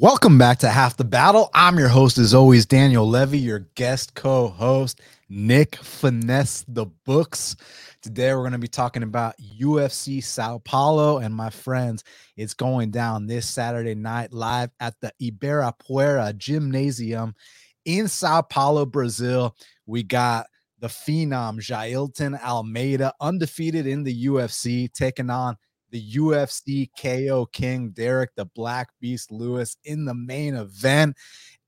Welcome back to Half the Battle. I'm your host, as always, Daniel Levi, your guest co host, Nick Finesse the Books. Today, we're going to be talking about UFC Sao Paulo. And my friends, it's going down this Saturday night live at the Ibirapuera Gymnasium in Sao Paulo, Brazil. We got the Phenom Jailton Almeida, undefeated in the UFC, taking on the UFC KO King Derrick the Black Beast Lewis in the main event.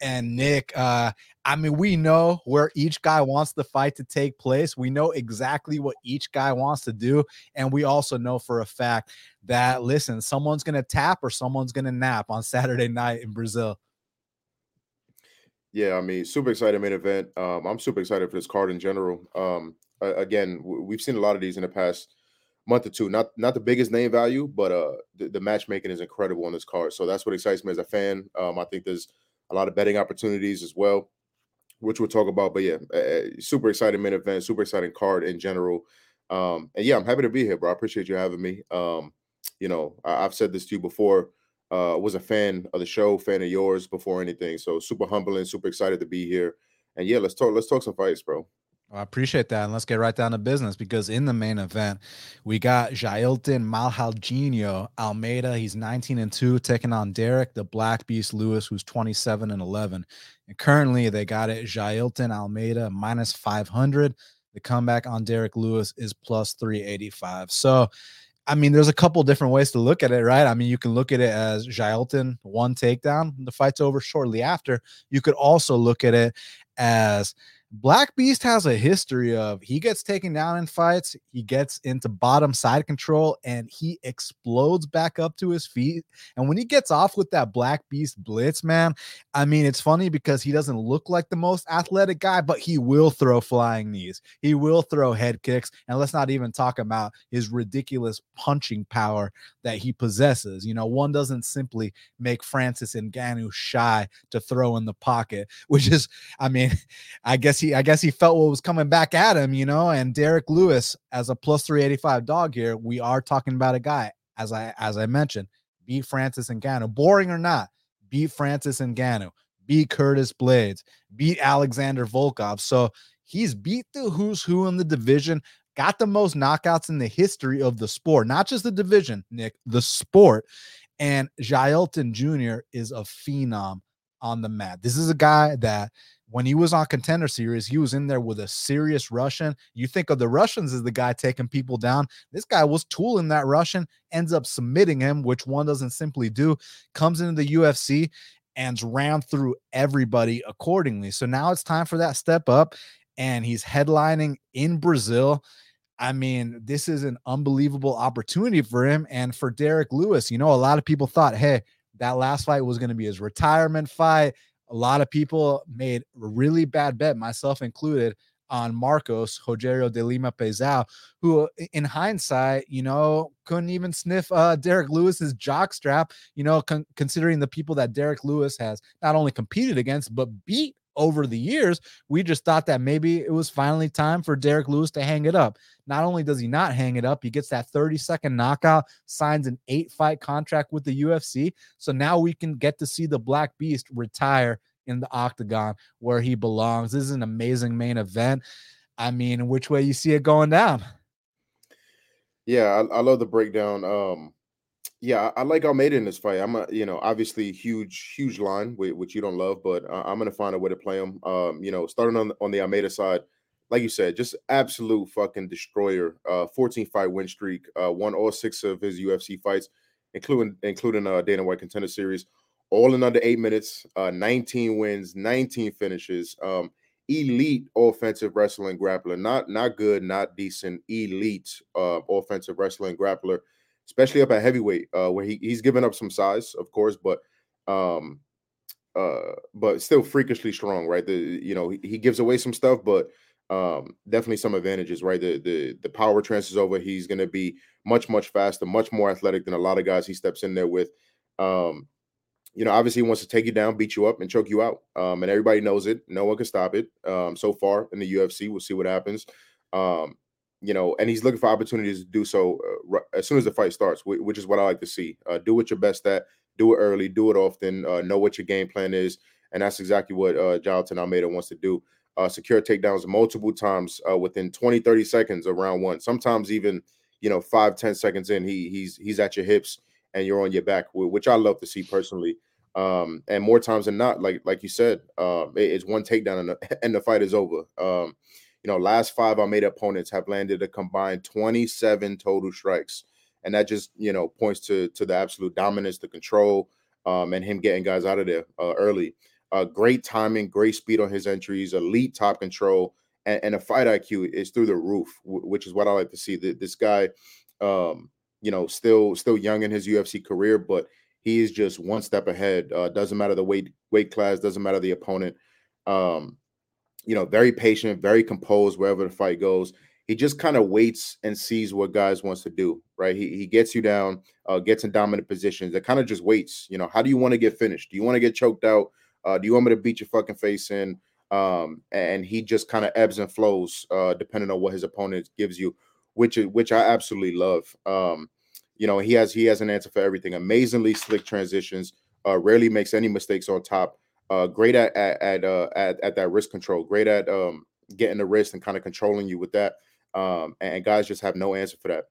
And Nick, uh, I mean, we know where each guy wants the fight to take place. We know exactly what each guy wants to do. And we also know for a fact that, listen, someone's going to tap or someone's going to nap on Saturday night in Brazil. Yeah, I mean, super excited main event. Um, I'm super excited for this card in general. Um, again, we've seen a lot of these in the past month or two. Not not the biggest name value, but uh, the, the, matchmaking is incredible on this card. So that's what excites me as a fan. Um, I think there's a lot of betting opportunities as well, which we'll talk about. But yeah, super exciting main event, super exciting card in general. Um, and yeah, I'm happy to be here, bro. I appreciate you having me. Um, you know, I, have said this to you before. Uh, was a fan of the show, fan of yours before anything. So super humbling, super excited to be here. And yeah, let's talk. Let's talk some fights, bro. I appreciate that. And let's get right down to business because in the main event, we got Jailton Malhadinho Almeida. He's 19 and 2, taking on Derrick, the Black Beast Lewis, who's 27 and 11. And currently, they got it Jailton Almeida minus 500. The comeback on Derrick Lewis is plus 385. So, I mean, there's a couple different ways to look at it, right? I mean, you can look at it as Jailton one takedown, the fight's over shortly after. You could also look at it as Black Beast has a history of he gets taken down in fights, he gets into bottom side control, and he explodes back up to his feet. And when he gets off with that Black Beast blitz, man, I mean, it's funny because he doesn't look like the most athletic guy, but he will throw flying knees, he will throw head kicks, and let's not even talk about his ridiculous punching power that he possesses. You know, one doesn't simply make Francis Ngannou shy to throw in the pocket, which is, I mean, I guess he, I guess he felt what was coming back at him, you know. And Derrick Lewis, as a plus 385 dog here, we are talking about a guy, as I as I mentioned, beat Francis Ngannou, boring or not, beat Francis Ngannou, beat Curtis Blaydes, beat Alexander Volkov. So he's beat the who's who in the division got the most knockouts in the history of the sport, not just the division, Nick, the sport. And Jailton Jr. is a phenom on the mat. This is a guy that when he was on contender series, he was in there with a serious Russian. You think of the Russians as the guy taking people down. This guy was tooling that Russian, ends up submitting him, which one doesn't simply do, comes into the UFC and ran through everybody accordingly. So now it's time for that step up. And he's headlining in Brazil. I mean, this is an unbelievable opportunity for him and for Derrick Lewis. You know, a lot of people thought, hey, that last fight was going to be his retirement fight. A lot of people made a really bad bet, myself included, on Marcos Rogerio de Lima Pezao, who in hindsight, you know, couldn't even sniff uh, Derrick Lewis's jock strap, you know, con- considering the people that Derrick Lewis has not only competed against, but beat over the years, we just thought that maybe it was finally time for Derrick Lewis to hang it up. Not only does he not hang it up, he gets that 30 second knockout, signs an eight fight contract with the UFC. So now we can get to see the Black Beast retire in the octagon where he belongs. This is an amazing main event. I mean, which way you see it going down? Yeah, I, I love the breakdown. Um, yeah, I, like Almeida in this fight. I'm a, you know, obviously huge, huge line, which you don't love, but I'm gonna find a way to play him. Um, you know, starting on on the Almeida side, like you said, just absolute fucking destroyer. Uh, 14 fight win streak. Uh, won all six of his UFC fights, including including uh Dana White Contender Series, all in under eight minutes. Uh, 19 wins, 19 finishes. Um, elite offensive wrestling grappler. Not not good, not decent. Elite uh offensive wrestling grappler especially up at heavyweight, uh, where he, he's given up some size, of course, but um, uh, but still freakishly strong, right? The you know he, he gives away some stuff, but um, definitely some advantages, right? The the the power transfers over. He's going to be much much faster, much more athletic than a lot of guys he steps in there with. Um, you know, obviously he wants to take you down, beat you up, and choke you out. Um, and everybody knows it. No one can stop it. Um, so far in the UFC, we'll see what happens. Um, you know, and he's looking for opportunities to do so uh, as soon as the fight starts, which is what I like to see. Uh, do what you're best at, do it early, do it often, uh, know what your game plan is, and that's exactly what uh, Jailton Almeida wants to do. Uh, secure takedowns multiple times uh, within 20, 30 seconds of round one. Sometimes even you know five, 10 seconds in, he he's he's at your hips and you're on your back, which I love to see personally. Um, and more times than not, like like you said, uh, it's one takedown and the, and the fight is over. Um, you know, last five Almeida opponents have landed a combined 27 total strikes and that just you know points to to the absolute dominance, the control, um, and him getting guys out of there uh, early. Uh, great timing, great speed on his entries, elite top control, and, and a fight IQ is through the roof, w- which is what I like to see. The, this guy, um, you know, still still young in his UFC career, but he is just one step ahead. Uh, doesn't matter the weight weight class, doesn't matter the opponent. Um, you know, very patient, very composed wherever the fight goes he just kind of waits and sees what guys wants to do, right? He, he gets you down, uh, gets in dominant positions. It kind of just waits. You know, how do you want to get finished? Do you want to get choked out? Uh, do you want me to beat your fucking face in? Um, and he just kind of ebbs and flows uh, depending on what his opponent gives you, which which I absolutely love. Um, you know, he has he has an answer for everything. Amazingly slick transitions. Uh, rarely makes any mistakes on top. Uh, great at at at, uh, at at that wrist control. Great at um, getting the wrist and kind of controlling you with that. Um, and guys just have no answer for that.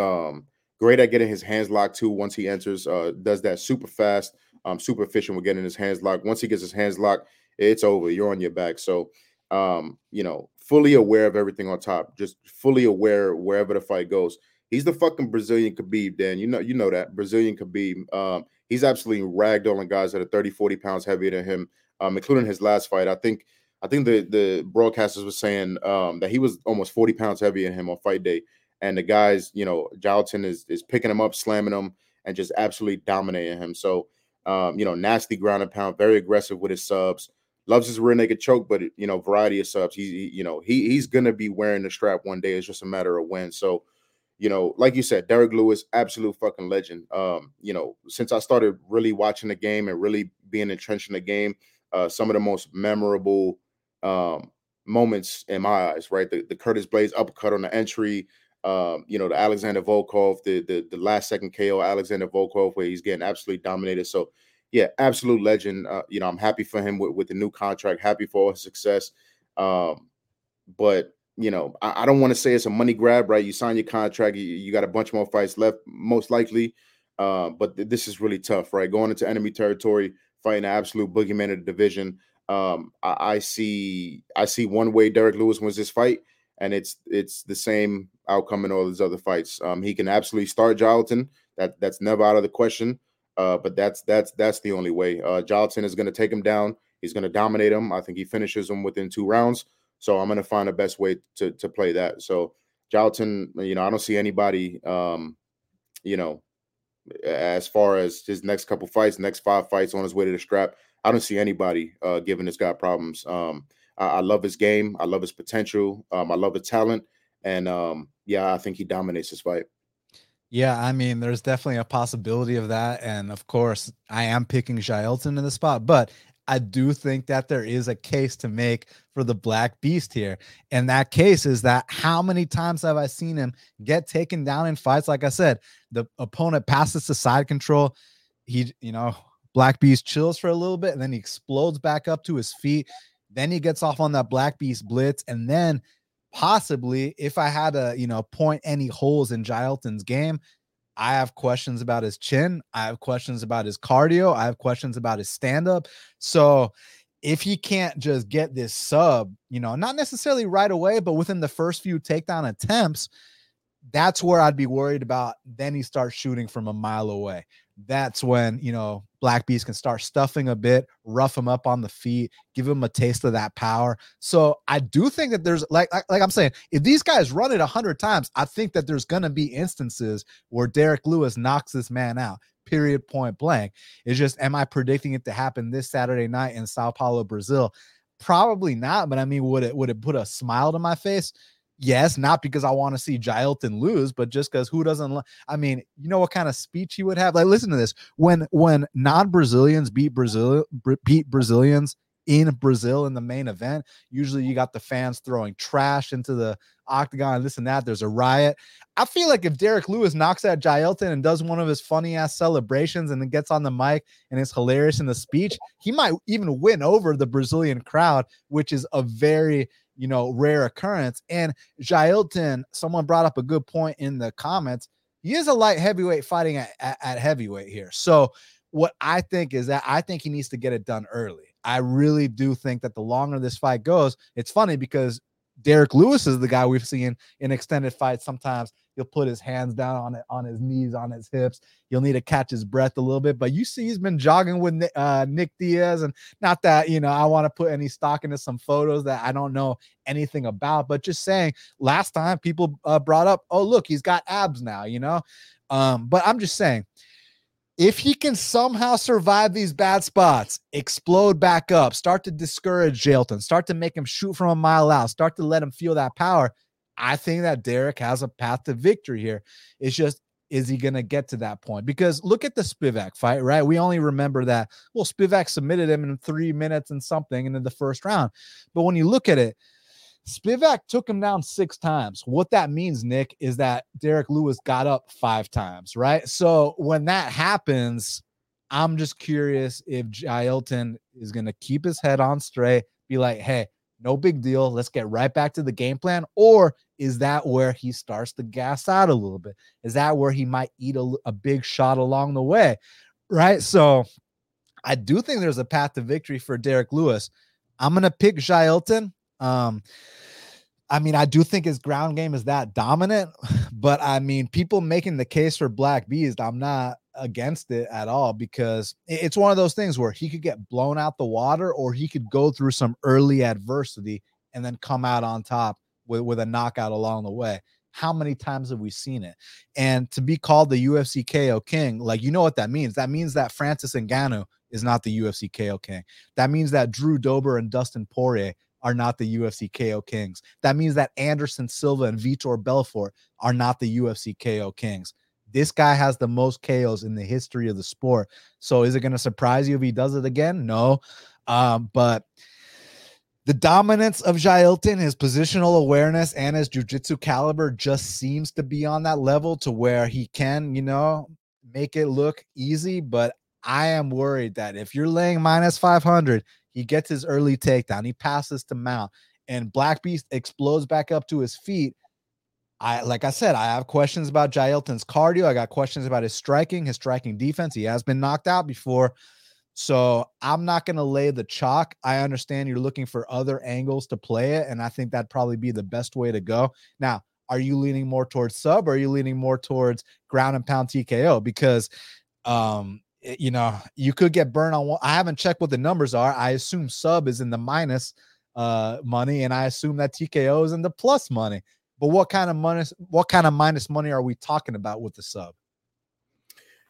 Um, great at getting his hands locked too once he enters. Uh, does that super fast, um, super efficient with getting his hands locked. Once he gets his hands locked, it's over. You're on your back. So, um, you know, fully aware of everything on top, just fully aware wherever the fight goes. He's the fucking Brazilian Khabib, Dan. You know, you know that Brazilian Khabib. Um, he's absolutely ragdolling guys that are 30, 40 pounds heavier than him, um, including his last fight. I think I think the the broadcasters were saying um, that he was almost 40 pounds heavier than him on fight day. And the guys, you know, Jailton is is picking him up, slamming him, and just absolutely dominating him. So um, you know, nasty ground and pound, very aggressive with his subs. Loves his rear naked choke, but you know, variety of subs. He, he you know, he he's gonna be wearing the strap one day. It's just a matter of when. So, you know, like you said, Derrick Lewis, absolute fucking legend. Um, you know, since I started really watching the game and really being entrenched in the game, uh, some of the most memorable um, moments in my eyes, right? The, the Curtis Blaydes uppercut on the entry, um, you know, the Alexander Volkov, the, the the last second KO Alexander Volkov, where he's getting absolutely dominated. So, yeah, absolute legend. Uh, you know, I'm happy for him with, with the new contract, happy for his success. Um, but you know, I, I don't want to say it's a money grab, right? You sign your contract, you, you got a bunch more fights left, most likely. Uh, but th- this is really tough, right? Going into enemy territory, fighting an absolute boogeyman of the division. Um, I, I, see I see one way Derrick Lewis wins this fight, and it's it's the same outcome in all his other fights. Um, he can absolutely start Jailton. That that's never out of the question. Uh, but that's that's that's the only way. Uh, is going to take him down. He's going to dominate him. I think he finishes him within two rounds. So I'm going to find the best way to to play that. So Jailton, you know, I don't see anybody, um, you know, as far as his next couple fights, next five fights on his way to the strap. I don't see anybody uh, giving this guy problems. Um, I, I, love his game. I love his potential. Um, I love his talent, and um, yeah, I think he dominates this fight. Yeah, I mean, there's definitely a possibility of that, and of course, I am picking Jailton in the spot, but I do think that there is a case to make for the Black Beast here. And that case is that how many times have I seen him get taken down in fights? Like I said, the opponent passes to side control. He, you know, Black Beast chills for a little bit and then he explodes back up to his feet. Then he gets off on that Black Beast blitz. And then possibly, if I had to, you know, point any holes in Jailton's game, I have questions about his chin. I have questions about his cardio. I have questions about his stand up. So if he can't just get this sub, you know, not necessarily right away, but within the first few takedown attempts, that's where I'd be worried about. Then he starts shooting from a mile away that's when you know Black Beast can start stuffing a bit, rough him up on the feet, give him a taste of that power. So I do think that there's like like, like I'm saying, if these guys run it a hundred times, I think that there's gonna be instances where Derrick Lewis knocks this man out. Period. Point blank. It's just, am I predicting it to happen this Saturday night in Sao Paulo, Brazil? Probably not. But I mean, would it would it put a smile to my face? Yes, not because I want to see Jailton lose, but just because who doesn't? I mean, you know what kind of speech he would have? Like, listen to this: when when non Brazilians beat Brazil beat Brazilians in Brazil in the main event. Usually you got the fans throwing trash into the octagon, this and that. There's a riot. I feel like if Derrick Lewis knocks out Jailton and does one of his funny ass celebrations and then gets on the mic and is hilarious in the speech, he might even win over the Brazilian crowd, which is a very you know rare occurrence. And Jailton, someone brought up a good point in the comments. He is a light heavyweight fighting at, at, at heavyweight here. So what I think is that I think he needs to get it done early. I really do think that the longer this fight goes, it's funny because Derrick Lewis is the guy we've seen in extended fights. Sometimes he'll put his hands down on it, on his knees, on his hips. You'll need to catch his breath a little bit. But you see, he's been jogging with uh, Nick Diaz, and not that you know I want to put any stock into some photos that I don't know anything about, but just saying. Last time people uh, brought up, oh look, he's got abs now, you know. Um, but I'm just saying if he can somehow survive these bad spots, explode back up, start to discourage Jailton, start to make him shoot from a mile out, start to let him feel that power, I think that Derrick has a path to victory here. It's just, is he going to get to that point? Because look at the Spivak fight, right? We only remember that, well, Spivak submitted him in three minutes and something in the first round. But when you look at it, Spivak took him down six times. What that means, Nick, is that Derrick Lewis got up five times, right? So when that happens, I'm just curious if Jailton is going to keep his head on straight, be like, hey, no big deal. Let's get right back to the game plan. Or is that where he starts to gas out a little bit? Is that where he might eat a, a big shot along the way? Right. So I do think there's a path to victory for Derrick Lewis. I'm going to pick Jailton. Um, I mean, I do think his ground game is that dominant, but I mean, people making the case for Black Beast, I'm not against it at all because it's one of those things where he could get blown out the water or he could go through some early adversity and then come out on top with, with a knockout along the way. How many times have we seen it? And to be called the UFC KO King, like you know what that means? That means that Francis Ngannou is not the UFC KO King. That means that Drew Dober and Dustin Poirier are not the UFC KO Kings. That means that Anderson Silva and Vitor Belfort are not the UFC KO Kings. This guy has the most KOs in the history of the sport. So is it going to surprise you if he does it again? No. Um, but the dominance of Jailton, his positional awareness, and his jujitsu caliber just seems to be on that level to where he can, you know, make it look easy. But I am worried that if you're laying minus 500, he gets his early takedown. He passes to Mount, and Black Beast explodes back up to his feet. I like I said, I have questions about Jailton's cardio. I got questions about his striking, his striking defense. He has been knocked out before. So I'm not going to lay the chalk. I understand you're looking for other angles to play it, and I think that'd probably be the best way to go. Now, are you leaning more towards sub or are you leaning more towards ground and pound TKO? Because um, you know, you could get burned on one. I haven't checked what the numbers are. I assume sub is in the minus uh money, and I assume that TKO is in the plus money. But what kind of money, what kind of minus money are we talking about with the sub?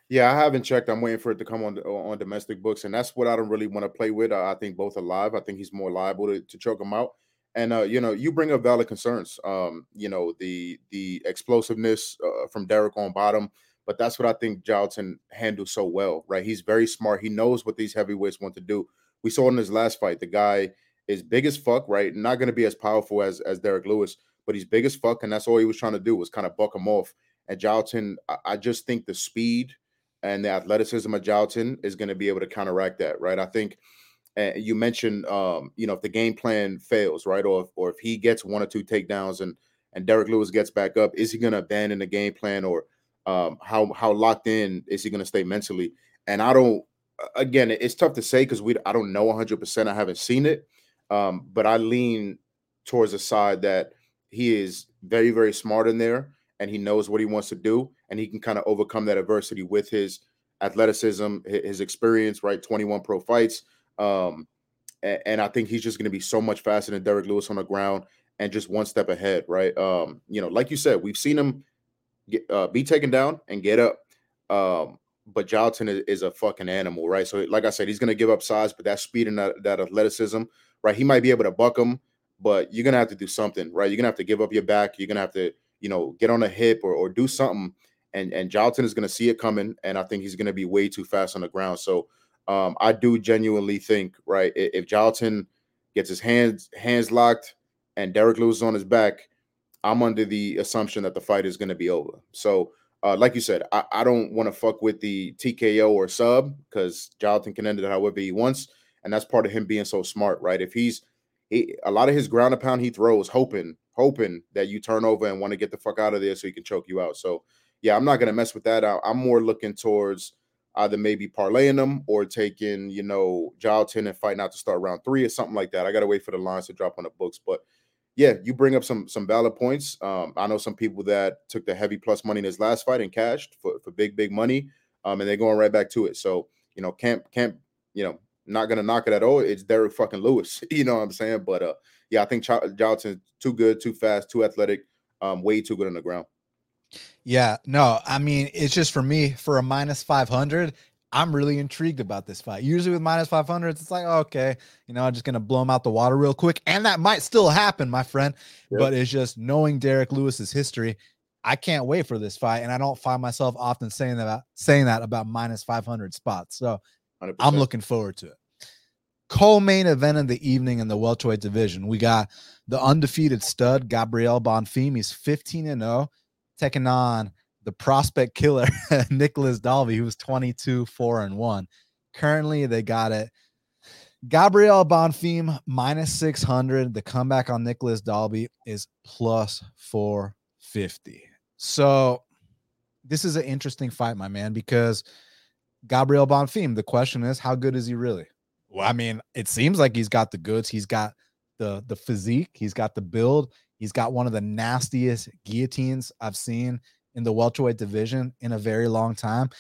Yeah, I haven't checked. I'm waiting for it to come on on domestic books, and that's what I don't really want to play with. I think both are live. I think he's more liable to, to choke him out. And uh, you know, you bring up valid concerns. Um, you know, the the explosiveness uh, from Derrick on bottom but that's what I think Jailton handles so well, right? He's very smart. He knows what these heavyweights want to do. We saw in his last fight, the guy is big as fuck, right? Not going to be as powerful as as Derrick Lewis, but he's big as fuck, and that's all he was trying to do was kind of buck him off. And Jailton, I, I just think the speed and the athleticism of Jailton is going to be able to counteract that, right? I think uh, you mentioned, um, you know, if the game plan fails, right, or if, or if he gets one or two takedowns and and Derrick Lewis gets back up, is he going to abandon the game plan or um, how how locked in is he going to stay mentally? And I don't. Again, it's tough to say because we I don't know 100. percent I haven't seen it, um, but I lean towards the side that he is very very smart in there and he knows what he wants to do and he can kind of overcome that adversity with his athleticism, his experience, right? 21 pro fights. Um, and, I think he's just going to be so much faster than Derrick Lewis on the ground and just one step ahead, right? Um, you know, like you said, we've seen him get, uh, be taken down and get up. Um, but Jailton is, is, a fucking animal, right? So, like I said, he's gonna give up size, but that speed and that, that athleticism, right? He might be able to buck him, but you're gonna have to do something, right? You're gonna have to give up your back. You're gonna have to, you know, get on a hip or, or do something. And and Jailton is gonna see it coming, and I think he's gonna be way too fast on the ground. So, Um, I do genuinely think, right, if Jailton gets his hands hands locked and Derrick Lewis is on his back, I'm under the assumption that the fight is going to be over. So, uh, like you said, I, I don't want to fuck with the TKO or sub because Jailton can end it however he wants, and that's part of him being so smart, right? If he's he, a lot of his ground and pound he throws, hoping hoping that you turn over and want to get the fuck out of there so he can choke you out. So, yeah, I'm not gonna mess with that. I, I'm more looking towards either maybe parlaying them or taking, you know, Jailton and fighting out to start round three or something like that. I gotta wait for the lines to drop on the books. But yeah, you bring up some some valid points. Um, I know some people that took the heavy plus money in his last fight and cashed for, for big, big money. Um, and they're going right back to it. So, you know, can't can't, you know, not gonna knock it at all. It's Derrick fucking Lewis. you know what I'm saying? But uh yeah, I think Ch- too good, too fast, too athletic, um, way too good on the ground. Yeah, no, I mean, it's just for me for a minus 500. I'm really intrigued about this fight. Usually with minus 500, it's like, oh, okay, you know, I'm just going to blow him out the water real quick. And that might still happen, my friend. Yep. But it's just knowing Derrick Lewis's history. I can't wait for this fight. And I don't find myself often saying that, saying that about minus 500 spots. So i am looking forward to it. Co-main event of the evening in the welterweight division. We got the undefeated stud, Gabriel Bonfim. He's 15 and 0 taking on the prospect killer Nicolas Dalby, who was 22, 4 and 1. Currently, they got it. Gabriel Bonfim minus 600. The comeback on Nicolas Dalby is plus 450. So, this is an interesting fight, my man, because Gabriel Bonfim, the question is, how good is he really? Well, I mean, it seems like he's got the goods. He's got the the physique, he's got the build, He's got one of the nastiest guillotines I've seen in the welterweight division in a very long time.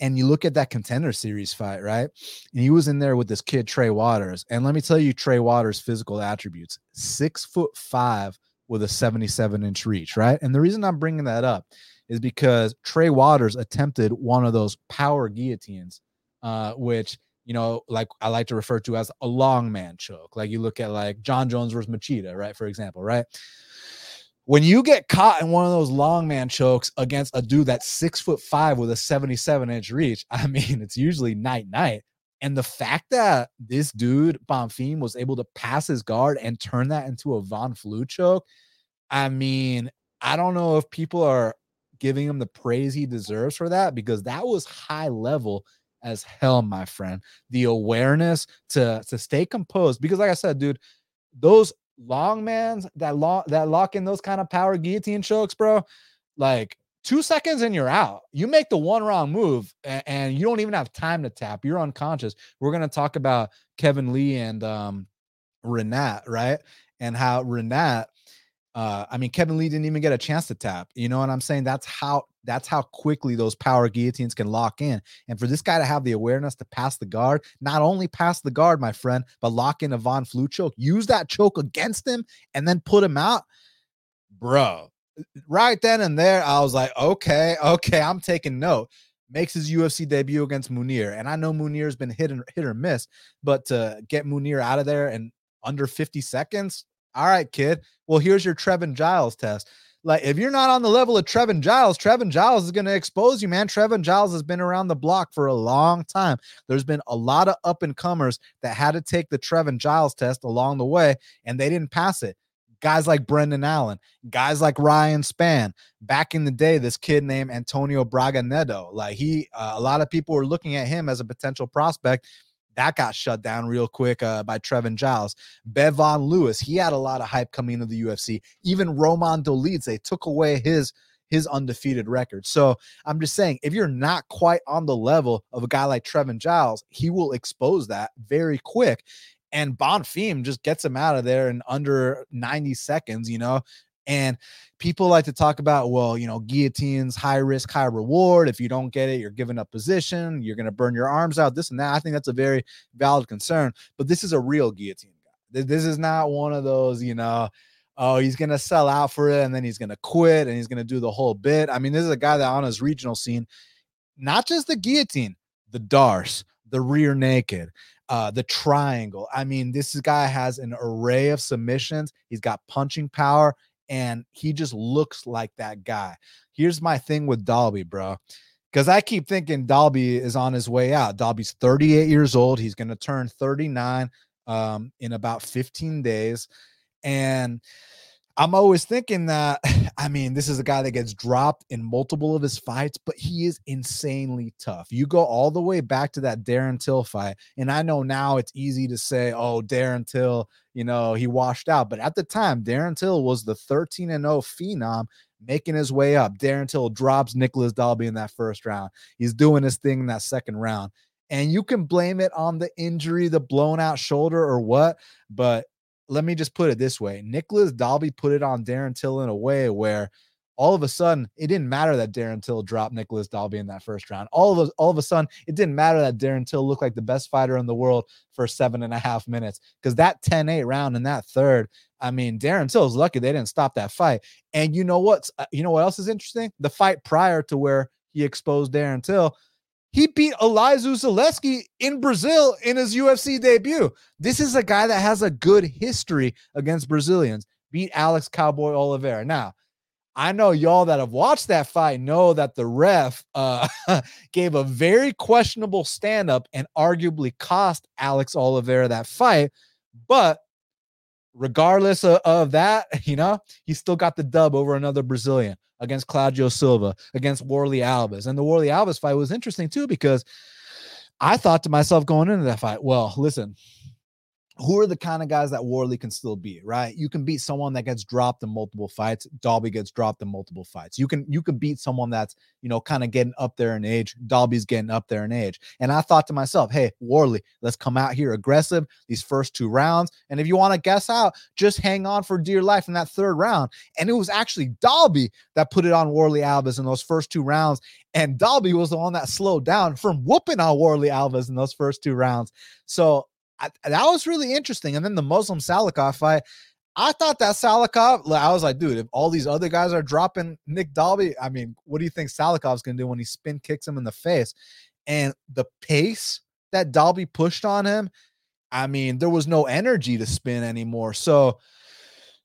And you look at that contender series fight, right? And he was in there with this kid, Trey Waters. And let me tell you, Trey Waters' physical attributes six foot five with a 77 inch reach, right? And the reason I'm bringing that up is because Trey Waters attempted one of those power guillotines, uh, which you know, like I like to refer to as a long man choke. Like you look at like Jon Jones versus Machida, right? For example, right? when you get caught in one of those long man chokes against a dude that's six foot five with a 77 inch reach, I mean, it's usually night night. And the fact that this dude, Bonfim, was able to pass his guard and turn that into a Von Flue choke, I mean, I don't know if people are giving him the praise he deserves for that because that was high level as hell, my friend. The awareness to to stay composed because, like I said, dude, those long mans that lock that lock in those kind of power guillotine chokes, bro, like two seconds and you're out. You make the one wrong move and, and you don't even have time to tap. You're unconscious. We're gonna talk about Kevin Lee and um Rinat, right? And how Rinat. uh, I mean, Kevin Lee didn't even get a chance to tap. You know what I'm saying? That's how that's how quickly those power guillotines can lock in. And for this guy to have the awareness to pass the guard, not only pass the guard, my friend, but lock in a Von Flue choke, use that choke against him, and then put him out, bro. Right then and there, I was like, okay, okay, I'm taking note. Makes his UFC debut against Mounir, and I know Mounir's been hit and hit or miss, but to get Mounir out of there in under 50 seconds, all right, kid. Well, here's your Trevin Giles test. Like, if you're not on the level of Trevin Giles, Trevin Giles is going to expose you, man. Trevin Giles has been around the block for a long time. There's been a lot of up and comers that had to take the Trevin Giles test along the way, and they didn't pass it. Guys like Brendan Allen, guys like Ryan Spann. Back in the day, this kid named Antonio Braga Neto, like he, uh, a lot of people were looking at him as a potential prospect that got shut down real quick uh, by Trevin Giles. Bevon Lewis, he had a lot of hype coming into the UFC. Even Roman Dolidze, they took away his his undefeated record. So I'm just saying, if you're not quite on the level of a guy like Trevin Giles, he will expose that very quick. And Bonfim just gets him out of there in under 90 seconds, you know. And people like to talk about, well, you know, guillotines, high risk, high reward. If you don't get it, you're giving up position, you're going to burn your arms out, this and that. I think that's a very valid concern. But this is a real guillotine guy. This is not one of those, you know, oh, he's going to sell out for it and then he's going to quit and he's going to do the whole bit. I mean, this is a guy that on his regional scene, not just the guillotine, the Darce, the rear naked, uh, the triangle. I mean, this guy has an array of submissions. He's got punching power and he just looks like that guy. Here's my thing with Dalby, bro. because I keep thinking Dalby is on his way out. Dalby's 38 years old. He's going to turn 39 um, in about 15 days. And I'm always thinking that, I mean, this is a guy that gets dropped in multiple of his fights, but he is insanely tough. You go all the way back to that Darren Till fight. And I know now it's easy to say, oh, Darren Till, you know, he washed out. But at the time, Darren Till was the 13 and 0 phenom making his way up. Darren Till drops Nicolas Dalby in that first round. He's doing his thing in that second round. And you can blame it on the injury, the blown out shoulder, or what. But let me just put it this way Nicolas Dalby put it on Darren Till in a way where all of a sudden it didn't matter that Darren Till dropped Nicolas Dalby in that first round. All of a, all of a sudden it didn't matter that Darren Till looked like the best fighter in the world for seven and a half minutes because that 10-8 round in that third, I mean, Darren Till is lucky they didn't stop that fight. And you know what? Uh, you know what else is interesting? The fight prior to where he exposed Darren Till he beat Elizeu Zaleski in Brazil in his UFC debut. This is a guy that has a good history against Brazilians. Beat Alex Cowboy Oliveira. Now, I know y'all that have watched that fight know that the ref uh, gave a very questionable stand up and arguably cost Alex Oliveira that fight. But regardless of, of, that, you know, he still got the dub over another Brazilian against Claudio Silva, against Warlley Alves. And the Warlley Alves fight was interesting too because I thought to myself going into that fight, well, listen, who are the kind of guys that Warlley can still beat, right? You can beat someone that gets dropped in multiple fights. Dalby gets dropped in multiple fights. You can you can beat someone that's you know kind of getting up there in age. Dalby's getting up there in age. And I thought to myself, hey, Warlley, let's come out here aggressive these first two rounds. And if you want to guess out, just hang on for dear life in that third round. And it was actually Dalby that put it on Warlley Alves in those first two rounds. And Dalby was the one that slowed down from whooping on Warlley Alves in those first two rounds. So I, that was really interesting. And then the Muslim Salikhov fight, I thought that Salikhov, I was like, dude, if all these other guys are dropping Nick Dalby, I mean, what do you think Salikhov's gonna do when he spin kicks him in the face? And the pace that Dalby pushed on him, I mean, there was no energy to spin anymore. So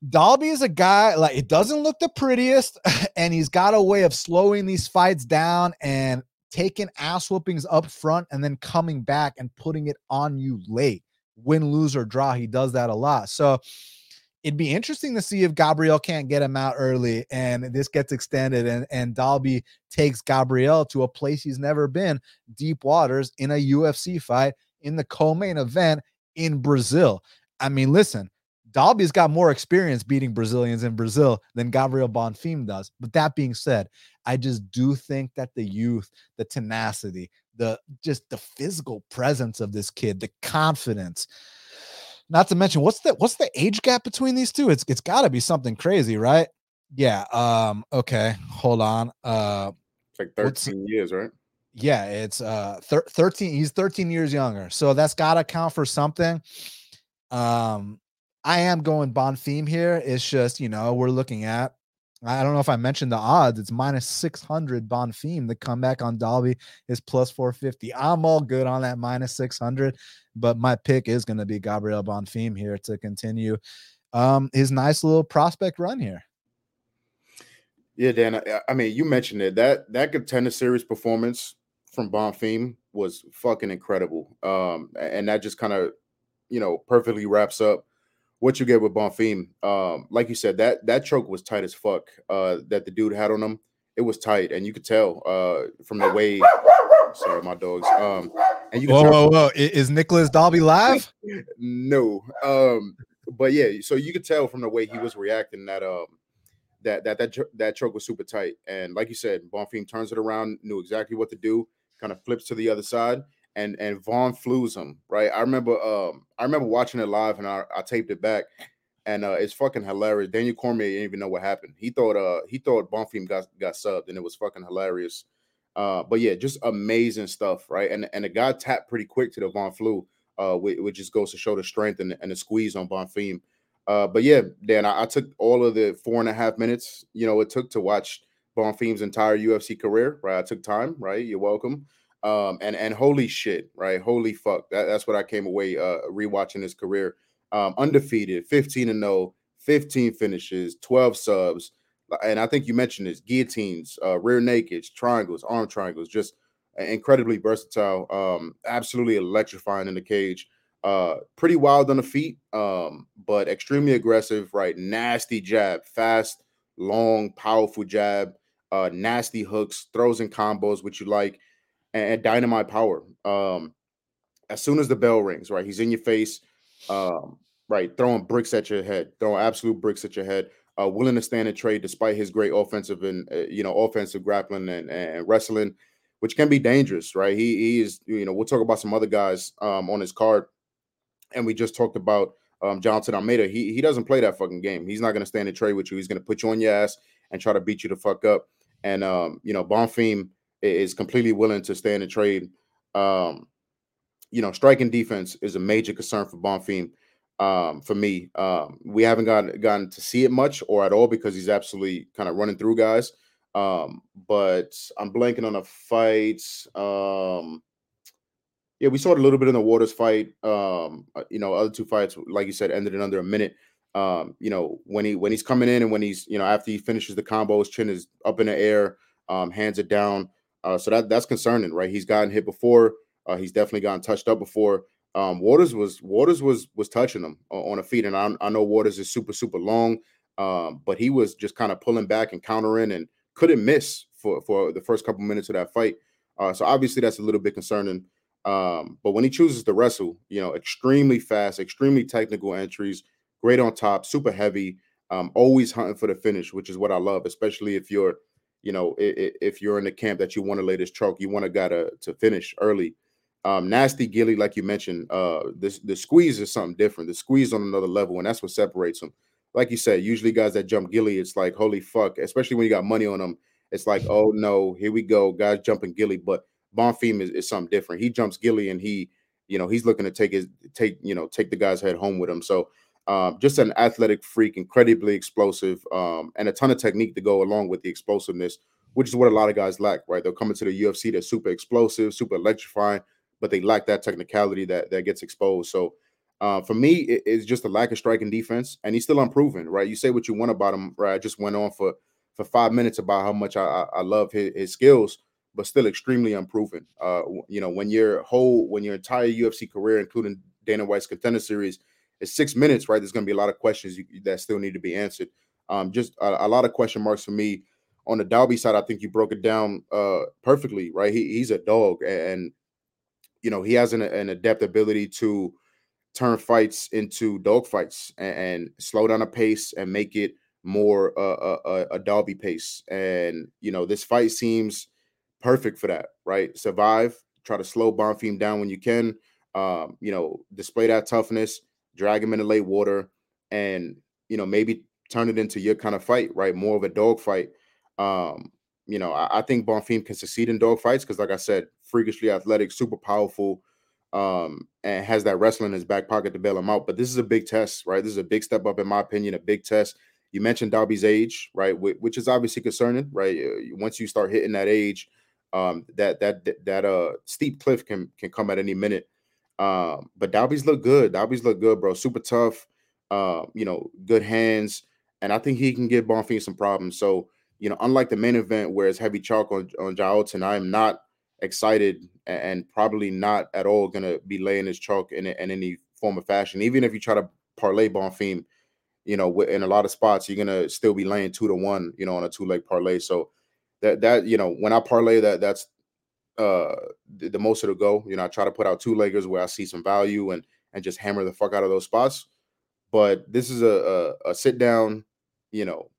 Dalby is a guy like it doesn't look the prettiest, and he's got a way of slowing these fights down and taking ass whoopings up front and then coming back and putting it on you late. Win, lose, or draw. He does that a lot. So it'd be interesting to see if Gabriel can't get him out early and this gets extended and, and Dalby takes Gabriel to a place he's never been, deep waters in a UFC fight in the co-main event in Brazil. I mean, listen, Dalby's got more experience beating Brazilians in Brazil than Gabriel Bonfim does. But that being said, I just do think that the youth, the tenacity, the just the physical presence of this kid, the confidence. Not to mention, what's the what's the age gap between these two? It's it's got to be something crazy, right? Yeah. Um. Okay. Hold on. Uh. It's like thirteen years, right? Yeah. It's uh thir- thirteen. He's thirteen years younger, so that's got to count for something. Um. I am going Bonfim here. It's just, you know, we're looking at, I don't know if I mentioned the odds. It's minus 600 Bonfim. The comeback on Dalby is plus 450. I'm all good on that minus 600, but my pick is going to be Gabriel Bonfim here to continue um, his nice little prospect run here. Yeah, Dan. I, I mean, you mentioned it. That that contender series performance from Bonfim was fucking incredible. Um, and that just kind of, you know, perfectly wraps up what you get with Bonfim, um, like you said, that that choke was tight as fuck. Uh, that the dude had on him, it was tight, and you could tell uh, from the way. Sorry, my dogs. Um, and you. Whoa, whoa, whoa! Is Nicolas Dalby live? no. Um, but yeah, so you could tell from the way he was reacting that um that that that that choke was super tight, and like you said, Bonfim turns it around, knew exactly what to do, kind of flips to the other side, and and Von flews him, right? I remember um I remember watching it live and I, I taped it back and uh it's fucking hilarious. Daniel Cormier didn't even know what happened. He thought uh he thought Bonfim got got subbed and it was fucking hilarious. Uh but yeah, just amazing stuff, right? And and the guy tapped pretty quick to the Von Flue, uh which, just goes to show the strength and, and the squeeze on Bonfim. Uh but yeah, Dan, I, I took all of the four and a half minutes, you know, it took to watch Bonfim's entire UFC career, right? I took time, right? You're welcome. Um, and and holy shit, right? Holy fuck. That, that's what I came away uh rewatching his career. Um, undefeated, 15 and 0, 15 finishes, 12 subs. and I think you mentioned this guillotines, uh, rear nakeds, triangles, arm triangles, just incredibly versatile. Um, absolutely electrifying in the cage. Uh, pretty wild on the feet, um, but extremely aggressive, right? Nasty jab, fast, long, powerful jab, uh, nasty hooks, throws and combos, which you like, and, dynamite power. Um, as soon as the bell rings, right, he's in your face, um, right, throwing bricks at your head, throwing absolute bricks at your head. Uh, willing to stand and trade despite his great offensive and uh, you know offensive grappling and, and wrestling, which can be dangerous, right? He he is you know we'll talk about some other guys um, on his card and we just talked about um, Jonathan Almeida. He he doesn't play that fucking game. He's not going to stand and trade with you. He's going to put you on your ass and try to beat you the fuck up. And um, you know, Bonfim is completely willing to stand and trade. Um, you know, striking defense is a major concern for Bonfim. Um, for me, um, we haven't gotten gotten to see it much or at all because he's absolutely kind of running through guys. Um, but I'm blanking on a fight. Um, yeah, we saw it a little bit in the Waters fight. Um, uh, you know, other two fights, like you said, ended in under a minute. Um, you know, when he when he's coming in and when he's you know after he finishes the combo, his chin is up in the air, um, hands it down. Uh, so that that's concerning, right? He's gotten hit before. Uh, he's definitely gotten touched up before. Um, Waters was Waters was was touching him on, a feet, and I, I know Waters is super super long, um, but he was just kind of pulling back and countering and couldn't miss for for the first couple minutes of that fight. Uh, so obviously that's a little bit concerning. Um, but when he chooses to wrestle, you know, extremely fast, extremely technical entries, great on top, super heavy, um, always hunting for the finish, which is what I love, especially if you're, you know, if, if you're in the camp that you want to lay this choke, you want to gotta to finish early. Um, nasty Gilly, like you mentioned, uh, this the squeeze is something different. The squeeze on another level, and that's what separates them. Like you said, usually guys that jump Gilly, it's like holy fuck, especially when you got money on them. It's like, oh no, here we go, guys jumping Gilly, but Bonfim is, is something different. He jumps Gilly and he, you know, he's looking to take his take, you know, take the guy's head home with him. So um, just an athletic freak, incredibly explosive, um, and a ton of technique to go along with the explosiveness, which is what a lot of guys lack, right? They'll come into the UFC, they're super explosive, super electrifying, but they lack that technicality that that gets exposed. So uh, for me, it, it's just a lack of striking defense, and he's still unproven, right? You say what you want about him, right? I just went on for for five minutes about how much I, I, I love his, his skills but still extremely unproven. Uh, you know, when your whole, when your entire UFC career, including Dana White's Contender Series, is six minutes, right? There's going to be a lot of questions you, that still need to be answered. Um, just a, a, lot of question marks for me on the Dalby side. I think you broke it down uh, perfectly, right? He, he's a dog, and you know he has an, an adept ability to turn fights into dog fights and, and slow down a pace and make it more uh, a, a Dalby pace. And you know this fight seems perfect for that, right? Survive, try to slow Bonfim down when you can. Um, you know, display that toughness, drag him into late water, and you know, maybe turn it into your kind of fight, right? More of a dog fight. Um, you know, I, I think Bonfim can succeed in dog fights because, like I said, freakishly athletic, super powerful, um, and has that wrestling in his back pocket to bail him out. But this is a big test, right? This is a big step up, in my opinion, a big test. You mentioned Dalby's age, right? Which is obviously concerning, right? Uh, once you start hitting that age, um, that that that uh steep cliff can can come at any minute. Um, but Dalby's look good. Dalby's look good, bro. Super tough. Uh, you know, good hands, and I think he can give Bonfim some problems. So, you know, unlike the main event where it's heavy chalk on on Jailton, I am not excited and probably not at all gonna be laying his chalk in, in any form of fashion. Even if you try to parlay Bonfim, you know, in a lot of spots, you're gonna still be laying two to one, you know, on a two leg parlay. So that that you know when I parlay that that's uh the, the most it'll go. You know, I try to put out two leggers where I see some value and and just hammer the fuck out of those spots. But this is a a, a sit down, you know,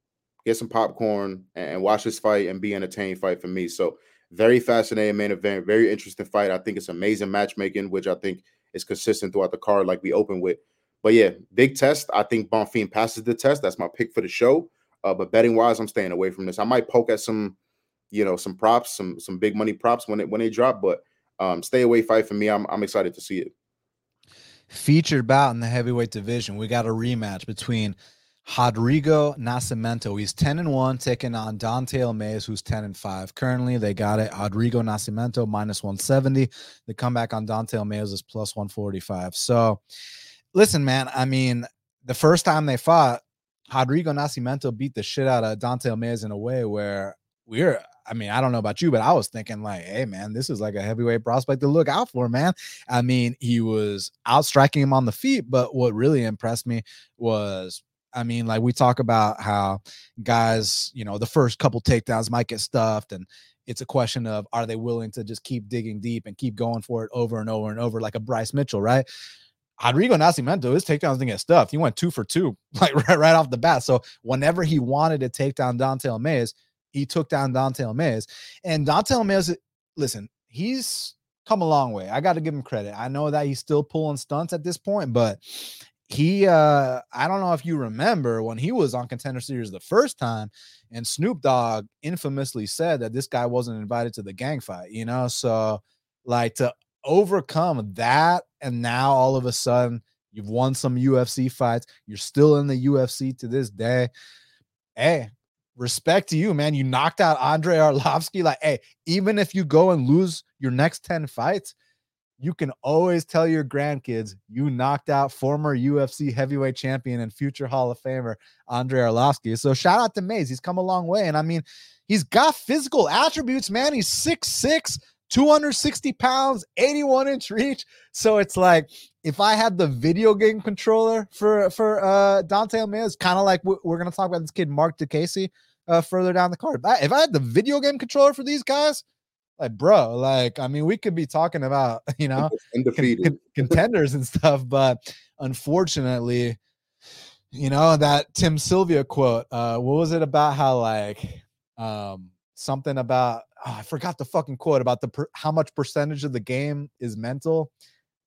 get some popcorn and, and watch this fight and be entertained fight for me. So very fascinating main event, very interesting fight. I think it's amazing matchmaking, which I think is consistent throughout the card, like we open with. But yeah, big test. I think Bonfim passes the test. That's my pick for the show. Uh, but betting wise, I'm staying away from this. I might poke at some you know some props, some some big money props when it when they drop. But um, stay away fight for me. I'm I'm excited to see it. Featured bout in the heavyweight division, we got a rematch between Rodrigo Nascimento. He's 10 and 1, taking on Don'Tale Mayes, who's 10 and 5. Currently, they got it. Rodrigo Nascimento minus 170. The comeback on Don'Tale Mayes is plus 145. So, listen, man, I mean, the first time they fought, Rodrigo Nascimento beat the shit out of Dante Almeida in a way where we're I mean, I don't know about you, but I was thinking like, hey man, this is like a heavyweight prospect to look out for, man. I mean, he was outstriking him on the feet, but what really impressed me was I mean, like we talk about how guys, you know, the first couple takedowns might get stuffed and it's a question of are they willing to just keep digging deep and keep going for it over and over and over like a Bryce Mitchell, right? Rodrigo Nascimento, his takedowns didn't get stuffed. He went two for two, like right, right off the bat. So whenever he wanted to take down Don'Tale Mayes, he took down Don'Tale Mayes. And Don'Tale Mayes, listen, he's come a long way. I got to give him credit. I know that he's still pulling stunts at this point, but he uh I don't know if you remember when he was on contender series the first time and Snoop Dogg infamously said that this guy wasn't invited to the gang fight, you know? So like to overcome that and now all of a sudden you've won some UFC fights, you're still in the UFC to this day. Hey, respect to you, man. You knocked out Andre Arlovski. Like, hey, even if you go and lose your next 10 fights, you can always tell your grandkids you knocked out former UFC heavyweight champion and future Hall of Famer Andre Arlovski. So shout out to Mayes. He's come a long way. And I mean, he's got physical attributes, man. He's 6'6, 260 pounds, 81 inch reach. So it's like if I had the video game controller for for uh Don'Tale Mayes, it's kind of like we're gonna talk about this kid Mark Diakiese uh further down the card. If I had the video game controller for these guys, like bro, like I mean, we could be talking about you know con- con- contenders and stuff, but unfortunately, you know that Tim Sylvia quote. Uh, what was it about? How like um something about oh, I forgot the fucking quote about the per, how much percentage of the game is mental.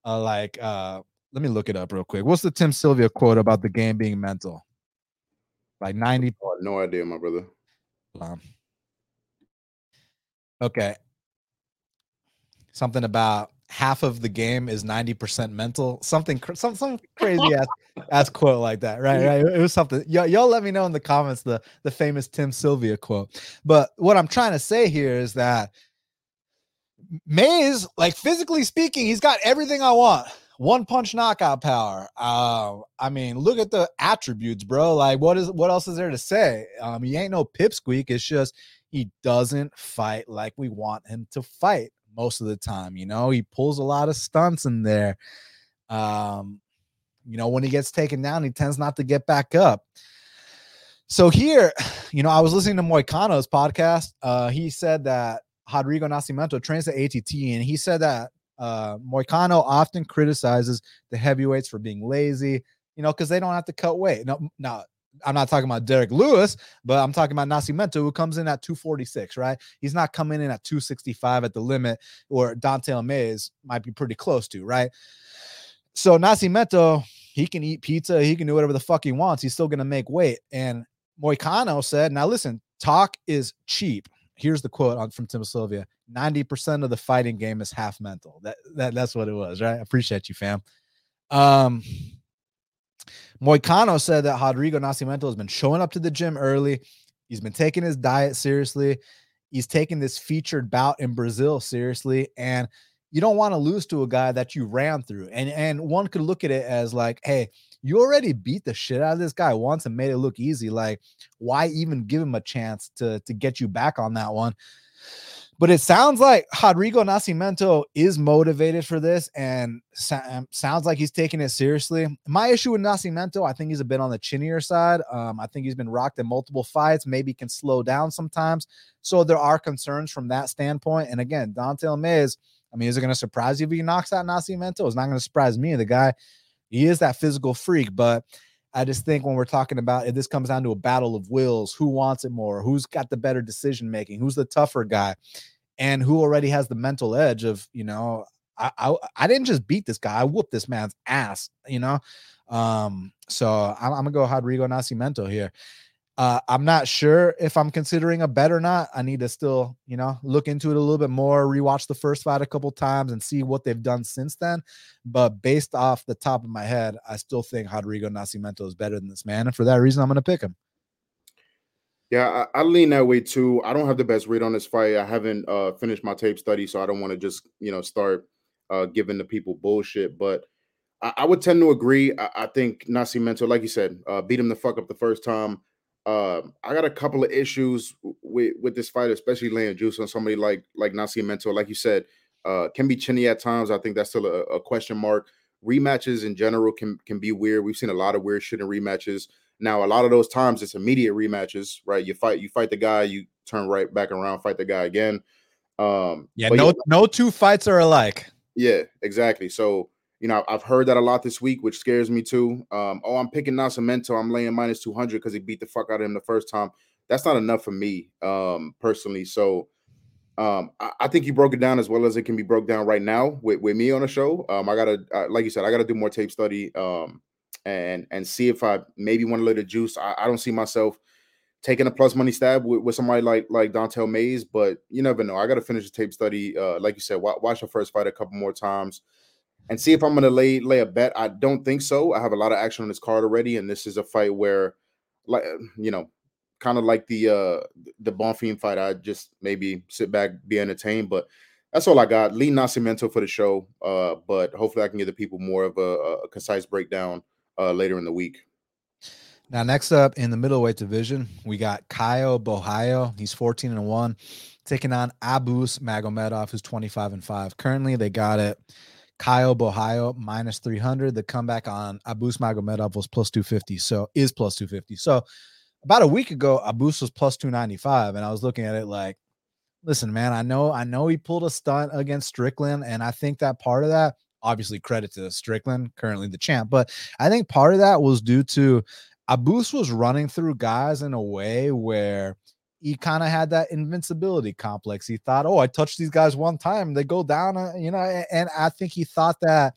Uh, like uh, let me look it up real quick. What's the Tim Sylvia quote about the game being mental? Like 90 oh, no idea, my brother. Um, okay something about half of the game is 90% mental something some some crazy ass ass quote like that right right it was something y- y'all let me know in the comments the the famous tim sylvia quote but what i'm trying to say here is that mayes like physically speaking he's got everything i want one punch knockout power uh, i mean look at the attributes bro like what is what else is there to say um he ain't no pipsqueak it's just he doesn't fight like we want him to fight most of the time. You know, he pulls a lot of stunts in there. Um, you know, when he gets taken down, he tends not to get back up. So here, you know, I was listening to Moicano's podcast. Uh, he said that Rodrigo Nascimento trains at ATT, and he said that uh, Moicano often criticizes the heavyweights for being lazy, you know, because they don't have to cut weight. No, now I'm not talking about Derrick Lewis, but I'm talking about Nascimento, who comes in at 246, right? He's not coming in at 265 at the limit, or Don'Tale Mayes might be pretty close to, right? So Nascimento, he can eat pizza, he can do whatever the fuck he wants. He's still to make weight. And Moicano said, now listen, talk is cheap. Here's the quote on from Tim Sylvia 90% of the fighting game is half mental. That, that that's what it was, right? I appreciate you, fam. Um, Moicano said that Rodrigo Nascimento has been showing up to the gym early. He's been taking his diet seriously. He's taking this featured bout in Brazil seriously. And you don't want to lose to a guy that you ran through. And and one could look at it as like, hey, you already beat the shit out of this guy once and made it look easy. Like, why even give him a chance to to get you back on that one? But it sounds like Rodrigo Nascimento is motivated for this and um, sounds like he's taking it seriously. My issue with Nascimento, I think he's a bit on the chinnier side. Um, I think he's been rocked in multiple fights, maybe can slow down sometimes. So there are concerns from that standpoint. And again, Don'Tale Mayes, I mean, is it going to surprise you if he knocks out Nascimento? It's not going to surprise me. The guy, he is that physical freak, but I just think when we're talking about if this comes down to a battle of wills, who wants it more? Who's got the better decision making? Who's the tougher guy? And who already has the mental edge of, you know, I, I, I didn't just beat this guy, I whooped this man's ass, you know. Um, so I'm, I'm gonna go Rodrigo Nascimento here. Uh, I'm not sure if I'm considering a bet or not. I need to still, you know, look into it a little bit more, rewatch the first fight a couple times and see what they've done since then. But based off the top of my head, I still think Rodrigo Nascimento is better than this man. And for that reason, I'm going to pick him. Yeah, I, I, lean that way too. I don't have the best read on this fight. I haven't uh, finished my tape study, so I don't want to just, you know, start uh, giving the people bullshit. But I, I would tend to agree. I, I think Nascimento, like you said, uh, beat him the fuck up the first time. Uh, I got a couple of issues with with this fight, especially laying juice on somebody like like Nascimento. Like you said, uh, can be chinny at times. I think that's still a, a, question mark. Rematches in general can can be weird. We've seen a lot of weird shit in rematches. Now, a lot of those times it's immediate rematches, right? You fight, you fight the guy, you turn right back around, fight the guy again. Um, yeah, no, yeah, no two fights are alike. Yeah, exactly. So you know, I've heard that a lot this week, which scares me too. Um, oh, I'm picking Nascimento. I'm laying minus 200 because he beat the fuck out of him the first time. That's not enough for me, um, personally. So um, I, I, think you broke it down as well as it can be broke down right now with, with me on the show. Um, I gotta, uh, like you said, I gotta do more tape study um, and and see if I maybe want a little juice. I, I don't see myself taking a plus money stab with, with somebody like like Don'Tale Mayes, but you never know. I got to finish the tape study. Uh, like you said, watch the first fight a couple more times and see if I'm going to lay lay a bet. I don't think so. I have a lot of action on this card already, and this is a fight where, like you know, kind of like the uh the Bonfim fight. I just maybe sit back, be entertained, but that's all I got. Lee Nascimento for the show, uh, but hopefully I can give the people more of a, a concise breakdown uh, later in the week. Now, next up in the middleweight division, we got Caio Borralho. He's 14 and 1, taking on Abus Magomedov, who's 25 and 5. Currently, they got it Caio Borralho minus 300. The comeback on Abus Magomedov was plus 250. So is plus 250. So about a week ago, Abus was plus 295. And I was looking at it like, listen, man, I know, I know he pulled a stunt against Strickland. And I think that part of that, obviously credit to Strickland, currently the champ, but I think part of that was due to Abus was running through guys in a way where he kind of had that invincibility complex. He thought, oh, I touched these guys one time, they go down, uh, you know. And I think he thought that,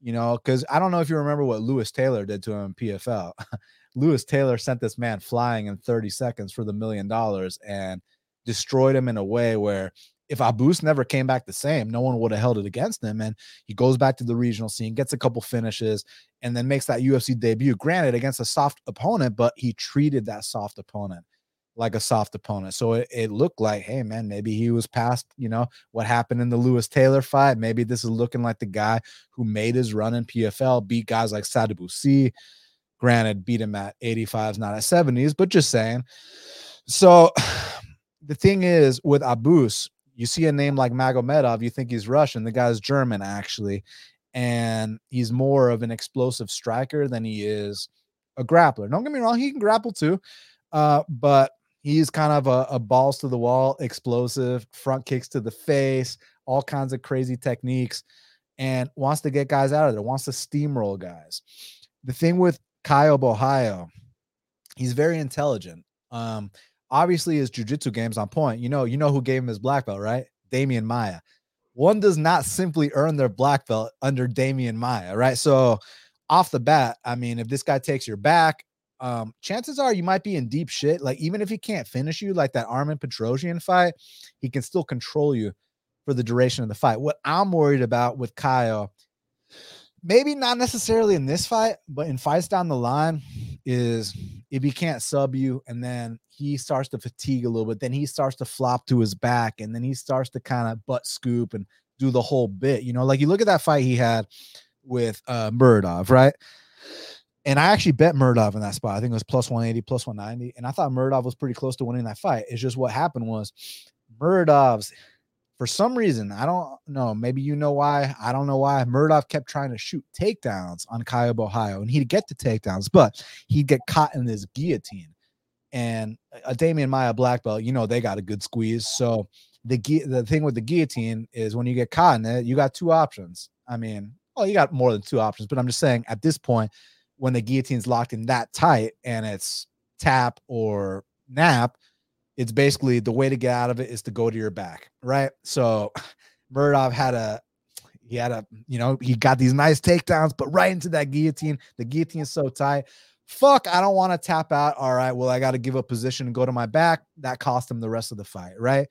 you know, because I don't know if you remember what Louis Taylor did to him in PFL. Louis Taylor sent this man flying in 30 seconds for the million dollars and destroyed him in a way where if Abus never came back the same, no one would have held it against him. And he goes back to the regional scene, gets a couple finishes, and then makes that UFC debut. Granted, against a soft opponent, but he treated that soft opponent like a soft opponent. So it, it looked like, hey man, maybe he was past, you know, what happened in the Louis Taylor fight. Maybe this is looking like the guy who made his run in PFL, beat guys like Sadibou Granted, beat him at 85s, not at 70s, but just saying. So the thing is with Abus, you see a name like Magomedov, you think he's Russian. The guy's German, actually. And he's more of an explosive striker than he is a grappler. Don't get me wrong, he can grapple too. Uh, but He's kind of a, a balls to the wall, explosive, front kicks to the face, all kinds of crazy techniques, and wants to get guys out of there, wants to steamroll guys. The thing with Caio Borralho, he's very intelligent. Um, obviously his jujitsu game's on point. You know, you know who gave him his black belt, right? Demian Maia. One does not simply earn their black belt under Demian Maia, right? So off the bat, I mean, if this guy takes your back, um, chances are you might be in deep shit. Like even if he can't finish you, like that Armen Petrosyan fight, he can still control you for the duration of the fight. What I'm worried about with Caio, maybe not necessarily in this fight, but in fights down the line, is if he can't sub you and then he starts to fatigue a little bit, then he starts to flop to his back and then he starts to kind of butt scoop and do the whole bit. You know, like you look at that fight he had with uh Muradov, right? And I actually bet Muradov in that spot. I think it was plus 180, plus 190. And I thought Muradov was pretty close to winning that fight. It's just what happened was Muradov's, for some reason, I don't know. Maybe you know why. I don't know why. Muradov kept trying to shoot takedowns on Caio Borralho, and he'd get the takedowns, but he'd get caught in this guillotine. And a Demian Maia black belt, you know, they got a good squeeze. So the the thing with the guillotine is when you get caught in it, you got two options. I mean, well, you got more than two options, but I'm just saying at this point, when the guillotine's locked in that tight and it's tap or nap, it's basically the way to get out of it is to go to your back, right? So Muradov had a he had a you know he got these nice takedowns, but right into that guillotine. The guillotine is so tight. Fuck, I don't want to tap out. All right, well, I got to give up position and go to my back. That cost him the rest of the fight, right?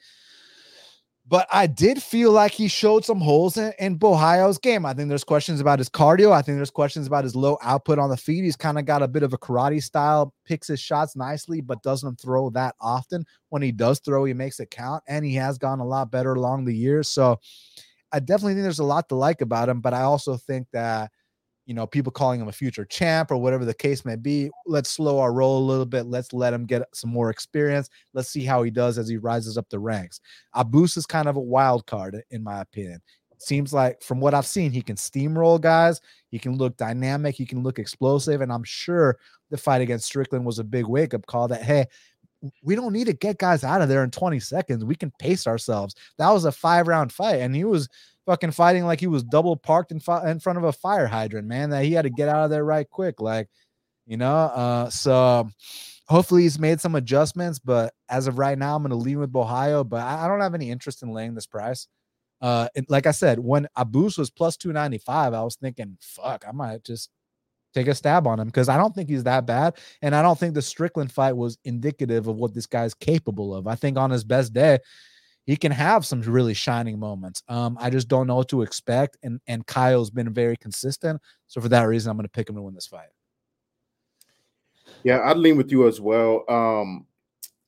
But I did feel like he showed some holes in, in Borralho's game. I think there's questions about his cardio. I think there's questions about his low output on the feet. He's kind of got a bit of a karate style, picks his shots nicely, but doesn't throw that often. When he does throw, he makes it count, and he has gone a lot better along the years. So I definitely think there's a lot to like about him, but I also think that you know, people calling him a future champ or whatever the case may be. Let's slow our roll a little bit. Let's let him get some more experience. Let's see how he does as he rises up the ranks. Abus is kind of a wild card, in my opinion. Seems like from what I've seen, he can steamroll guys. He can look dynamic. He can look explosive. And I'm sure the fight against Strickland was a big wake up call that, hey, we don't need to get guys out of there in 20 seconds. We can pace ourselves. That was a five round fight. And he was fucking fighting like he was double parked in, fi- in front of a fire hydrant, man, that he had to get out of there right quick. Like, you know, uh, so hopefully he's made some adjustments, but as of right now, I'm going to lean with Borralho, but I, I, don't have any interest in laying this price. Uh, and like I said, when Abus was plus 295, I was thinking, fuck, I might just take a stab on him because I don't think he's that bad. And I don't think the Strickland fight was indicative of what this guy's capable of. I think on his best day, he can have some really shining moments. Um, I just don't know what to expect. And and Caio's been very consistent. So for that reason, I'm going to pick him to win this fight. Yeah, I'd lean with you as well. Um,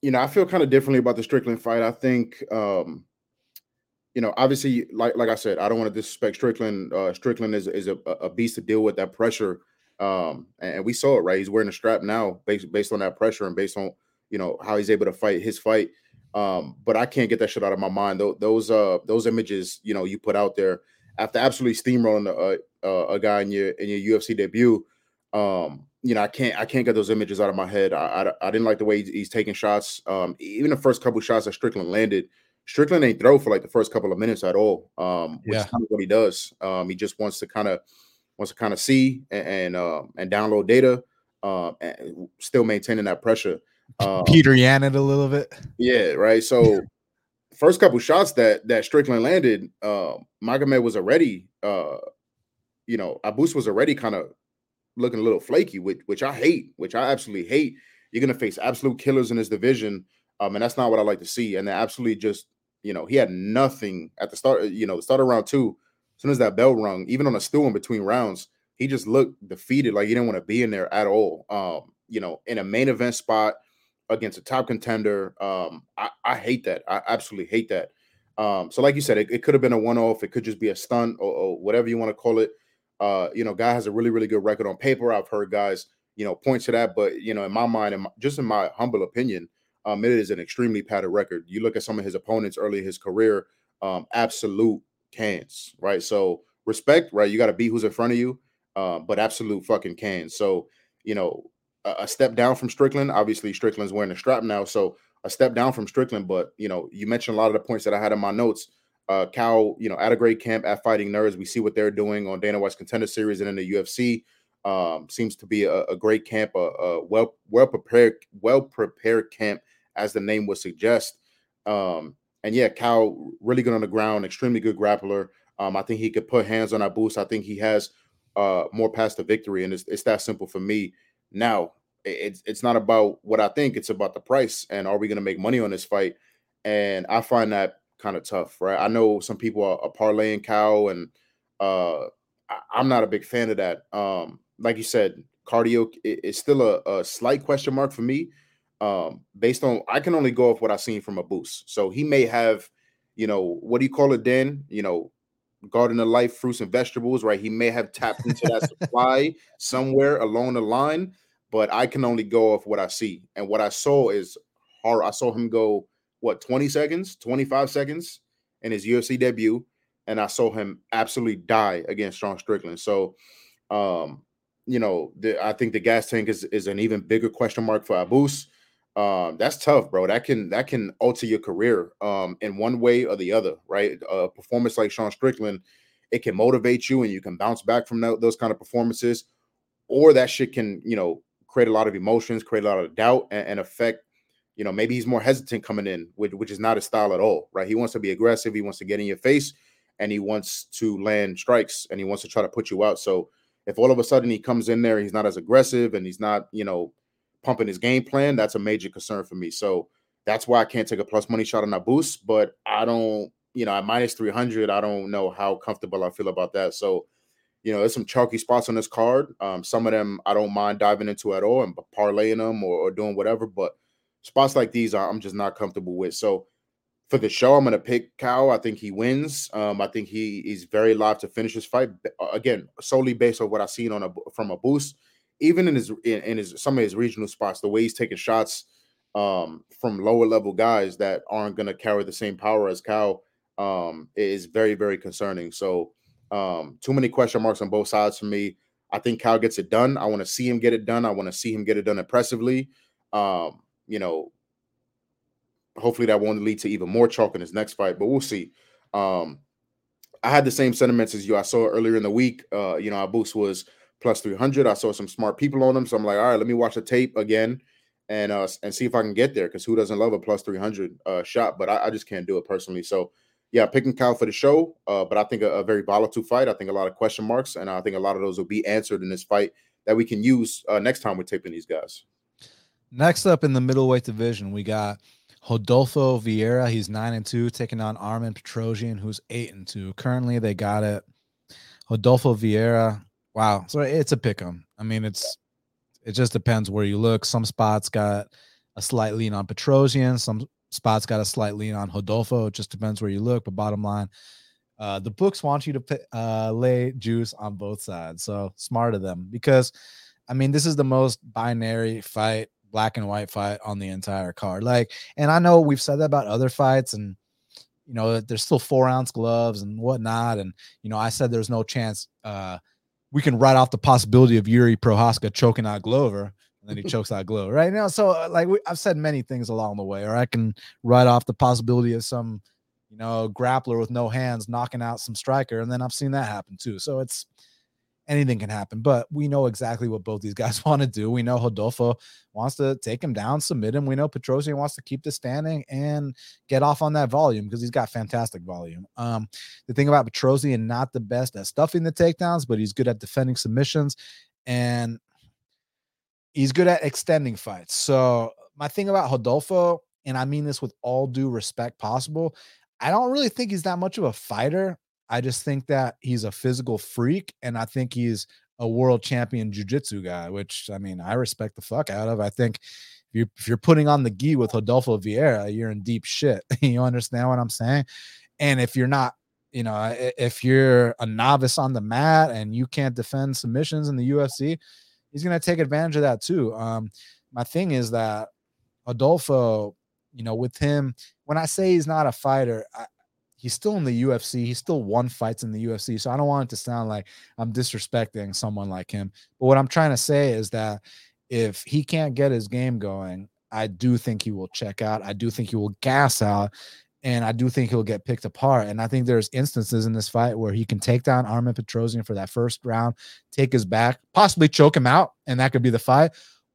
you know, I feel kind of differently about the Strickland fight. I think, um, you know, obviously, like like I said, I don't want to disrespect Strickland. Uh, Strickland is is a, a beast to deal with that pressure. Um, and we saw it, right? He's wearing a strap now, based based on that pressure and based on you know how he's able to fight his fight. Um, but I can't get that shit out of my mind. Those those uh those images, you know, you put out there after absolutely steamrolling a, a, a guy in your in your UFC debut. Um, you know, I can't I can't get those images out of my head. I I, I didn't like the way he's, he's, taking shots. Um, even the first couple shots that Strickland landed, Strickland ain't throw for like the first couple of minutes at all. Um, which yeah. is kind of what he does. Um, he just wants to kind of wants to kind of see and and, uh, and download data, uh, and still maintaining that pressure. Um, Peter Yan it a little bit. Yeah, right. So first couple shots that that Strickland landed, uh, Magomed was already, uh, you know, Abus was already kind of looking a little flaky, which which I hate, which I absolutely hate. You're gonna face absolute killers in this division, um, and that's not what I like to see. And they absolutely just, you know, he had nothing at the start. You know, the start of round two, as soon as that bell rung, even on a stool in between rounds, he just looked defeated, like he didn't want to be in there at all. Um, you know, in a main event spot against a top contender. Um, I, I, hate that. I absolutely hate that. Um, so, like you said, it, it could have been a one-off. It could just be a stunt or, or whatever you want to call it. Uh, you know, guy has a really, really good record on paper. I've heard guys, you know, point to that, but you know, in my mind, and just in my humble opinion, um, it is an extremely padded record. You look at some of his opponents early in his career, um, absolute cans, right? So respect, right? You got to beat who's in front of you, uh, but absolute fucking cans. So you know, a step down from Strickland. Obviously, Strickland's wearing a strap now, so a step down from Strickland. But you know, you mentioned a lot of the points that I had in my notes. Uh, Caio, you know, at a great camp at Fighting Nerds, we see what they're doing on Dana White's Contender Series and in the UFC. Um, seems to be a, a great camp, a, a, well well prepared, well prepared camp, as the name would suggest. Um, and yeah, Caio really good on the ground, extremely good grappler. Um, I think he could put hands on Abus. I think he has uh, more past the victory, and it's, it's that simple for me. Now, it's it's not about what I think; it's about the price. And are we going to make money on this fight? And I find that kind of tough, right? I know some people are, are parlaying Caio, and uh, I, am not a big fan of that. Um, like you said, cardio is still a, a, slight question mark for me. Um, based on I can only go off what I've seen from Abus. So he may have, you know, what do you call it, then? You know, garden of life fruits and vegetables, right? He may have tapped into that supply somewhere along the line but I can only go off what I see. And what I saw is hard. I saw him go what 20 seconds, 25 seconds in his UFC debut, and I saw him absolutely die against Sean Strickland. So, um, you know, the, I think the gas tank is is an even bigger question mark for Abus. Um, that's tough, bro. That can that can alter your career um in one way or the other, right? A performance like Sean Strickland, it can motivate you and you can bounce back from that, those kind of performances, or that shit can, you know, create a lot of emotions, create a lot of doubt, and, and affect. You know, maybe he's more hesitant coming in, which, which is not his style at all, right? He wants to be aggressive. He wants to get in your face, and he wants to land strikes, and he wants to try to put you out. So if all of a sudden he comes in there, he's not as aggressive, and he's not, you know, pumping his game plan, that's a major concern for me. So that's why I can't take a plus money shot on that Abus. But I don't, you know, at minus 300, I don't know how comfortable I feel about that. So you know, there's some chalky spots on this card. Um, some of them I don't mind diving into at all and parlaying them or, or doing whatever, but spots like these I'm just not comfortable with. So for the show, I'm going to pick Caio. I think he wins. Um, I think he is very live to finish his fight. Again, solely based on what I've seen on a from Abus, even in his in, his some of his regional spots, the way he's taking shots um, from lower level guys that aren't going to carry the same power as Caio um, is very very concerning. So um, too many question marks on both sides for me. I think Cal gets it done. I want to see him get it done. I want to see him get it done impressively. Um, you know, hopefully that won't lead to even more chalk in his next fight, but we'll see. Um, I had the same sentiments as you. I saw earlier in the week. Uh, you know, Abus was plus 300. I saw some smart people on them. So I'm like, all right, let me watch the tape again and uh and see if I can get there because who doesn't love a plus 300 uh shot? But I, I, just can't do it personally. So yeah, picking Caio for the show. Uh, but I think a, a, very volatile fight. I think a lot of question marks, and I think a lot of those will be answered in this fight that we can use uh, next time we're taping these guys. Next up in the middleweight division, we got Rodolfo Vieira, he's nine and two, taking on Armen Petrosyan, who's eight and two. Currently, they got it. Rodolfo Vieira, wow, so it's a pick 'em. I mean, it's it just depends where you look. Some spots got a slight lean on Petrosyan, some spots got a slight lean on Rodolfo. It just depends where you look. But bottom line, uh, the books want you to uh, lay juice on both sides. So smart of them because, I mean, this is the most binary fight black and white fight on the entire card. Like, and I know we've said that about other fights, and you know, there's still four ounce gloves and whatnot. And you know, I said there's no chance uh we can write off the possibility of Jiri Prochazka choking out Glover. And then he chokes out Glover, right now. So, uh, like we, I've said many things along the way, or I can write off the possibility of some, you know, grappler with no hands knocking out some striker, and then I've seen that happen too. So it's anything can happen. But we know exactly what both these guys want to do. We know Rodolfo wants to take him down, submit him. We know Petrosyan wants to keep the standing and get off on that volume because he's got fantastic volume. Um, the thing about Petrosyan, not the best at stuffing the takedowns, but he's good at defending submissions and he's good at extending fights. So my thing about Rodolfo, and I mean this with all due respect possible, I don't really think he's that much of a fighter. I just think that he's a physical freak, and I think he's a world champion jujitsu guy, which I mean I respect the fuck out of. I think if you're if you're putting on the gi with Rodolfo Vieira, you're in deep shit. you understand what I'm saying? And if you're not, you know, if you're a novice on the mat and you can't defend submissions in the UFC, he's gonna take advantage of that too. Um, my thing is that Rodolfo, you know, with him, when I say he's not a fighter, I, he's still in the UFC. He's still won fights in the UFC. So I don't want it to sound like I'm disrespecting someone like him. But what I'm trying to say is that if he can't get his game going, I do think he will check out. I do think he will gas out. And I do think he'll get picked apart. And I think there's instances in this fight where he can take down Armen Petrosyan for that first round, take his back, possibly choke him out, and that could be the fight.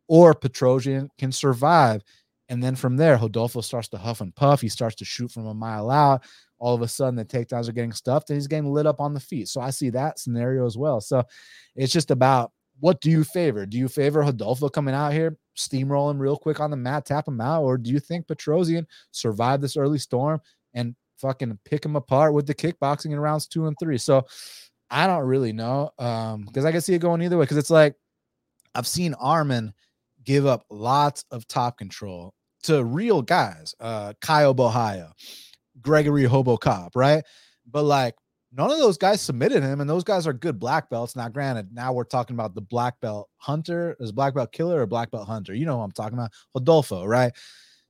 Or Petrosyan can survive. And then from there, Rodolfo starts to huff and puff. He starts to shoot from a mile out all of a sudden the takedowns are getting stuffed and he's getting lit up on the feet. So I see that scenario as well. So it's just about what do you favor? Do you favor Rodolfo coming out here, steamrolling real quick on the mat, tap him out, or do you think Petrosyan survived this early storm and fucking pick him apart with the kickboxing in rounds two and three? So I don't really know. Um, because I can see it going either way. Because it's like I've seen Armen give up lots of top control to real guys, uh Caio Borralho, Gregory Robocop, right? But like none of those guys submitted him, and those guys are good black belts. Now, granted, now we're talking about the black belt hunter, is black belt killer or black belt hunter? You know what I'm talking about, Rodolfo, right?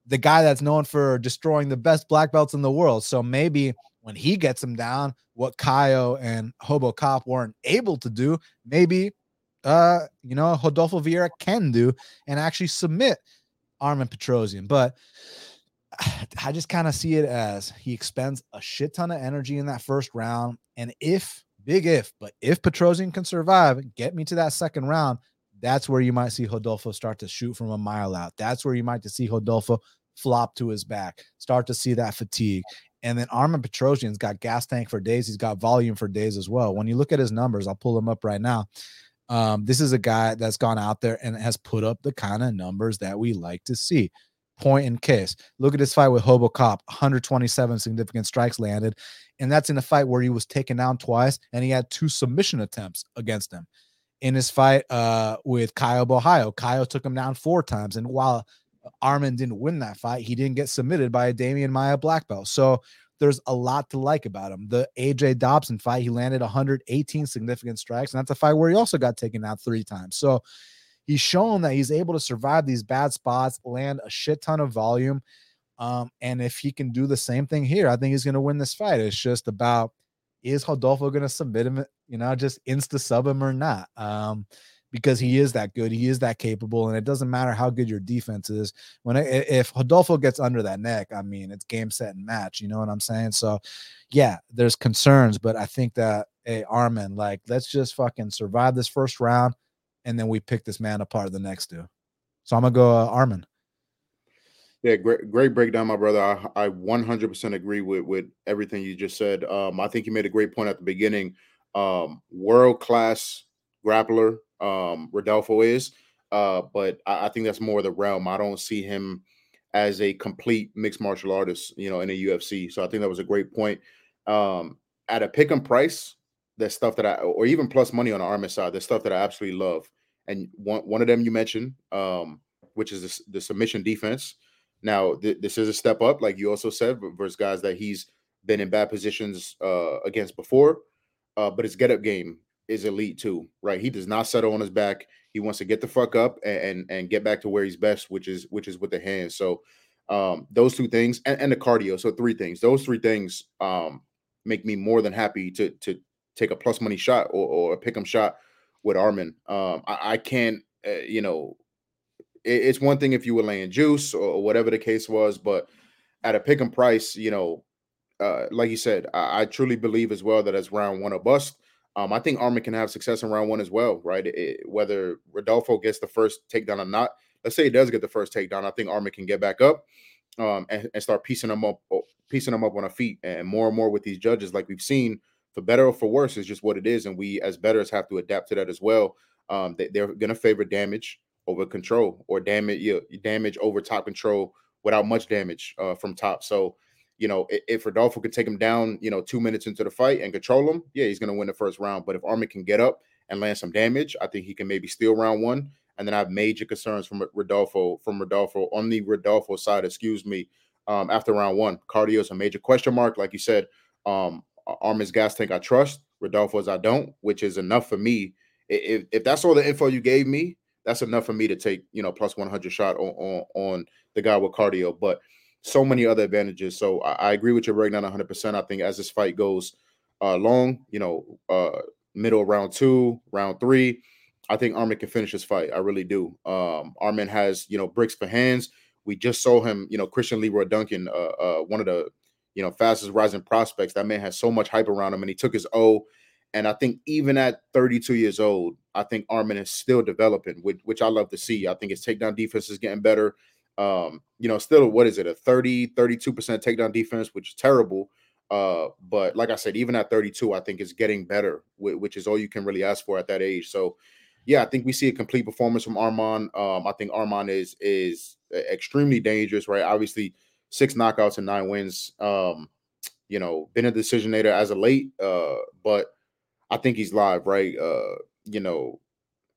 The guy that's known for destroying the best black belts in the world. So maybe when he gets him down, what Caio and Robocop weren't able to do, maybe uh, you know, Rodolfo Vieira can do and actually submit Armen Petrosyan. But I just kind of see it as he expends a shit ton of energy in that first round. And if, big if, but if Petrosyan can survive, get me to that second round, that's where you might see Rodolfo start to shoot from a mile out. That's where you might see Rodolfo flop to his back, start to see that fatigue. And then Armen Petrosyan's got gas tank for days. He's got volume for days as well. When you look at his numbers, I'll pull them up right now. Um, this is a guy that's gone out there and has put up the kind of numbers that we like to see point in case. Look at this fight with Robocop, 127 significant strikes landed. And that's in a fight where he was taken down twice and he had two submission attempts against him. In his fight uh, with Caio Borralho, Caio took him down four times. And while Armen didn't win that fight. He didn't get submitted by a Demian Maia black belt. So there's a lot to like about him. The AJ Dobson fight, he landed 118 significant strikes, and that's a fight where he also got taken out three times. So he's shown that he's able to survive these bad spots, land a shit ton of volume. Um, and if he can do the same thing here, I think he's going to win this fight. It's just about is Rodolfo going to submit him, you know, just insta sub him or not? Um, because he is that good, he is that capable, and it doesn't matter how good your defense is. When it, if Rodolfo gets under that neck, I mean, it's game, set, and match. You know what I'm saying? So, yeah, there's concerns, but I think that hey, Armen, like, let's just fucking survive this first round, and then we pick this man apart the next two. So I'm gonna go uh, Armen. Yeah, great, great breakdown, my brother. I, I 100% agree with with everything you just said. Um, I think you made a great point at the beginning. Um, world class grappler, um, Rodolfo is, uh, but I, I, think that's more the realm. I don't see him as a complete mixed martial artist, you know, in a UFC. So I think that was a great point. Um, at a pick and price, there's stuff that I, or even plus money on the Armen side, there's stuff that I absolutely love. And one one of them you mentioned, um, which is the, the submission defense. Now, th- this is a step up, like you also said, versus guys that he's been in bad positions uh, against before. Uh, but his get up game is elite too, right? He does not settle on his back. He wants to get the fuck up and and, and get back to where he's best, which is which is with the hands. So um, those two things and, and the cardio. So three things. Those three things um, make me more than happy to to take a plus money shot or, or a pick 'em shot with Armen. Um, I, I can't, uh, you know, it's one thing if you were laying juice or whatever the case was, but at a pick and price, you know, uh, like you said, I, I, truly believe as well that as round one a bust. Um, I think Armen can have success in round one as well, right? It, whether Rodolfo gets the first takedown or not, let's say he does get the first takedown, I think Armen can get back up um, and, and, start piecing them up, piecing them up on a feet, and more and more with these judges, like we've seen, for better or for worse, is just what it is, and we as betters have to adapt to that as well. Um, they, they're going to favor damage over control or damage know, damage over top control without much damage uh, from top. So, you know, if, Rodolfo can take him down, you know, two minutes into the fight and control him, yeah, he's going to win the first round. But if Armen can get up and land some damage, I think he can maybe steal round one. And then I have major concerns from Rodolfo from Rodolfo on the Rodolfo side, excuse me, um, after round one. Cardio is a major question mark. Like you said, um, Armen's gas tank I trust, Rodolfo's I don't, which is enough for me. If, if that's all the info you gave me, that's enough for me to take you know plus 100 shot on on, on the guy with cardio but so many other advantages. So i, I agree with your breakdown 100% i think as this fight goes uh long you know uh middle round two round three i think armen can finish this fight. I really do. Um armen has you know bricks for hands. We just saw him you know christian leroy duncan uh, uh one of the you know fastest rising prospects that man has so much hype around him and he took his o and I think even at 32 years old, I think Armen is still developing, which, which I love to see. I think his takedown defense is getting better. Um, you know, still, what is it, a 30, 32% takedown defense, which is terrible. Uh, but like I said, even at 32, I think it's getting better, which is all you can really ask for at that age. So, yeah, I think we see a complete performance from Armen. Um, I think Armen is is extremely dangerous, right? Obviously, six knockouts and nine wins. Um, you know, been a decision maker as of late, uh, but I think he's live, right? Uh, you know,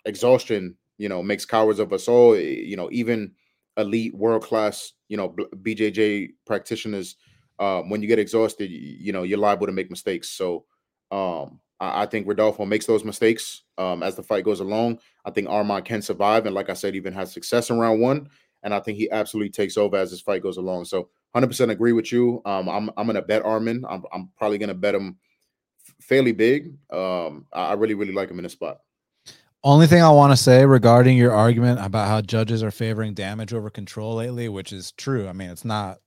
exhaustion, you know, makes cowards of us all. Eh, you know, even elite world class, you know, BJJ practitioners, um, when you get exhausted, you, you, know, you're liable to make mistakes. So, um, I, I think Rodolfo makes those mistakes um, as the fight goes along. I think Armen can survive, and like I said, even has success in round one. And I think he absolutely takes over as this fight goes along. So, 100% agree with you. Um, I'm I'm gonna bet Armen. I'm I'm probably gonna bet him fairly big. Um, I really, really like him in the spot. Only thing I want to say regarding your argument about how judges are favoring damage over control lately, which is true. I mean, it's not,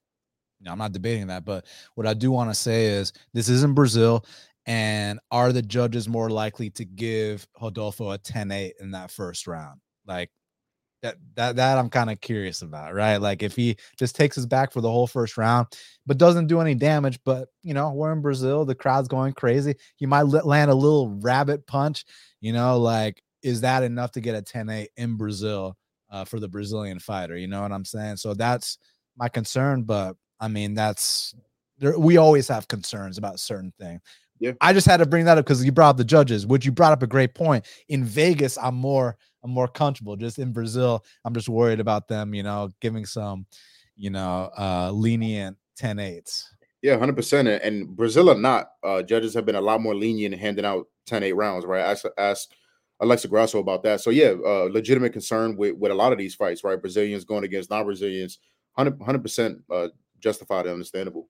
you know, I'm not debating that, but what I do want to say is this isn't Brazil. And are the judges more likely to give Rodolfo a 10 8 in that first round? Like, that that that I'm kind of curious about, right? Like if he just takes us back for the whole first round, but doesn't do any damage, but you know we're in Brazil, the crowd's going crazy. He might land a little rabbit punch, you know, like is that enough to get a 10-8 in Brazil uh, for the Brazilian fighter? You know what I'm saying? So that's my concern, but I mean that's there, we always have concerns about certain things. Yeah. I just had to bring that up because you brought up the judges, which you brought up a great point. In Vegas, I'm more I'm more comfortable. Just in Brazil, I'm just worried about them, you know, giving some, you know, uh lenient 10 8s. Yeah, 100%. And Brazil or not, uh, judges have been a lot more lenient in handing out 10 8 rounds, right? I asked Alexa Grasso about that. So, yeah, uh, legitimate concern with, with a lot of these fights, right? Brazilians going against non Brazilians, 100, 100% uh, justified and understandable.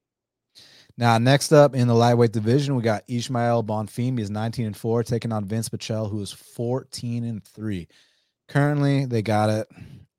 Now, next up in the lightweight division, we got Ismael Bonfim. He's 19 and 4, taking on Vinc Pichel, who is 14 and 3. Currently, they got it.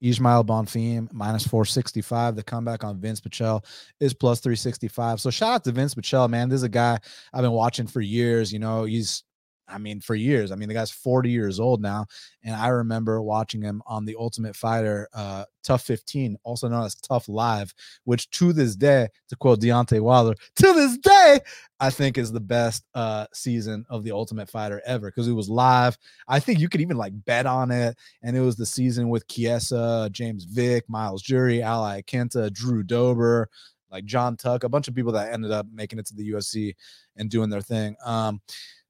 Ismael Bonfim minus 465. The comeback on Vinc Pichel is plus 365. So shout out to Vinc Pichel, man. This is a guy I've been watching for years. You know, he's I mean, for years. I mean, the guy's 40 years old now. And I remember watching him on the Ultimate Fighter uh, TUF 15, also known as TUF Live, which to this day, to quote Deontay Wilder, to this day, I think is the best uh, season of the Ultimate Fighter ever because it was live. I think you could even like bet on it. And it was the season with Chiesa, James Vick, Myles Jury, Al Iaquinta, Drew Dober, like Jon Tuck, a bunch of people that ended up making it to the UFC and doing their thing. Um,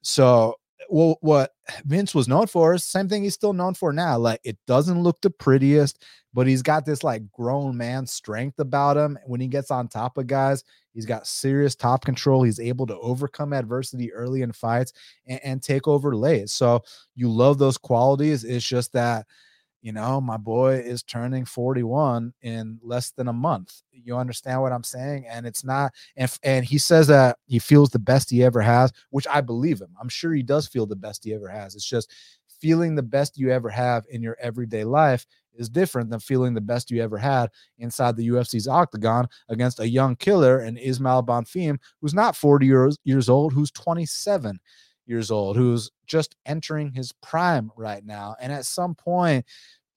so well, what Vinc was known for is same thing he's still known for now. Like it doesn't look the prettiest, but he's got this like grown man strength about him. When he gets on top of guys, he's got serious top control. He's able to overcome adversity early in fights and, and take over late. So you love those qualities. It's just that you know, my boy is turning 41 in less than a month. You understand what I'm saying? And it's not, and, and he says that he feels the best he ever has, which I believe him. I'm sure he does feel the best he ever has. It's just feeling the best you ever have in your everyday life is different than feeling the best you ever had inside the UFC's octagon against a young killer and Ismael Bonfim, who's not 40 years, years old, who's 27 years old, who's just entering his prime right now. And at some point,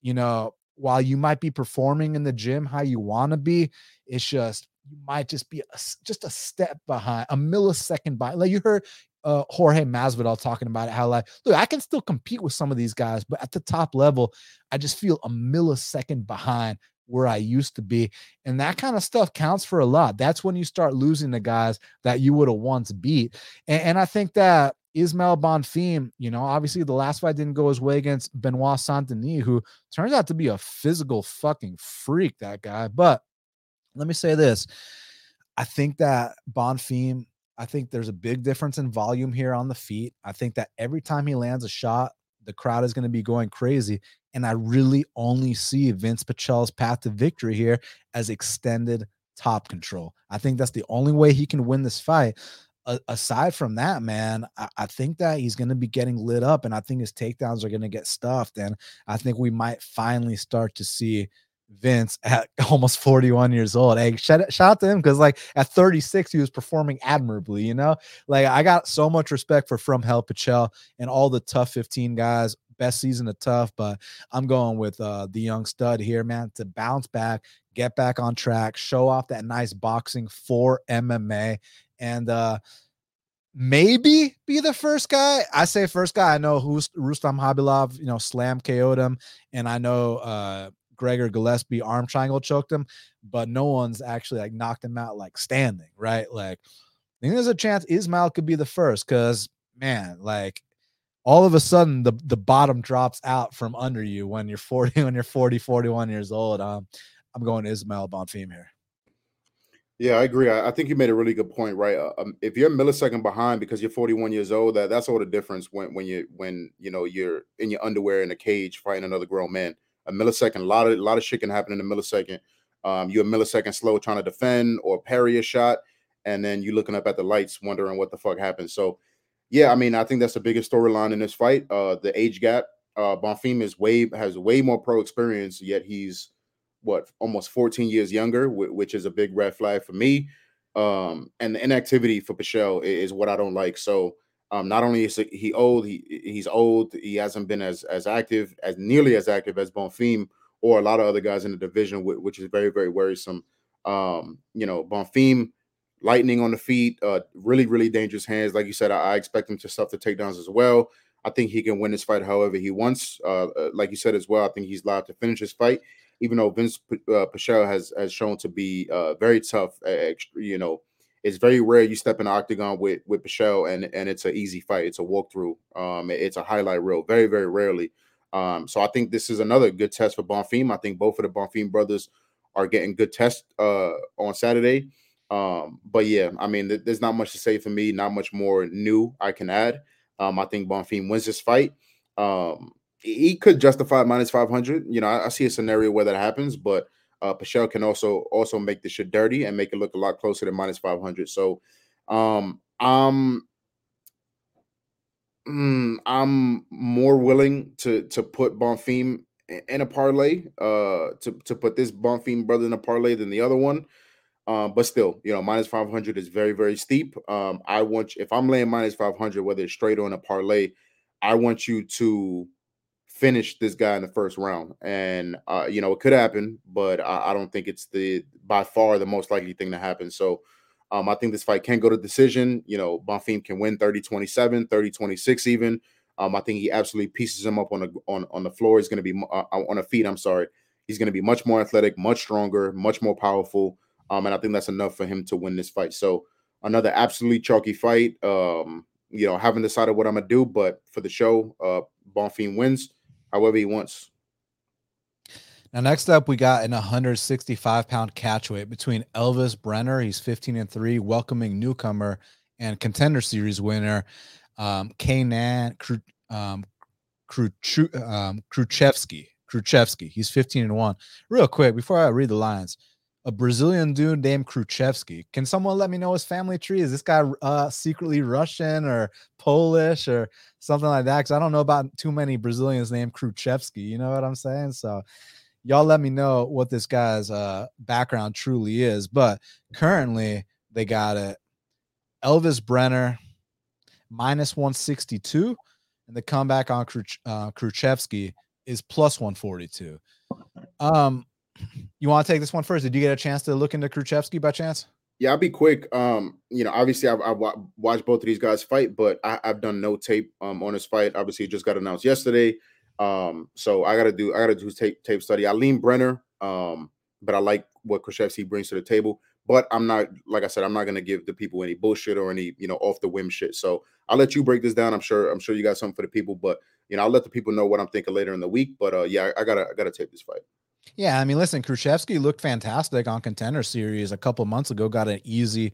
you know, while you might be performing in the gym how you want to be, it's just you might just be a, just a step behind, a millisecond by. Like you heard uh, Jorge Masvidal talking about it, how like, look, I can still compete with some of these guys, but at the top level, I just feel a millisecond behind where I used to be. And that kind of stuff counts for a lot. That's when you start losing the guys that you would have once beat. And, and I think that Ismael Bonfim, you know, obviously the last fight didn't go his way against Benoit Saint Denis, who turns out to be a physical fucking freak, that guy. But let me say this I think that Bonfim, I think there's a big difference in volume here on the feet. I think that every time he lands a shot, the crowd is going to be going crazy. And I really only see Vinc Pichel's path to victory here as extended top control. I think that's the only way he can win this fight aside from that, man, I, I think that he's going to be getting lit up, and I think his takedowns are going to get stuffed, and I think we might finally start to see Vinc at almost 41 years old. Hey, shout, shout out to him because like at 36, he was performing admirably, you know? Like I got so much respect for From Hell Pichel and all the TUF 15 guys. Best season of TUF, but I'm going with uh the young stud here, man, to bounce back, get back on track, show off that nice boxing for MMA and uh maybe be the first guy. I say first guy. I know who's Rustam Khabilov, you know, slam KO'd him, and I know uh Gregor Gillespie arm triangle choked him, but no one's actually like knocked him out like standing, right? Like I think there's a chance Ismael could be the first because man, like all of a sudden the the bottom drops out from under you when you're 40 when you're 40 41 years old um i'm going ismael bonfim here yeah, I agree. I, I think you made a really good point, right? Uh, um, if you're a millisecond behind because you're 41 years old, that that's all the difference when when you when you know you're in your underwear in a cage fighting another grown man. A millisecond, a lot of a lot of shit can happen in a millisecond. Um, you're a millisecond slow trying to defend or parry a shot, and then you're looking up at the lights wondering what the fuck happened. So, yeah, I mean, I think that's the biggest storyline in this fight. Uh, the age gap. Uh, Bonfim is way has way more pro experience, yet he's what almost 14 years younger, which is a big red flag for me. Um, and the inactivity for Pichel is, what I don't like. So um, not only is he old, he he's old. He hasn't been as as active, as nearly as active as Bonfim or a lot of other guys in the division, which is very very worrisome. Um, you know, Bonfim, lightning on the feet, uh, really really dangerous hands. Like you said, I, I expect him to stuff the takedowns as well. I think he can win this fight however he wants. Uh, uh like you said as well, I think he's allowed to finish his fight even though Vinc uh, has has shown to be uh, very tough, you know, it's very rare you step in octagon with with Pichel and and it's an easy fight. It's a walkthrough. Um, it's a highlight reel. Very very rarely. Um, so I think this is another good test for Bonfim. I think both of the Bonfim brothers are getting good tests uh, on Saturday. Um, but yeah, I mean, th- there's not much to say for me. Not much more new I can add. Um, I think Bonfim wins this fight. Um, he could justify minus 500. You know, I, I, see a scenario where that happens, but uh, Pichel can also also make the shit dirty and make it look a lot closer to minus 500. So, um, I'm mm, I'm more willing to to put Bonfim in a parlay, uh, to to put this Bonfim brother in a parlay than the other one. Um, but still, you know, minus 500 is very, very steep. Um, I want, if I'm laying minus 500, whether it's straight or in a parlay, I want you to finish this guy in the first round. And uh, you know, it could happen, but I, I, don't think it's the by far the most likely thing to happen. So um, I think this fight can go to decision. You know, Bonfim can win 30-27, 30-26 even. Um, I think he absolutely pieces him up on the on, on the floor. He's going to be uh, uh, on a feet. I'm sorry. He's going to be much more athletic, much stronger, much more powerful. Um, and I think that's enough for him to win this fight. So another absolutely chalky fight. Um, you know, haven't decided what I'm gonna do, but for the show, uh Bonfim wins however he wants. Now, next up, we got an 165 pound catchweight between Elvis Brener, he's 15 and 3, welcoming newcomer and contender series winner, um, Kaynan Kru, um, um, Kruschewsky. Kruschewsky, he's 15 and 1. Real quick, before I read the lines, a Brazilian dude named Kruschewsky. Can someone let me know his family tree? Is this guy uh, secretly Russian or Polish or something like that? Because I don't know about too many Brazilians named Kruschewsky. You know what I'm saying? So y'all let me know what this guy's uh, background truly is. But currently, they got it. Elvis Brener minus 162, and the comeback on Kruch, uh, is plus 142. Um, you want to take this one first? Did you get a chance to look into Kruschewsky by chance? Yeah, I'll be quick. Um, you know, obviously I've, I've watched both of these guys fight, but I, have done no tape um on this fight. Obviously, just got announced yesterday. Um, so I gotta do I gotta do tape tape study. I lean Brener, um, but I like what Kruschewsky brings to the table. But I'm not like I said, I'm not gonna give the people any bullshit or any you know off the whim shit. So I'll let you break this down. I'm sure I'm sure you got something for the people, but you know I'll let the people know what I'm thinking later in the week. But uh, yeah, I, I gotta I gotta tape this fight. Yeah, I mean, listen, Kruschewsky looked fantastic on contender series a couple months ago. Got an easy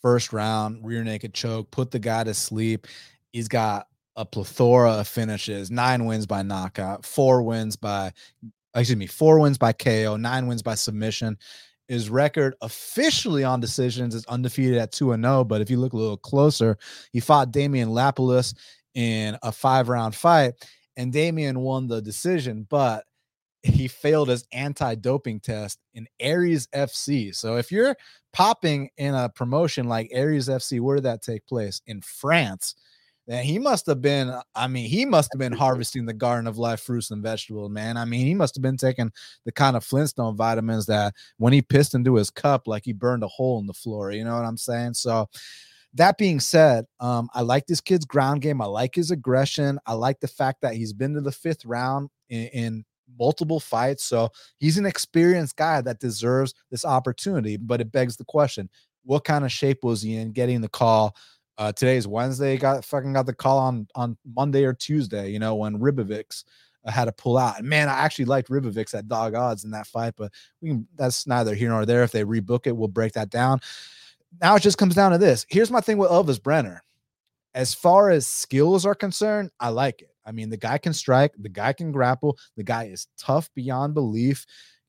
first round rear naked choke, put the guy to sleep. He's got a plethora of finishes: nine wins by knockout, four wins by, excuse me, four wins by KO, nine wins by submission. His record officially on decisions is undefeated at 2 0. But if you look a little closer, he fought Damien Lapilus in a five round fight, and Damien won the decision. But he failed his anti-doping test in Ares FC. So if you're popping in a promotion like Ares FC, where did that take place? In France. Then he must have been, I mean, he must have been harvesting the garden of life fruits and vegetables, man. I mean, he must have been taking the kind of Flintstone vitamins that when he pissed into his cup, like he burned a hole in the floor. You know what I'm saying? So that being said, um, I like this kid's ground game. I like his aggression. I like the fact that he's been to the fifth round in, in multiple fights. So he's an experienced guy that deserves this opportunity. But it begs the question what kind of shape was he in getting the call? Uh, today's Wednesday. Got fucking got the call on on Monday or Tuesday. You know when Ribovics uh, had to pull out. And man, I actually liked Ribovics at dog odds in that fight, but we can, that's neither here nor there. If they rebook it, we'll break that down. Now it just comes down to this. Here's my thing with Elvis Brener. As far as skills are concerned, I like it. I mean, the guy can strike, the guy can grapple, the guy is tough beyond belief,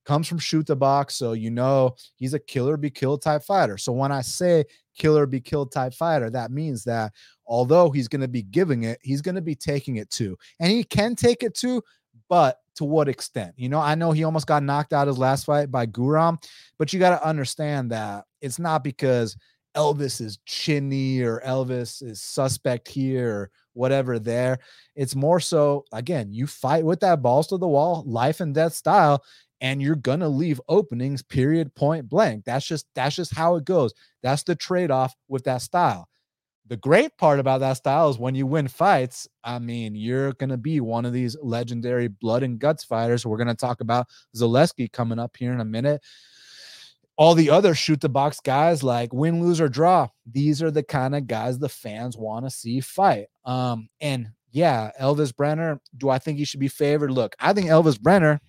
comes from Chute Boxe. So, you know, he's a killer be killed type fighter. So, when I say killer be killed type fighter, that means that although he's going to be giving it, he's going to be taking it too. And he can take it too, but to what extent? You know, I know he almost got knocked out his last fight by Guram, but you got to understand that it's not because Elvis is chinny or Elvis is suspect here or whatever there. It's more so, again, you fight with that balls to the wall, life and death style, and you're gonna leave openings, period, point blank. That's just that's just how it goes. That's the trade-off with that style. The great part about that style is when you win fights, I mean, you're going to be one of these legendary blood and guts fighters. We're going to talk about Zaleski coming up here in a minute all the other Chute Boxe guys like win, lose, or draw. These are the kind of guys the fans want to see fight. Um, and yeah, Elvis Brener do I think he should be favored? Look, I think Elvis Brener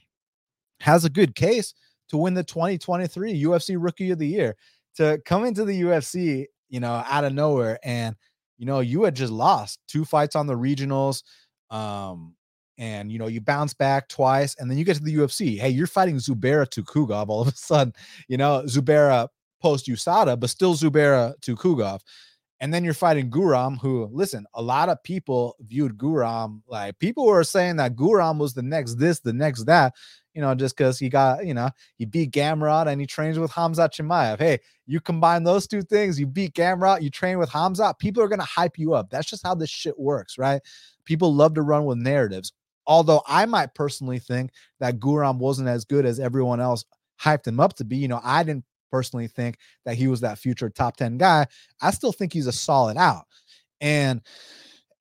has a good case to win the 2023 UFC Rookie of the Year. To come into the UFC, you know, out of nowhere, and you know, you had just lost two fights on the regionals, um, and you know, you bounce back twice, and then you get to the UFC. Hey, you're fighting Zubaira Tukhugov all of a sudden, you know, Zubaira post USADA, but still Zubaira Tukhugov. And then you're fighting Guram, who, listen, a lot of people viewed Guram like people were saying that Guram was the next this, the next that, you know, just because he got, you know, he beat Gamrot and he trains with Khamzat Chimaev. Hey, you combine those two things, you beat Gamrot, you train with Hamza, people are to hype you up. That's just how this shit works, right? People love to run with narratives. Although I might personally think that Guram wasn't as good as everyone else hyped him up to be. You know, I didn't personally think that he was that future top 10 guy. I still think he's a solid out. And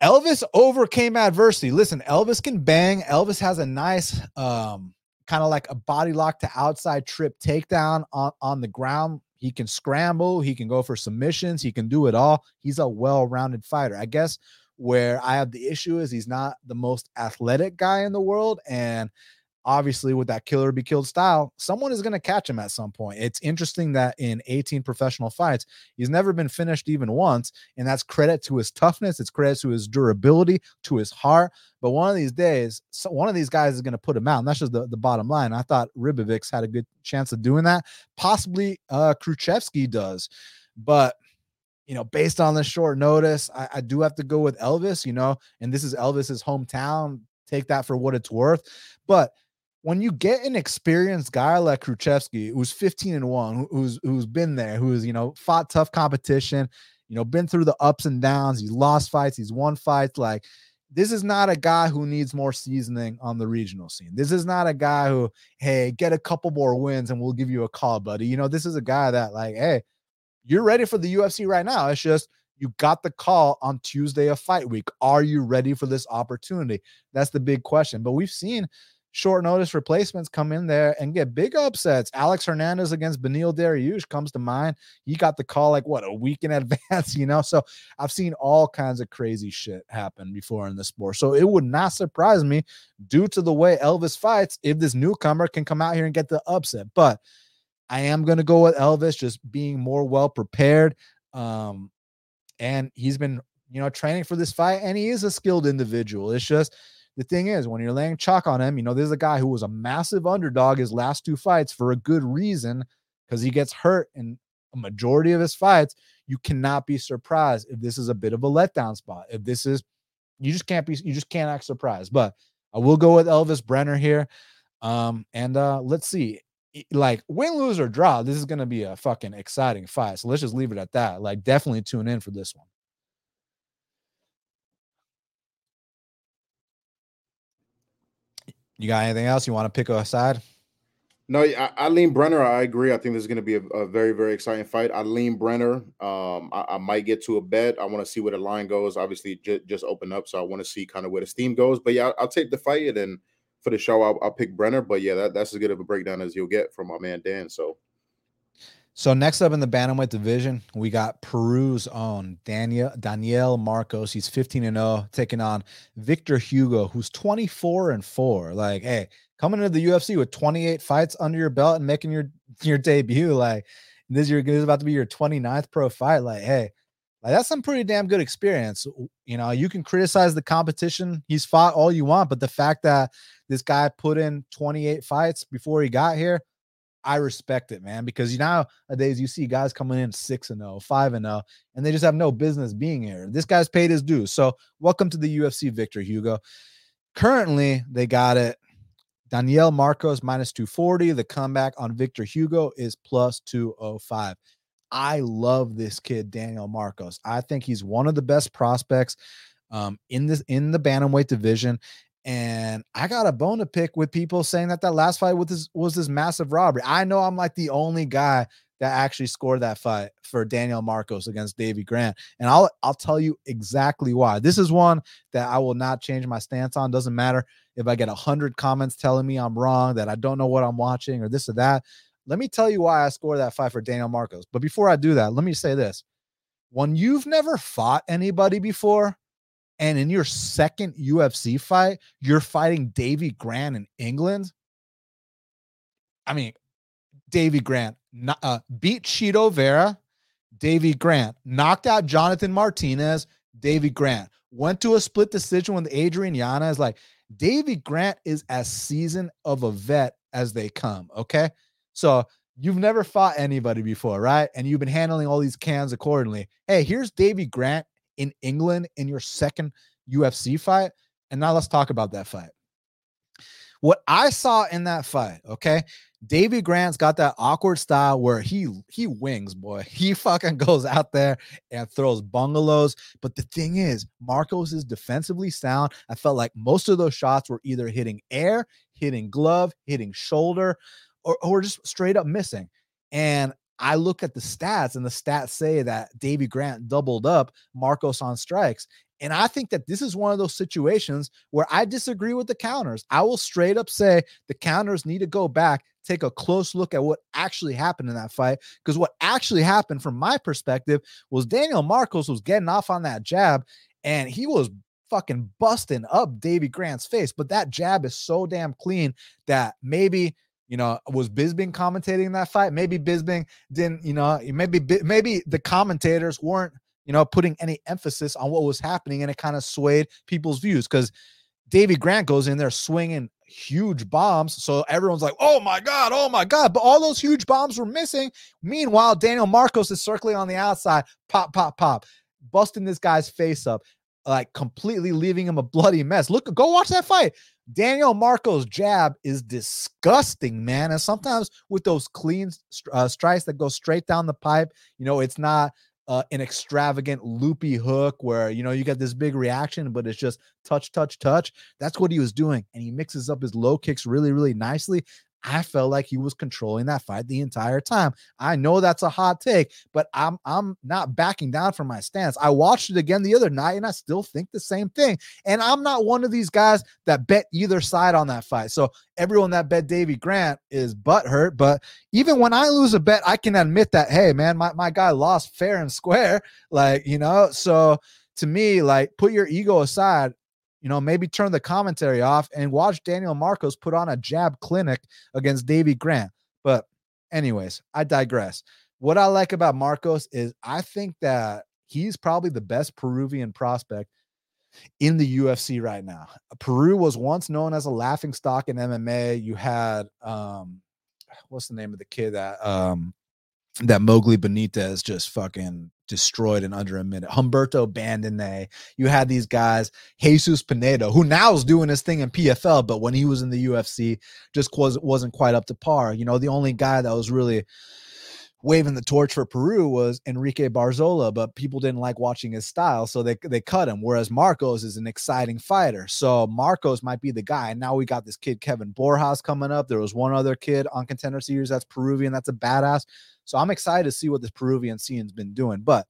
Elvis overcame adversity. Listen, Elvis can bang. Elvis has a nice um kind of like a body lock to outside trip takedown on, on the ground. He can scramble, he can go for submissions, he can do it all. He's a well-rounded fighter. I guess where I have the issue is he's not the most athletic guy in the world and obviously with that killer be killed style, someone is going to catch him at some point. It's interesting that in 18 professional fights, he's never been finished even once. And that's credit to his toughness, it's credit to his durability, to his heart. But one of these days, so one of these guys is going to put him out. And that's just the, the bottom line. I thought Ribovics had a good chance of doing that. Possibly uh Kruschewsky does. But you know, based on the short notice, I, I, do have to go with Elvis, you know, and this is Elvis's hometown. Take that for what it's worth. But when you get an experienced guy like Kruschewsky, who's 15 and one, who's who's been there, who's you know fought tough competition, you know, been through the ups and downs, he's lost fights, he's won fights. Like this is not a guy who needs more seasoning on the regional scene. This is not a guy who, hey, get a couple more wins and we'll give you a call, buddy. You know, this is a guy that, like, hey, you're ready for the UFC right now. It's just you got the call on Tuesday of fight week. Are you ready for this opportunity? That's the big question. But we've seen short notice replacements come in there and get big upsets. Alex Hernandez against Beneil Dariush comes to mind. He got the call like what a week in advance, you know. So I've seen all kinds of crazy shit happen before in the sport. So it would not surprise me due to the way Elvis fights if this newcomer can come out here and get the upset. But I am going to go with Elvis just being more well prepared. Um, and he's been, you know, training for this fight, and he is a skilled individual. It's just the thing is, when you're laying chalk on him, you know, there's a guy who was a massive underdog his last two fights for a good reason because he gets hurt in a majority of his fights. You cannot be surprised if this is a bit of a letdown spot. If this is, you just can't be, you just can't act surprised. But I will go with Elvis Brener here. Um, and uh, let's see. Like win, lose, or draw, this is gonna be a fucking exciting fight. So let's just leave it at that. Like, definitely tune in for this one. You got anything else you want to pick a side? No, I, lean Brener. I agree. I think this is going to be a, a, very, very exciting fight. I lean Brener. Um, I, I, might get to a bet. I want to see where the line goes. Obviously, j- just open up, so I want to see kind of where the steam goes. But yeah, I'll, I'll take the fight, and for the show, I'll, I'll, pick Brener. But yeah, that, that's as good of a breakdown as you'll get from my man Dan. So so next up in the bantamweight division, we got Peru's own Daniel Daniel Marcos. He's 15 and 0, taking on Victor Hugo, who's 24 and 4. Like, hey, coming into the UFC with 28 fights under your belt and making your your debut, like this is your this is about to be your 29th pro fight. Like, hey, like that's some pretty damn good experience. You know, you can criticize the competition he's fought all you want, but the fact that this guy put in 28 fights before he got here I respect it, man, because you nowadays you see guys coming in 6 and 0, 5 and 0, and they just have no business being here. This guy's paid his dues. So, welcome to the UFC, Victor Hugo. Currently, they got it. Daniel Marcos minus 240. The comeback on Victor Hugo is plus 205. I love this kid, Daniel Marcos. I think he's one of the best prospects um, in this in the bantamweight division. And I got a bone to pick with people saying that that last fight with this was this massive robbery. I know I'm like the only guy that actually scored that fight for Daniel Marcos against Davey Grant. And I'll I'll tell you exactly why. This is one that I will not change my stance on. Doesn't matter if I get a hundred comments telling me I'm wrong, that I don't know what I'm watching, or this or that. Let me tell you why I scored that fight for Daniel Marcos. But before I do that, let me say this. When you've never fought anybody before, And in your second UFC fight, you're fighting Davey Grant in England. I mean, Davey Grant uh, beat Chito Vera, Davey Grant knocked out Jonathan Martinez, Davey Grant went to a split decision with Adrian Yana. Yanez. Like Davey Grant is as seasoned of a vet as they come. Okay. So you've never fought anybody before, right? And you've been handling all these cans accordingly. Hey, here's Davey Grant in England in your second UFC fight. And now let's talk about that fight. What I saw in that fight, okay, Davey Grant's got that awkward style where he he wings, boy. He fucking goes out there and throws bungalows. But the thing is, Marcos is defensively sound. I felt like most of those shots were either hitting air, hitting glove, hitting shoulder, or, or just straight up missing. And I look at the stats, and the stats say that Davey Grant doubled up Marcos on strikes. And I think that this is one of those situations where I disagree with the counters. I will straight up say the counters need to go back, take a close look at what actually happened in that fight. Because what actually happened, from my perspective, was Daniel Marcos was getting off on that jab and he was fucking busting up Davey Grant's face. But that jab is so damn clean that maybe you know, was Bisping commentating that fight? Maybe Bisping didn't, you know, maybe maybe the commentators weren't you know, putting any emphasis on what was happening, and it kind of swayed people's views because Davey Grant goes in there swinging huge bombs. So everyone's like, oh my God, oh my God. But all those huge bombs were missing. Meanwhile, Daniel Marcos is circling on the outside, pop, pop, pop, busting this guy's face up, like completely leaving him a bloody mess. Look, go watch that fight. Daniel Marcos' jab is disgusting, man. And sometimes with those clean uh, strikes that go straight down the pipe, you know, it's not uh, an extravagant loopy hook where you know you get this big reaction, but it's just touch, touch, touch. That's what he was doing, and he mixes up his low kicks really, really nicely. I felt like he was controlling that fight the entire time. I know that's a hot take, but I'm I'm not backing down from my stance. I watched it again the other night and I still think the same thing. And I'm not one of these guys that bet either side on that fight. So everyone that bet Davey Grant is butthurt. But even when I lose a bet, I can admit that, hey man, my, my guy lost fair and square. Like, you know, so to me, like put your ego aside you know, maybe turn the commentary off and watch Daniel Marcos put on a jab clinic against Davey Grant. But, anyways, I digress. What I like about Marcos is I think that he's probably the best Peruvian prospect in the UFC right now. Peru was once known as a laughing stock in MMA. You had um what's the name of the kid that um that Mowgli Benitez just fucking destroyed in under a minute. Humberto Bandenay. You had these guys, Jesus Pinedo, who now is doing his thing in PFL, but when he was in the UFC, just was, wasn't quite up to par. You know, the only guy that was really waving the torch for Peru was Enrique Barzola, but people didn't like watching his style, so they they cut him. Whereas Marcos is an exciting fighter, so Marcos might be the guy. And now we got this kid Kevin Borjas coming up. There was one other kid on Contender Series that's Peruvian, that's a badass. So I'm excited to see what this Peruvian scene's been doing. But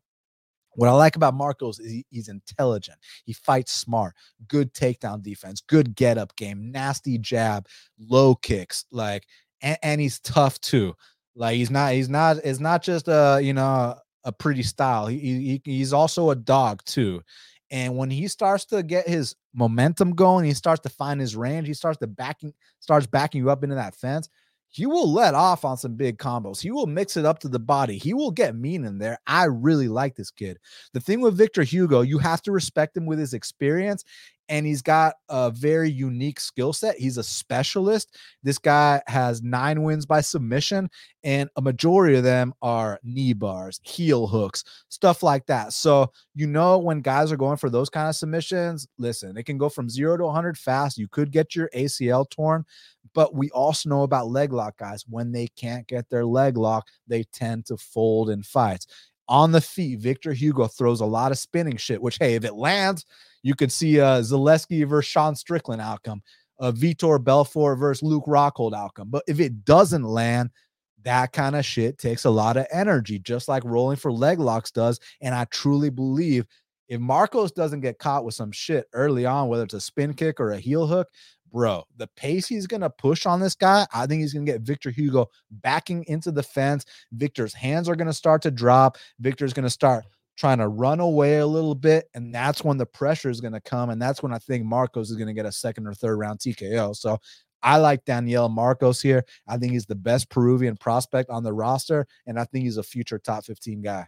what I like about Marcos is he, he's intelligent. He fights smart, good takedown defense, good get up game, nasty jab, low kicks, like, and, and, he's tough too. Like he's not, he's not, it's not just a, you know, a pretty style. He, he he's also a dog too. And when he starts to get his momentum going, he starts to find his range. He starts to backing, starts backing you up into that fence he will let off on some big combos. He will mix it up to the body. He will get mean in there. I really like this kid. The thing with Victor Hugo, you have to respect him with his experience and he's got a very unique skill set. He's a specialist. This guy has nine wins by submission, and a majority of them are knee bars, heel hooks, stuff like that. So, you know, when guys are going for those kind of submissions, listen, it can go from zero to 100 fast. You could get your ACL torn, but we also know about leg lock guys. When they can't get their leg lock, they tend to fold in fights. On the feet, Victor Hugo throws a lot of spinning shit, which, hey, if it lands, you could see a Zaleski versus Sean Strickland outcome, a Vitor Belfort versus Luke Rockhold outcome. But if it doesn't land, that kind of shit takes a lot of energy, just like rolling for leg locks does. And I truly believe if Marcos doesn't get caught with some shit early on, whether it's a spin kick or a heel hook, bro, the pace he's going to push on this guy, I think he's going to get Victor Hugo backing into the fence. Victor's hands are going to start to drop. Victor's going to start trying to run away a little bit. And that's when the pressure is going to come. And that's when I think Marcos is going to get a second or third round TKO. So I like Daniel Marcos here. I think he's the best Peruvian prospect on the roster. And I think he's a future top 15 guy.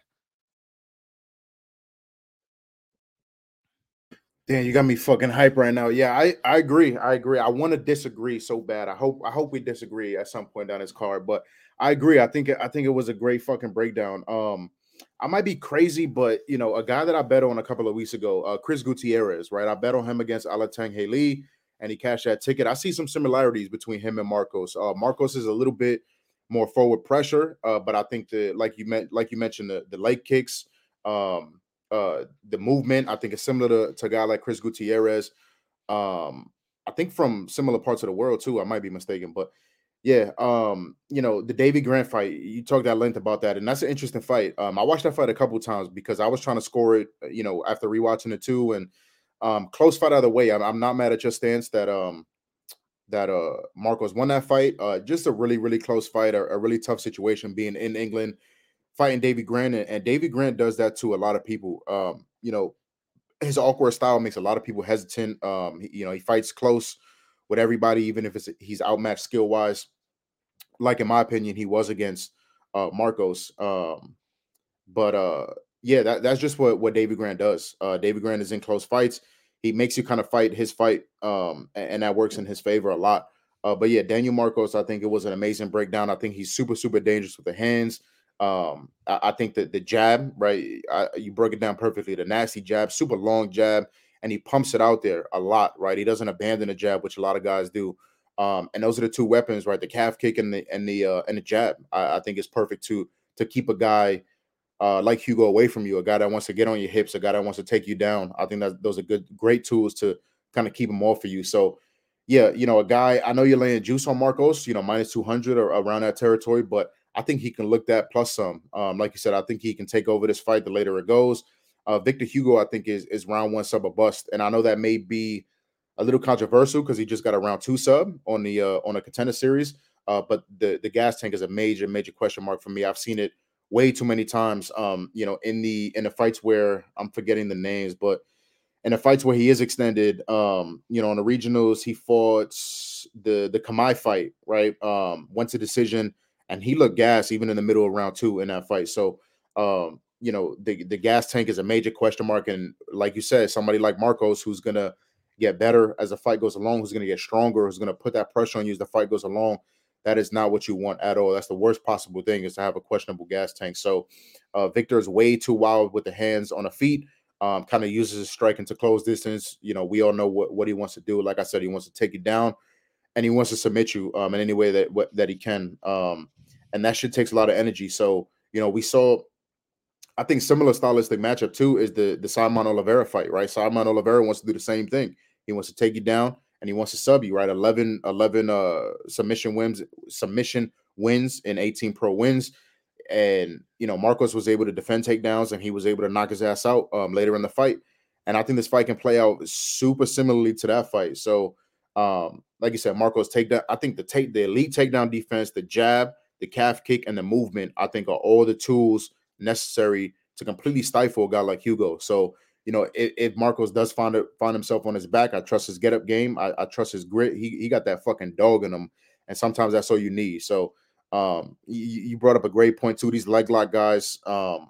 Damn, you got me fucking hype right now. Yeah, I, I agree. I agree. I want to disagree so bad. I hope I hope we disagree at some point down this card, but I agree. I think I think it was a great fucking breakdown. Um, I might be crazy, but you know, a guy that I bet on a couple of weeks ago, uh, Chris Gutierrez, right? I bet on him against Alateng Heili, and he cashed that ticket. I see some similarities between him and Marcos. Uh, Marcos is a little bit more forward pressure, uh, but I think the like you meant, like you mentioned, the the leg kicks, um, uh, the movement, I think is similar to, to a guy like Chris Gutierrez. Um, I think from similar parts of the world too. I might be mistaken, but yeah, um, you know, the Davey Grant fight, you talked at length about that, and that's an interesting fight. Um, I watched that fight a couple times because I was trying to score it, uh, you know, after rewatching it too, and um, close fight either way. I'm, I'm not mad at your stance that um that uh Marcos won that fight. Uh, just a really, really close fight, a, a really tough situation being in England fighting Davey Grant, and, and Davey Grant does that to a lot of people. Um, you know, his awkward style makes a lot of people hesitant. Um, he, you know, he fights close with everybody, even if it's he's outmatched skill wise. Like in my opinion, he was against uh, Marcos. Um, but uh, yeah, that, that's just what what Davey Grant does. Uh, Davey Grant is in close fights. He makes you kind of fight his fight, um, and, and that works in his favor a lot. Uh, but yeah, Daniel Marcos, I think it was an amazing breakdown. I think he's super, super dangerous with the hands. Um, I, I think that the jab, right? I, you broke it down perfectly. The nasty jab, super long jab, and he pumps it out there a lot, right? He doesn't abandon the jab, which a lot of guys do. Um, and those are the two weapons, right? The calf kick and the and the uh, and the jab. I, I think is perfect to to keep a guy uh, like Hugo away from you, a guy that wants to get on your hips, a guy that wants to take you down. I think that those are good, great tools to kind of keep him off for you. So, yeah, you know, a guy. I know you're laying juice on Marcos, you know, minus two hundred or around that territory, but I think he can look that plus some. Um, like you said, I think he can take over this fight the later it goes. Uh, Victor Hugo, I think, is is round one sub a bust, and I know that may be a little controversial because he just got a round two sub on the uh, on a contender series. Uh, but the the gas tank is a major major question mark for me. I've seen it way too many times. Um, you know, in the in the fights where I'm forgetting the names, but in the fights where he is extended, um, you know, on the regionals, he fought the the Kamai fight, right? Um, went to decision and he looked gas even in the middle of round two in that fight. So, um, you know, the the gas tank is a major question mark, and like you said, somebody like Marcos who's gonna get better as the fight goes along, who's gonna get stronger, who's gonna put that pressure on you as the fight goes along. That is not what you want at all. That's the worst possible thing is to have a questionable gas tank. So, uh, Victor is way too wild with the hands on the feet. Um, kind of uses his striking to close distance. You know, we all know what, what he wants to do. Like I said, he wants to take you down and he wants to submit you um, in any way that that he can. Um, and that shit takes a lot of energy. So you know, we saw. I think similar stylistic matchup too is the the Saimon Oliveira fight, right? Saimon Oliveira wants to do the same thing. He wants to take you down and he wants to sub you, right? 11, 11 uh submission wins, submission wins and 18 pro wins. And you know, Marcos was able to defend takedowns and he was able to knock his ass out um, later in the fight. And I think this fight can play out super similarly to that fight. So um, like you said, Marcos takedown. I think the take the elite takedown defense, the jab, the calf kick, and the movement, I think are all the tools necessary to completely stifle a guy like Hugo. So, you know, if, if Marcos does find it, find himself on his back, I trust his get up game. I, I, trust his grit. He, he got that fucking dog in him. And sometimes that's all you need. So, um, you, you brought up a great point too. These leg lock guys, um,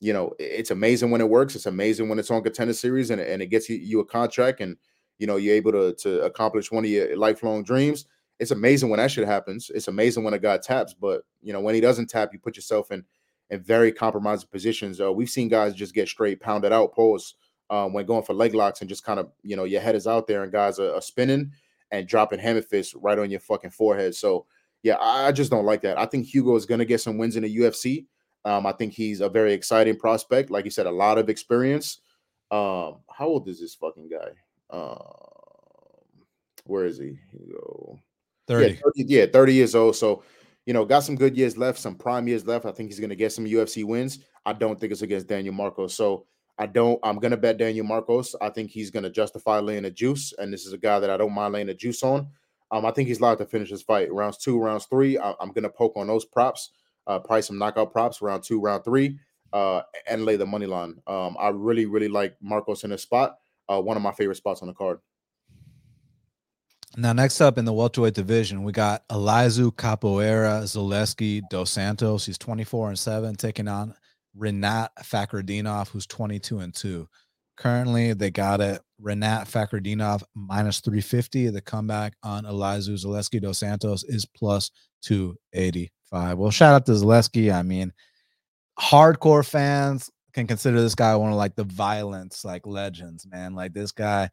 you know, it's amazing when it works. It's amazing when it's on contender series and, and it gets you, you a contract and, you know, you're able to, to accomplish one of your lifelong dreams it's amazing when that shit happens. It's amazing when a guy taps, but you know when he doesn't tap, you put yourself in in very compromising positions. Uh, we've seen guys just get straight pounded out, posts um, when going for leg locks, and just kind of you know your head is out there, and guys are, are spinning and dropping hammer fists right on your fucking forehead. So yeah, I, I just don't like that. I think Hugo is gonna get some wins in the UFC. Um, I think he's a very exciting prospect. Like you said, a lot of experience. Um, how old is this fucking guy? Um, where is he? Hugo. 30. Yeah, 30, yeah, 30 years old. So, you know, got some good years left, some prime years left. I think he's going to get some UFC wins. I don't think it's against Daniel Marcos. So, I don't, I'm going to bet Daniel Marcos. I think he's going to justify laying a juice. And this is a guy that I don't mind laying a juice on. Um, I think he's allowed to finish his fight. Rounds two, rounds three. I, am going to poke on those props, uh, probably some knockout props, round two, round three. uh, and lay the money line. Um, I really, really like Marcos in his spot. Uh, one of my favorite spots on the card. Now, next up in the welterweight division, we got Elizeu Capoeira Zaleski dos Santos. He's 24 and 7, taking on Rinat Fakhretdinov, who's 22 and 2. Currently, they got it. Rinat Fakhretdinov minus 350. The comeback on Elizeu Zaleski dos Santos is plus 285. Well, shout out to Zaleski. I mean, hardcore fans can consider this guy one of like the violence like legends, man. Like this guy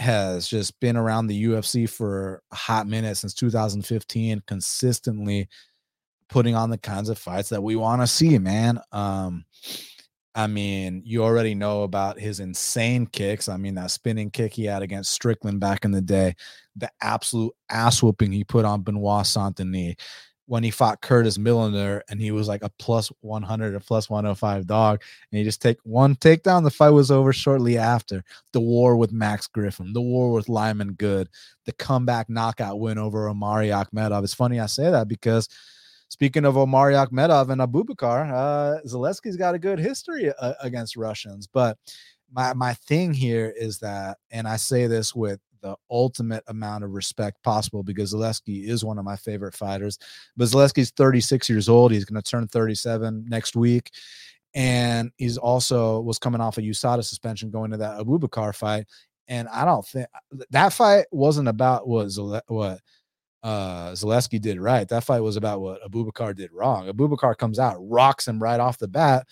has just been around the UFC for a hot minute since 2015, consistently putting on the kinds of fights that we want to see, man. Um, I mean, you already know about his insane kicks. I mean, that spinning kick he had against Strickland back in the day, the absolute ass whooping he put on Benoit Saint-Denis when he fought Curtis Millender and he was like a plus 100 or plus 105 dog. And he just take one takedown. The fight was over shortly after. The war with Max Griffin, the war with Lyman Good, the comeback knockout win over Omari Akhmedov. It's funny I say that because speaking of Omari Akhmedov and Abubakar, uh, Zaleski's got a good history uh, against Russians. But my, my thing here is that, and I say this with the ultimate amount of respect possible because Zaleski is one of my favorite fighters. But Zaleski's 36 years old. He's going to turn 37 next week. And he's also was coming off a USADA suspension going to that Abubakar fight. And I don't think that fight wasn't about what Zale, what uh Zaleski did right. That fight was about what Abubakar did wrong. Abubakar comes out, rocks him right off the bat,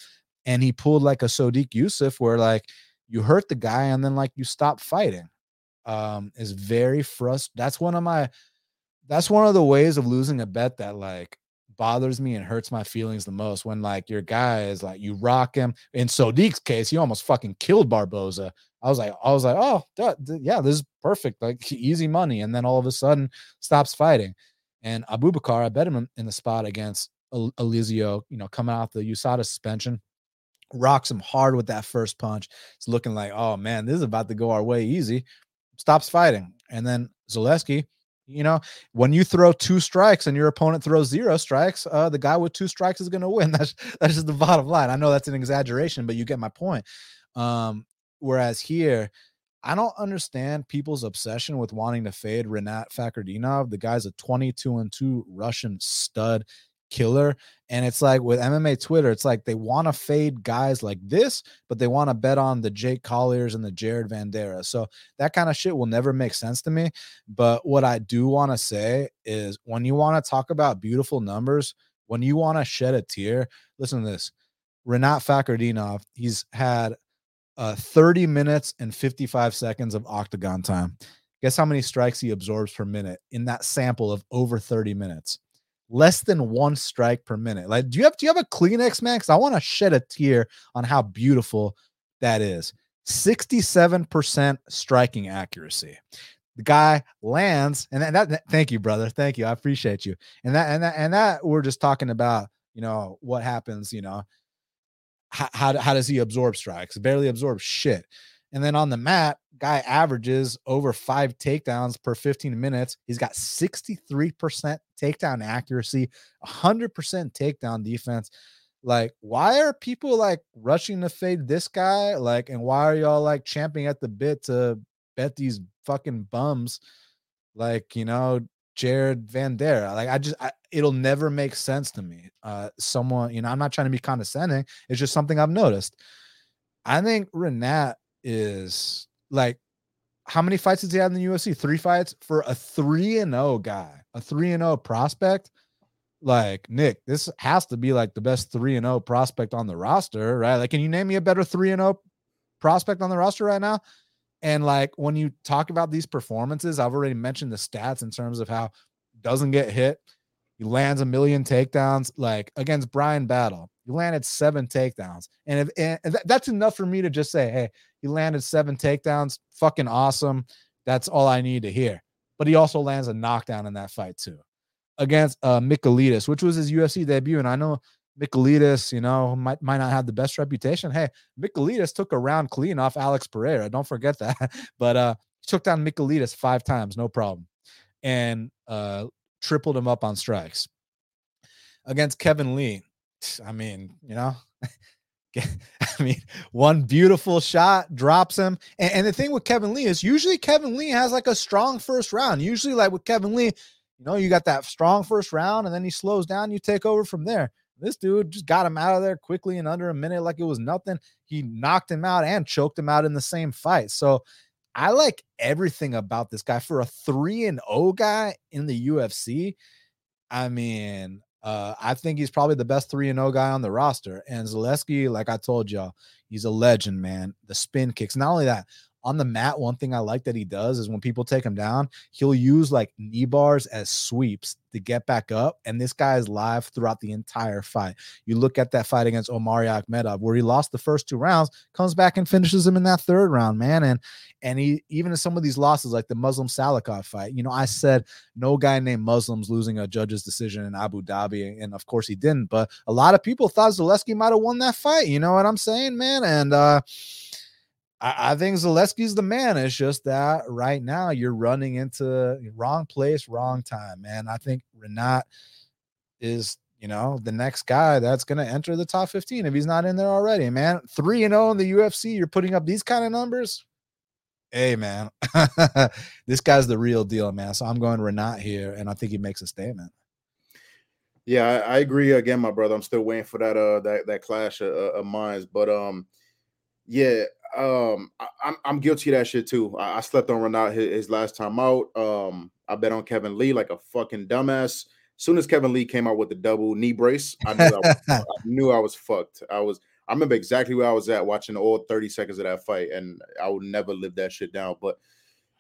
and he pulled like a Sodiq Yusuff where like you hurt the guy and then like you stop fighting um, is very frustrating. That's one of my that's one of the ways of losing a bet that like bothers me and hurts my feelings the most when like your guy is like you rock him. In Sodiq's case, he almost fucking killed Barboza. I was like, I was like, oh yeah, this is perfect, like easy money. And then all of a sudden stops fighting. And Abubakar, I bet him in the spot against Elizeu. you know, coming off the USADA suspension, rocks him hard with that first punch. It's looking like, oh man, this is about to go our way easy stops fighting. And then Zaleski, you know, when you throw two strikes and your opponent throws zero strikes, uh, the guy with two strikes is going to win. That's that's just the bottom line. I know that's an exaggeration, but you get my point. Um, whereas here, I don't understand people's obsession with wanting to fade Rinat Fakhretdinov. The guy's a 22 and 2 Russian stud killer. And it's like with MMA Twitter, it's like they want to fade guys like this, but they want to bet on the Jake Colliers and the Jared Vanderaa. So that kind of shit will never make sense to me. But what I do want to say is when you want to talk about beautiful numbers, when you want to shed a tear, listen to this. Rinat Fakhretdinov, he's had uh, 30 minutes and 55 seconds of octagon time. Guess how many strikes he absorbs per minute in that sample of over 30 minutes? Less than one strike per minute. Like, do you have do you have a Kleenex Max? I want to shed a tear on how beautiful that is. 67% striking accuracy. The guy lands, and that, that, thank you, brother. Thank you. I appreciate you. And that and that and that we're just talking about, you know, what happens, you know, how, how, how does he absorb strikes? Barely absorbs shit. And then on the mat, guy averages over five takedowns per 15 minutes. He's got 63% takedown accuracy, 100% takedown defense. Like, why are people like rushing to fade this guy? Like, and why are y'all like champing at the bit to bet these fucking bums? Like, you know, Jared Vanderaa. Like, I just, I, it'll never make sense to me. Uh, someone, you know, I'm not trying to be condescending. It's just something I've noticed. I think Rinat is like how many fights does he have in the UFC? Three fights for a three and zero oh guy, a three and zero oh prospect. Like Nick, this has to be like the best three and zero prospect on the roster, right? Like, can you name me a better three and zero prospect on the roster right now? And like when you talk about these performances, I've already mentioned the stats in terms of how doesn't get hit, he lands a million takedowns. Like against Bryan Battle, he landed seven takedowns, and if and that's enough for me to just say, hey, he landed seven takedowns, fucking awesome. That's all I need to hear. But he also lands a knockdown in that fight too, against uh Michailidis, which was his UFC debut. And I know Michailidis, you know, might might not have the best reputation. Hey, Michailidis took a round clean off Alex Pereira. Don't forget that. but uh, he took down Michailidis five times, no problem, and uh, tripled him up on strikes. Against Kevin Lee, I mean, you know, I mean, one beautiful shot drops him. And, and, the thing with Kevin Lee is usually Kevin Lee has like a strong first round. Usually, like with Kevin Lee, you know, you got that strong first round and then he slows down, you take over from there. This dude just got him out of there quickly in under a minute, like it was nothing. He knocked him out and choked him out in the same fight. So I like everything about this guy for a 3 and 0 guy in the UFC. I mean, uh, I think he's probably the best 3 and 0 guy on the roster. And Zaleski, like I told y'all, he's a legend, man. The spin kicks. Not only that, on the mat, one thing I like that he does is when people take him down, he'll use like knee bars as sweeps to get back up. And this guy is live throughout the entire fight. You look at that fight against Omari Akhmedov, where he lost the first two rounds, comes back and finishes him in that third round, man. And and he even in some of these losses, like the Muslim Salikhov fight, you know, I said no guy named Muslims losing a judge's decision in Abu Dhabi, and of course he didn't. But a lot of people thought Zaleski might have won that fight. You know what I'm saying, man? And uh I, I think Zaleski's the man. It's just that right now you're running into wrong place, wrong time, man. I think Rinat is you know, the next guy that's going to enter the top 15 if he's not in there already, man. 3 and 0 in the UFC, you're putting up these kind of numbers. Hey, man. this guy's the real deal, man. So I'm going Rinat here and I think he makes a statement. Yeah, I, I agree again, my brother. I'm still waiting for that uh that that clash of, of minds, but um yeah, um, I, am I'm, I'm guilty of that shit too. I, I slept on Rinat his, his, last time out. Um, I bet on Kevin Lee like a fucking dumbass. As soon as Kevin Lee came out with the double knee brace, I knew I, was, I knew I was fucked. I was. I remember exactly where I was at watching all 30 seconds of that fight, and I would never live that shit down. But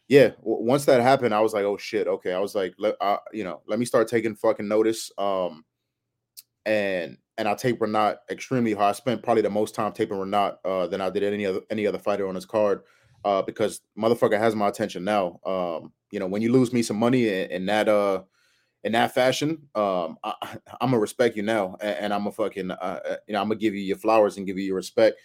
yeah, w- once that happened, I was like, oh shit, okay. I was like, let, uh, you know, let me start taking fucking notice. Um, and and I tape Rinat extremely hard. I spent probably the most time taping Rinat uh, than I did any other any other fighter on his card uh, because motherfucker has my attention now. Um, you know, when you lose me some money in, in that uh in that fashion, um, I, am gonna respect you now, and, and I'm gonna fucking uh, uh, you know I'm gonna give you your flowers and give you your respect.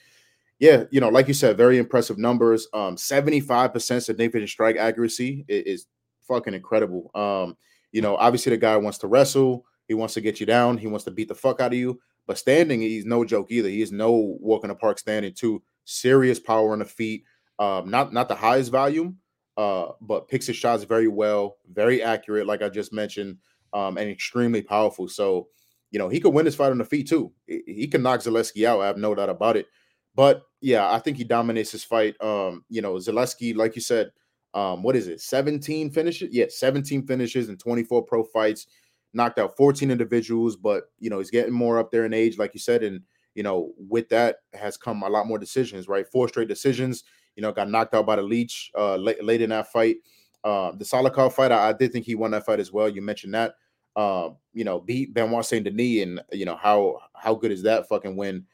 Yeah, you know, like you said, very impressive numbers. Um, 75% significant strike accuracy is, is fucking incredible. Um, you know, obviously the guy wants to wrestle. He wants to get you down. He wants to beat the fuck out of you. But standing, he's no joke either. He is no walk in the park standing too. Serious power on the feet. Um, not not the highest volume, uh, but picks his shots very well, very accurate, like I just mentioned, um, and extremely powerful. So, you know, he could win this fight on the feet too. He can knock Zaleski out. I have no doubt about it. But yeah, I think he dominates this fight. Um, you know, Zaleski, like you said, um, what is it? 17 finishes? Yeah, 17 finishes and 24 pro fights knocked out 14 individuals, but you know, he's getting more up there in age, like you said, and you know, with that has come a lot more decisions, right? Four straight decisions. You know, got knocked out by the leech uh, late, late in that fight. Uh, the Salikhov fight, I, I, did think he won that fight as well. You mentioned that. Uh, you know, beat Benoit Saint Denis, and you know how how good is that fucking win?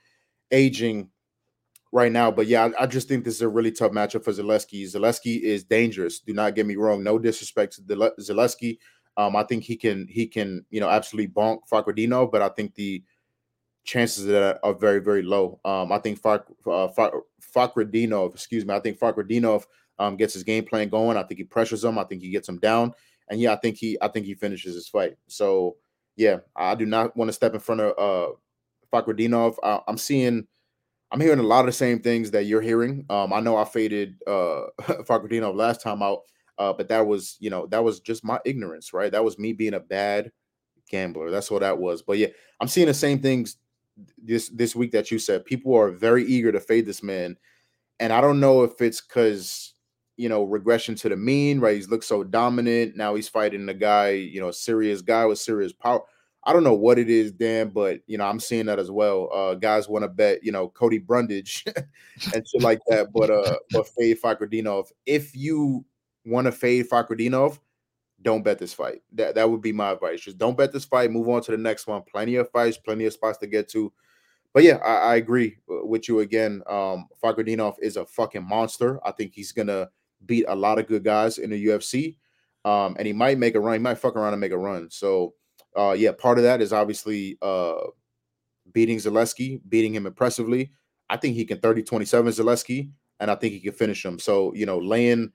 Aging right now, but yeah, I, I, just think this is a really tough matchup for Zaleski. Zaleski is dangerous. Do not get me wrong. No disrespect to Zaleski. Um, I think he can he can you know absolutely bonk Fakhretdinov, but I think the chances of that are very very low. Um, I think Fak, uh, Fakhretdinov, excuse me, I think Fakhretdinov um, gets his game plan going. I think he pressures him. I think he gets him down, and yeah, I think he I think he finishes his fight. So yeah, I do not want to step in front of uh, Fakhretdinov. I, I'm seeing. I'm hearing a lot of the same things that you're hearing. Um, I know I faded uh Fakhretdinov last time out. Uh, but that was, you know, that was just my ignorance, right? That was me being a bad gambler. That's what that was. But yeah, I'm seeing the same things this this week that you said. People are very eager to fade this man, and I don't know if it's because you know regression to the mean, right? He's looked so dominant. Now he's fighting a guy, you know, a serious guy with serious power. I don't know what it is, Dan, but you know, I'm seeing that as well. Uh, guys want to bet, you know, Cody Brundage and shit like that, but uh, but fade Fakhretdinov. If you want to fade Fakhretdinov, don't bet this fight. That that would be my advice. Just don't bet this fight. Move on to the next one. Plenty of fights, plenty of spots to get to. But yeah, I, I agree with you again. Um, Fakhretdinov is a fucking monster. I think he's gonna beat a lot of good guys in the UFC. Um, and he might make a run. He might fuck around and make a run. So uh, yeah, part of that is obviously uh, beating Zaleski, beating him impressively. I think he can 30 27 Zaleski, and I think he can finish him. So, you know, laying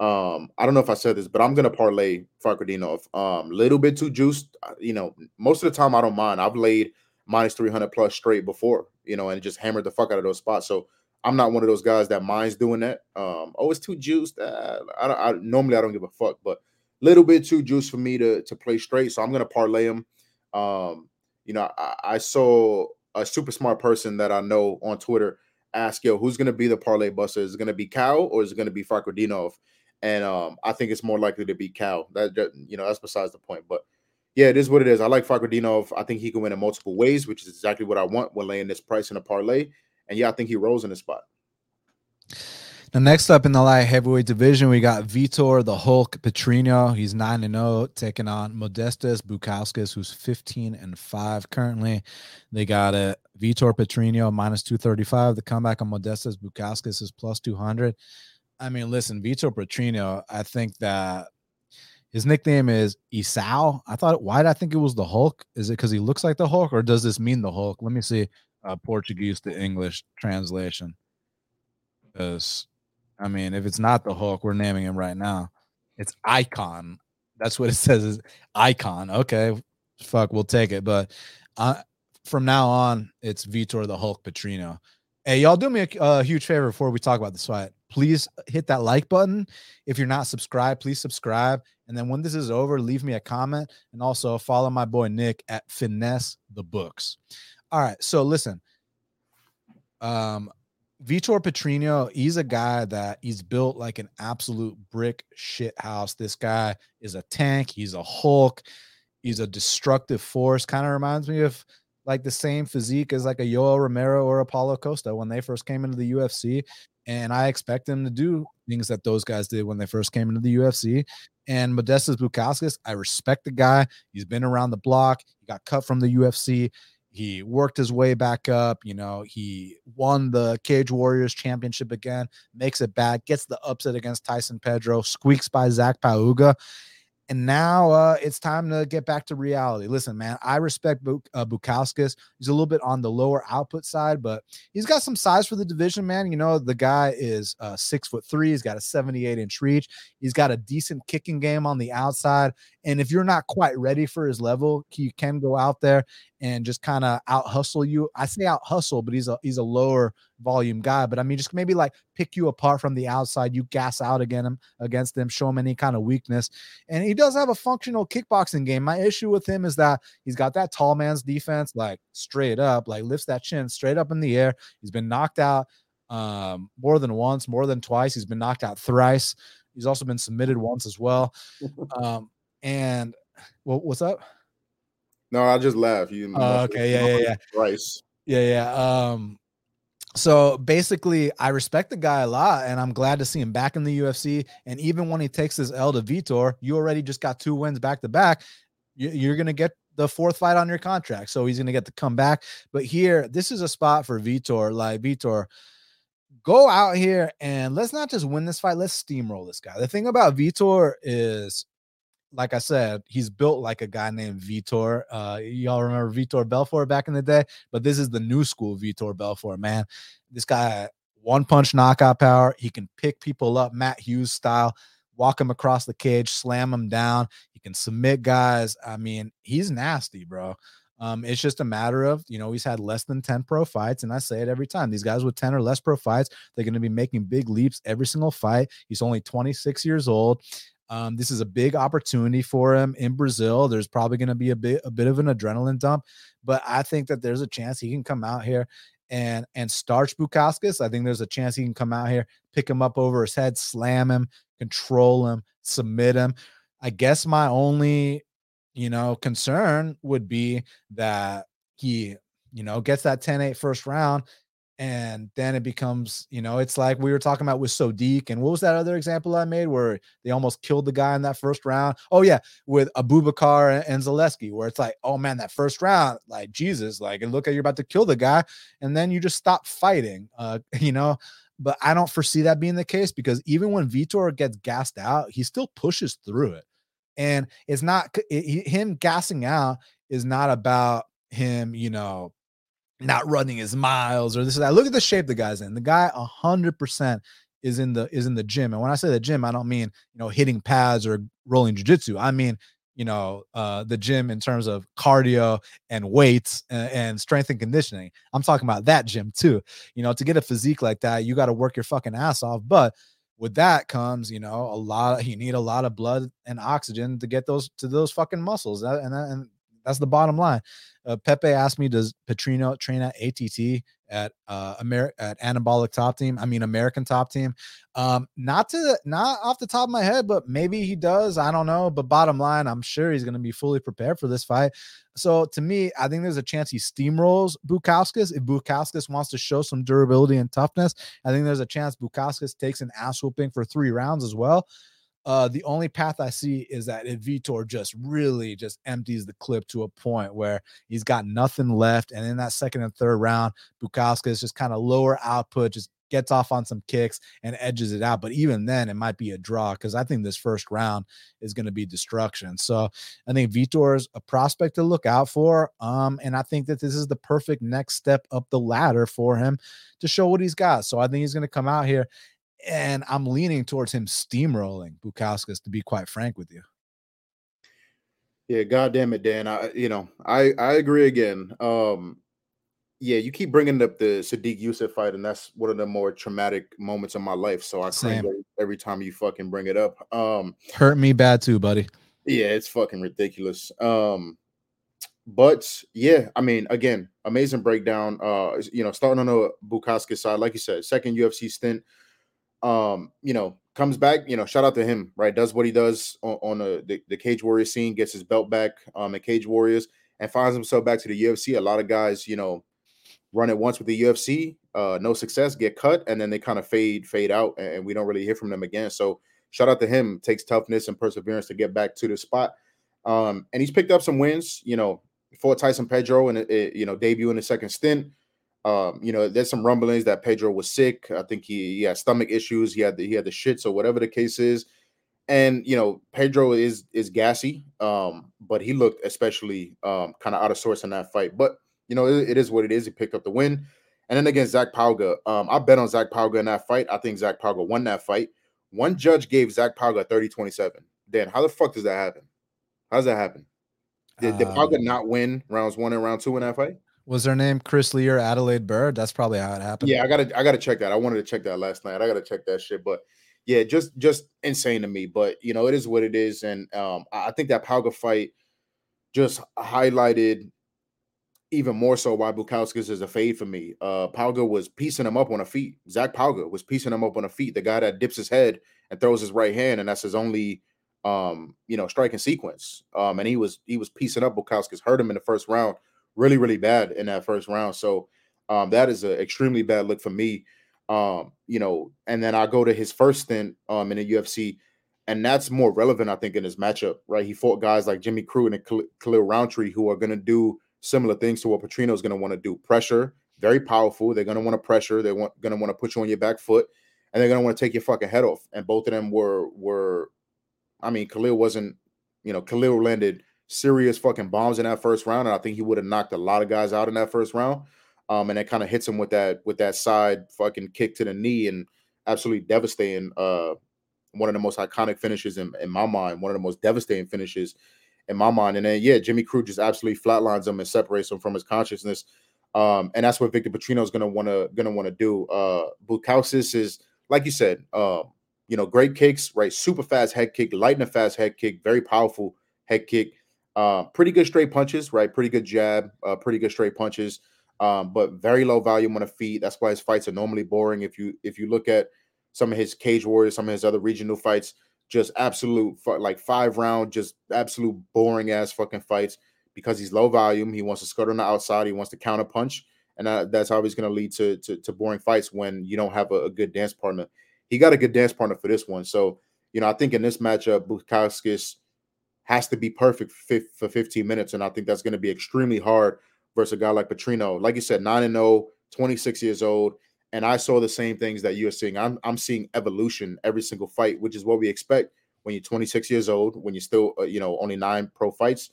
um, I don't know if I said this, but I'm gonna parlay Fakhretdinov. Um, little bit too juiced. Uh, you know, most of the time I don't mind. I've laid minus 300 plus straight before, you know, and just hammered the fuck out of those spots. So I'm not one of those guys that minds doing that. Um, oh, it's too juiced. Uh, I, I normally I don't give a fuck, but a little bit too juiced for me to to play straight. So I'm gonna parlay him. Um, you know, I, I saw a super smart person that I know on Twitter ask, yo, who's gonna be the parlay buster? Is it gonna be Cow or is it gonna be Fakhretdinov? And um, I think it's more likely to be Cal. That, that you know, that's besides the point. But yeah, it is what it is. I like Fakhretdinov. I think he can win in multiple ways, which is exactly what I want when laying this price in a parlay. And yeah, I think he rolls in the spot. Now, next up in the light heavyweight division, we got Vitor the Hulk Petrino. He's 9 and 0, taking on Modestas Bukauskas, who's 15 and 5 currently. They got a Vitor Petrino minus 235. The comeback on Modestas Bukauskas is plus 200. I mean, listen, Vitor Petrino, I think that his nickname is Isao. I thought, why did I think it was the Hulk? Is it because he looks like the Hulk, or does this mean the Hulk? Let me see uh, Portuguese to English translation. Because, I mean, if it's not the Hulk, we're naming him right now. It's Icon. That's what it says is Icon. Okay, fuck, we'll take it. But uh, from now on, it's Vitor the Hulk Petrino. Hey, y'all do me a, a huge favor before we talk about this fight. Please hit that like button. If you're not subscribed, please subscribe. And then when this is over, leave me a comment and also follow my boy Nick at Finesse the Books. All right. So listen, um, Vitor Petrino, he's a guy that he's built like an absolute brick shit house. This guy is a tank. He's a Hulk. He's a destructive force. Kind of reminds me of like the same physique as like a Yoel Romero or a Paulo Costa when they first came into the UFC. And I expect him to do things that those guys did when they first came into the UFC. And Modestas Bukauskas, I respect the guy. He's been around the block. He got cut from the UFC. He worked his way back up. You know, he won the Cage Warriors championship again, makes it back, gets the upset against Tyson Pedro, squeaks by Zach Pauga. And now uh, it's time to get back to reality. Listen, man, I respect Buk- uh, Bukauskas. He's a little bit on the lower output side, but he's got some size for the division, man. You know, the guy is uh, six foot three. He's got a 78 inch reach. He's got a decent kicking game on the outside. And if you're not quite ready for his level, you can go out there and just kind of out hustle you. I say out hustle, but he's a he's a lower volume guy. But I mean, just maybe like pick you apart from the outside. You gas out again him against him, show him any kind of weakness. And he does have a functional kickboxing game. My issue with him is that he's got that tall man's defense, like straight up, like lifts that chin straight up in the air. He's been knocked out um, more than once, more than twice. He's been knocked out thrice. He's also been submitted once as well. Um, and well, what's up? No, I just laugh. You oh, okay, yeah, yeah, yeah. Rice. Yeah, yeah. Um, so basically, I respect the guy a lot, and I'm glad to see him back in the UFC. And even when he takes his L to Vitor, you already just got two wins back to back. You're gonna get the fourth fight on your contract, so he's gonna get to come back. But here, this is a spot for Vitor. Like Vitor, go out here and let's not just win this fight. Let's steamroll this guy. The thing about Vitor is like I said, he's built like a guy named Vitor. Uh, y'all remember Vitor Belfort back in the day, but this is the new school Vitor Belfort, man. This guy, one punch knockout power. He can pick people up, Matt Hughes style, walk him across the cage, slam him down. He can submit guys. I mean, he's nasty, bro. Um, it's just a matter of, you know, he's had less than 10 pro fights. And I say it every time. These guys with 10 or less pro fights, they're going to be making big leaps every single fight. He's only 26 years old. Um, this is a big opportunity for him in Brazil. There's probably going to be a bit a bit of an adrenaline dump, but I think that there's a chance he can come out here and and starch Bukauskas. I think there's a chance he can come out here, pick him up over his head, slam him, control him, submit him. I guess my only, you know, concern would be that he, you know, gets that 10-8 first round and then it becomes you know it's like we were talking about with Sodiq and what was that other example I made where they almost killed the guy in that first round? Oh yeah with Abubakar and Zaleski where it's like oh man that first round like Jesus like and look at you're about to kill the guy and then you just stop fighting uh you know? But I don't foresee that being the case because even when Vitor gets gassed out he still pushes through it. And it's not it, him gassing out is not about him you know not running his miles or this or that. Look at the shape the guy's in. The guy hundred percent is in the is in the gym. And when I say the gym, I don't mean you know hitting pads or rolling jujitsu. I mean you know uh the gym in terms of cardio and weights and, and, strength and conditioning i'm talking about that gym too you know to get a physique like that you got to work your fucking ass off but with that comes you know a lot you need a lot of blood and oxygen to get those to those fucking muscles and, that, and that's the bottom line uh, Pepe asked me, "Does Petrino train at ATT at uh Amer- at Anabolic Top Team? I mean American Top Team. Um, not to not off the top of my head, but maybe he does. I don't know. But bottom line, I'm sure he's going to be fully prepared for this fight. So to me, I think there's a chance he steamrolls Bukauskas if Bukauskas wants to show some durability and toughness. I think there's a chance Bukauskas takes an ass whooping for three rounds as well. Uh, the only path I see is that if Vitor just really just empties the clip to a point where he's got nothing left, and in that second and third round, Bukauskas just kind of lower output, just gets off on some kicks and edges it out. But even then, it might be a draw because I think this first round is going to be destruction. So I think Vitor is a prospect to look out for. Um, and I think that this is the perfect next step up the ladder for him to show what he's got. So I think he's going to come out here and I'm leaning towards him steamrolling Bukauskas, to be quite frank with you. Yeah, god damn it, Dan. I you know, I I agree again. Um yeah, you keep bringing up the Sodiq Yusuff fight, and that's one of the more traumatic moments of my life. So I cringe every, time you fucking bring it up. Um hurt me bad too, buddy. Yeah, it's fucking ridiculous. Um but yeah, I mean, again, amazing breakdown. Uh, you know, starting on the Bukauskas side, like you said, second UFC stint um, you know, comes back, you know, shout out to him, right? Does what he does on, on a, the, the Cage Warrior scene, gets his belt back um, at Cage Warriors, and finds himself back to the UFC. A lot of guys, you know, run it once with the UFC, uh, no success, get cut, and then they kind of fade, fade out, and we don't really hear from them again. So shout out to him. Takes toughness and perseverance to get back to the spot. Um, and he's picked up some wins, you know, fought Tyson Pedro and you know, debut in the second stint. Um, you know, there's some rumblings that Pedro was sick. I think he, he had stomach issues. He had the, he had the shits or whatever the case is. And you know, Pedro is is gassy, um, but he looked especially um, kind of out of sorts in that fight. But you know, it, it is what it is. He picked up the win. And then against Zach Pauga, um, I bet on Zach Pauga in that fight. I think Zach Pauga won that fight. One judge gave Zach Pauga 30-27. Dan, how the fuck does that happen? How does that happen? Did, did Pauga um not win rounds one and round two in that fight? Was her name Chris Lee or Adelaide Byrd? That's probably how it happened. Yeah, I gotta I gotta check that. I wanted to check that last night. I gotta check that shit. But yeah, just just insane to me. But you know, it is what it is. And um, I think that Pauga fight just highlighted even more so why Bukauskas is a fade for me. Uh Pauga was piecing him up on a feet. Zach Pauga was piecing him up on a feet. The guy that dips his head and throws his right hand, and that's his only um, you know, striking sequence. Um, and he was he was piecing up Bukauskas, hurt him in the first round really, really bad in that first round. So um, that is an extremely bad look for me. Um, you know, and then I go to his first stint um, in the UFC, and that's more relevant, I think, in his matchup, right? He fought guys like Jimmy Crute and Khalil Rountree who are going to do similar things to what Petrino is going to want to do. Pressure, very powerful. They're going to want to pressure. They're going to want to put you on your back foot, and they're going to want to take your fucking head off. And both of them were were, I mean, Khalil wasn't, you know, Khalil landed serious fucking bombs in that first round, and I think he would have knocked a lot of guys out in that first round. Um, and it kind of hits him with that with that side fucking kick to the knee and absolutely devastating. Uh, one of the most iconic finishes in, in my mind, one of the most devastating finishes in my mind. And then yeah, Jimmy Crute just absolutely flatlines him and separates him from his consciousness. Um, and that's what Vitor Petrino is gonna wanna gonna wanna do. Uh Bukauskas is like you said, uh, you know, great kicks, right? Super fast head kick, lightning fast head kick, very powerful head kick. Uh, pretty good straight punches, right? Pretty good jab, uh, pretty good straight punches, um, but very low volume on the feet. That's why his fights are normally boring. If you if you look at some of his cage warriors, some of his other regional fights, just absolute like five round, just absolute boring ass fucking fights because he's low volume. He wants to skirt on the outside. He wants to counter punch, and that, that's always going to lead to, to, to boring fights when you don't have a, a, good dance partner. He got a good dance partner for this one, so you know I think in this matchup, Bukauskas has to be perfect for 15 minutes. And I think that's going to be extremely hard versus a guy like Petrino. Like you said, 9 and 0, 26 years old. And I saw the same things that you're seeing. I'm, I'm seeing evolution every single fight, which is what we expect when you're 26 years old, when you're still, uh, you know, only nine pro fights.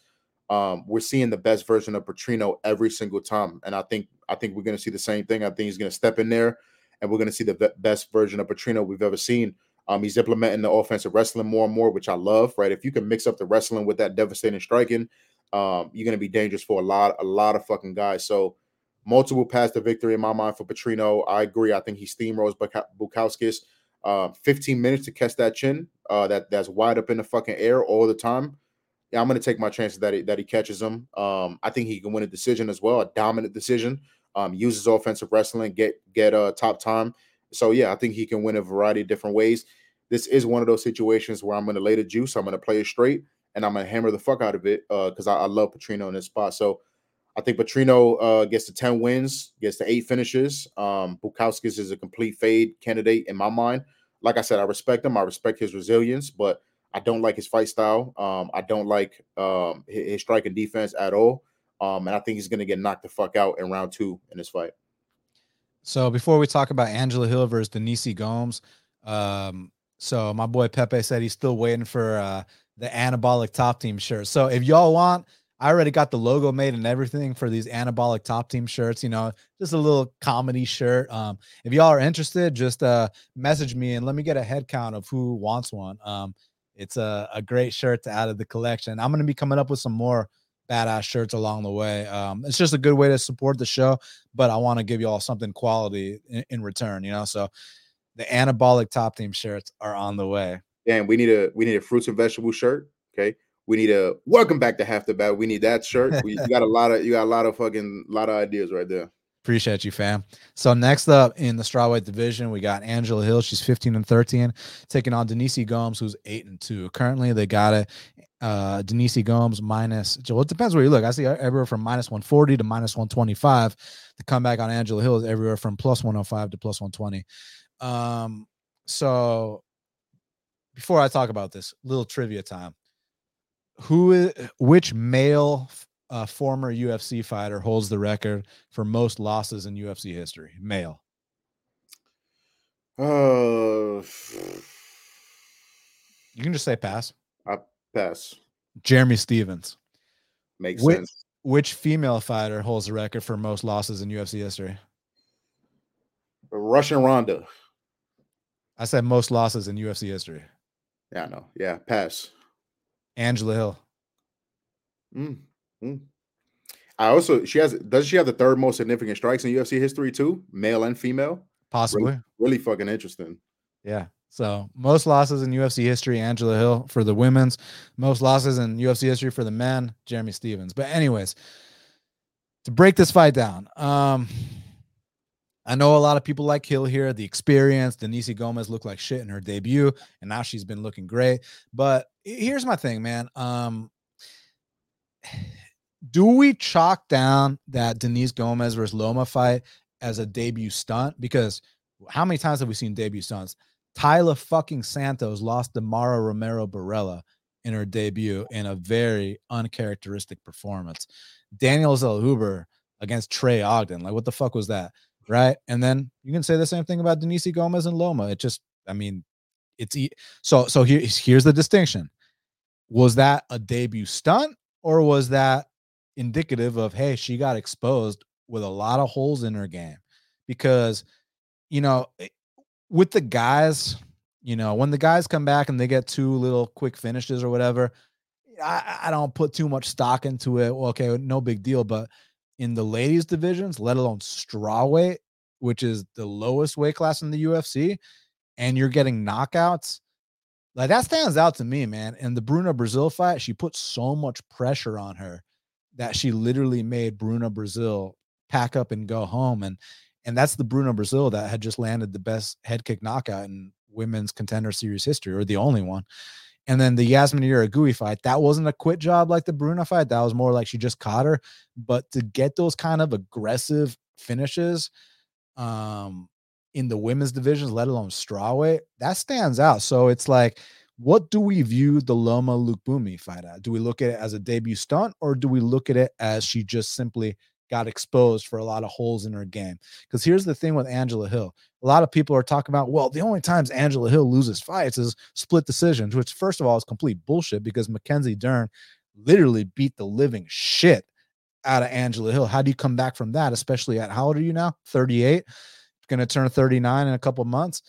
Um, we're seeing the best version of Petrino every single time. And I think I think we're going to see the same thing. I think he's going to step in there and we're going to see the best version of Petrino we've ever seen. Um, he's implementing the offensive wrestling more and more, which I love. Right, if you can mix up the wrestling with that devastating striking, um, you're going to be dangerous for a lot, a lot of fucking guys. So multiple paths to victory in my mind for Petrino. I agree. I think he steamrolls Bukauskas. Uh, 15 minutes to catch that chin uh, that that's wide up in the fucking air all the time. Yeah, I'm going to take my chances that he, that he catches him. Um, I think he can win a decision as well, a dominant decision. Um, uses offensive wrestling, get get a uh, top time. So yeah, I think he can win a variety of different ways. This is one of those situations where I'm going to lay the juice. I'm going to play it straight, and I'm going to hammer the fuck out of it because uh, I, I, love Petrino in this spot. So I think Petrino uh, gets the 10 wins, gets the eight finishes. Um, Bukauskas is a complete fade candidate in my mind. Like I said, I respect him. I respect his resilience, but I don't like his fight style. Um, I don't like um, his, his striking defense at all. Um, and I think he's going to get knocked the fuck out in round two in this fight. So before we talk about Angela Hill versus Denise Gomes, um, so my boy Pepe said he's still waiting for uh, the anabolic top team shirt. So if y'all want I already got the logo made and everything for these anabolic top team shirts, you know, just a little comedy shirt. Um, if y'all are interested, just uh message me and let me get a head count of who wants one. Um, it's a, a great shirt to add to the collection. I'm gonna be coming up with some more badass shirts along the way. Um, it's just a good way to support the show, but I want to give you all something quality in, in return, you know. So the anabolic top team shirts are on the way. And we need a we need a fruits and vegetable shirt. Okay. We need a welcome back to half the battle. We need that shirt. We, you got a lot of you got a lot of fucking lot of ideas right there. Appreciate you, fam. So next up in the strawweight division, we got Angela Hill. She's 15 and 13, taking on Denise Gomes, who's eight and two. Currently, they got it. Uh, Denise Gomes minus. Well, it depends where you look. I see everywhere from minus 140 to minus 125. The comeback on Angela Hill is everywhere from plus 105 to plus 120. Um, so before I talk about this, little trivia time who is which male uh, former UFC fighter holds the record for most losses in UFC history? Male. Uh, you can just say pass. Pass. Jeremy Stephens. Makes which, sense. Which female fighter holds the record for most losses in UFC history? Russian Ronda. I said most losses in UFC history. Yeah, I know. Yeah, pass. Angela Hill. Mm, mm. I also she has does she have the third most significant strikes in UFC history too, male and female? Possibly. Really, really fucking interesting. Yeah. So most losses in UFC history, Angela Hill for the women's, most losses in UFC history for the men, Jeremy Stephens. But anyways, to break this fight down, um, I know a lot of people like Hill here. The experience, Denise Gomes looked like shit in her debut, and now she's been looking great. But here's my thing, man. Um, do we chalk down that Denise Gomes versus Loma fight as a debut stunt? Because how many times have we seen debut stunts? Taila fucking Santos lost to Mara Romero Borella in her debut in a very uncharacteristic performance. Daniel Zellhuber against Trey Ogden. Like, what the fuck was that? right? And then you can say the same thing about Denise Gomes and Loma. It just, I mean, it's so so here, here's the distinction. Was that a debut stunt or was that indicative of hey, she got exposed with a lot of holes in her game? Because you know, with the guys, you know, when the guys come back and they get two little quick finishes or whatever, I, I don't put too much stock into it. Well, okay, no big deal, but in the ladies divisions, let alone strawweight, which is the lowest weight class in the UFC, and you're getting knockouts. Like that stands out to me, man. And the Bruna Brasil fight, she put so much pressure on her that she literally made Bruna Brasil pack up and go home. And and that's the Bruno Brasil that had just landed the best head kick knockout in women's contender series history, or the only one. And then the Yasmin Jauregui fight, that wasn't a quit job like the Bruno fight. That was more like she just caught her. But to get those kind of aggressive finishes um, in the women's divisions, let alone strawweight, that stands out. So it's like, what do we view the Loma Lookboonmee fight at? Do we look at it as a debut stunt or do we look at it as she just simply got exposed for a lot of holes in her game. Because here's the thing with Angela Hill. A lot of people are talking about, well, the only times Angela Hill loses fights is split decisions, which first of all is complete bullshit because Mackenzie Dern literally beat the living shit out of Angela Hill. How do you come back from that, especially at how old are you now? 38. Going to turn 39 in a couple months.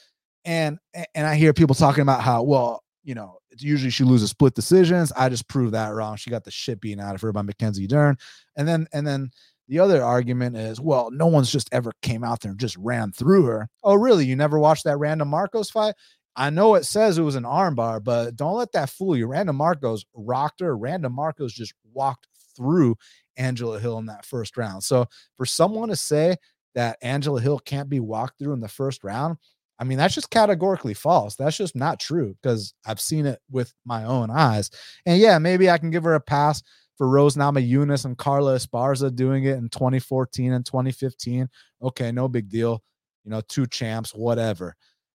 And and I hear people talking about how well you know usually she loses split decisions. I just proved that wrong. She got the shit beaten out of her by Mackenzie Dern, and then and then the other argument is, well, no one's just ever came out there and just ran through her. Oh, really? You never watched that Randa Markos fight? I know it says it was an armbar, but don't let that fool you. Randa Markos rocked her. Randa Markos just walked through Angela Hill in that first round. So for someone to say that Angela Hill can't be walked through in the first round, I mean, that's just categorically false. That's just not true because I've seen it with my own eyes. And yeah, maybe I can give her a pass for Rose Namajunas and Carla Esparza doing it in 2014 and 2015. Okay, no big deal. You know, two champs, whatever.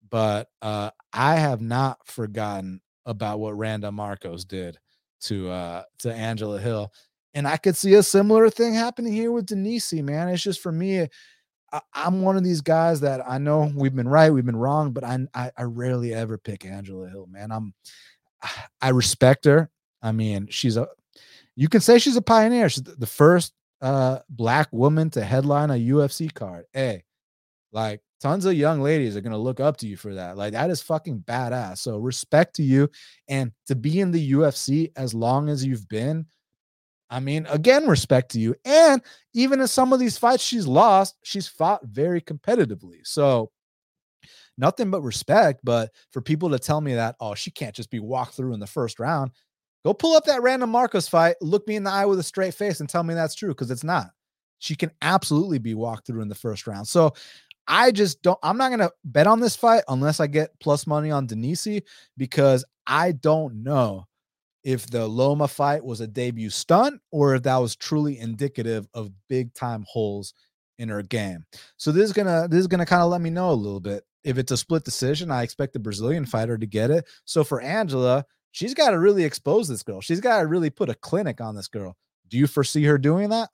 But uh, I have not forgotten about what Randa Markos did to uh, to Angela Hill. And I could see a similar thing happening here with Denise, man. It's just for me, I, am one of these guys that I know we've been right, we've been wrong, but I, I, I rarely ever pick Angela Hill, man. I'm I respect her. I mean, she's a you can say she's a pioneer. She's the first uh black woman to headline a UFC card. Hey, like tons of young ladies are gonna look up to you for that. Like that is fucking badass. So respect to you and to be in the UFC as long as you've been I mean, again, respect to you. And even in some of these fights she's lost, she's fought very competitively. So nothing but respect. But for people to tell me that, oh, she can't just be walked through in the first round, go pull up that Randa Markos fight, look me in the eye with a straight face and tell me that's true because it's not. She can absolutely be walked through in the first round. So I just don't, I'm not going to bet on this fight unless I get plus money on Denise because I don't know if the Loma fight was a debut stunt or if that was truly indicative of big time holes in her game. So this is gonna this is gonna kind of let me know a little bit. If it's a split decision, I expect the Brazilian fighter to get it. So for Angela, she's got to really expose this girl. She's got to really put a clinic on this girl. Do you foresee her doing that?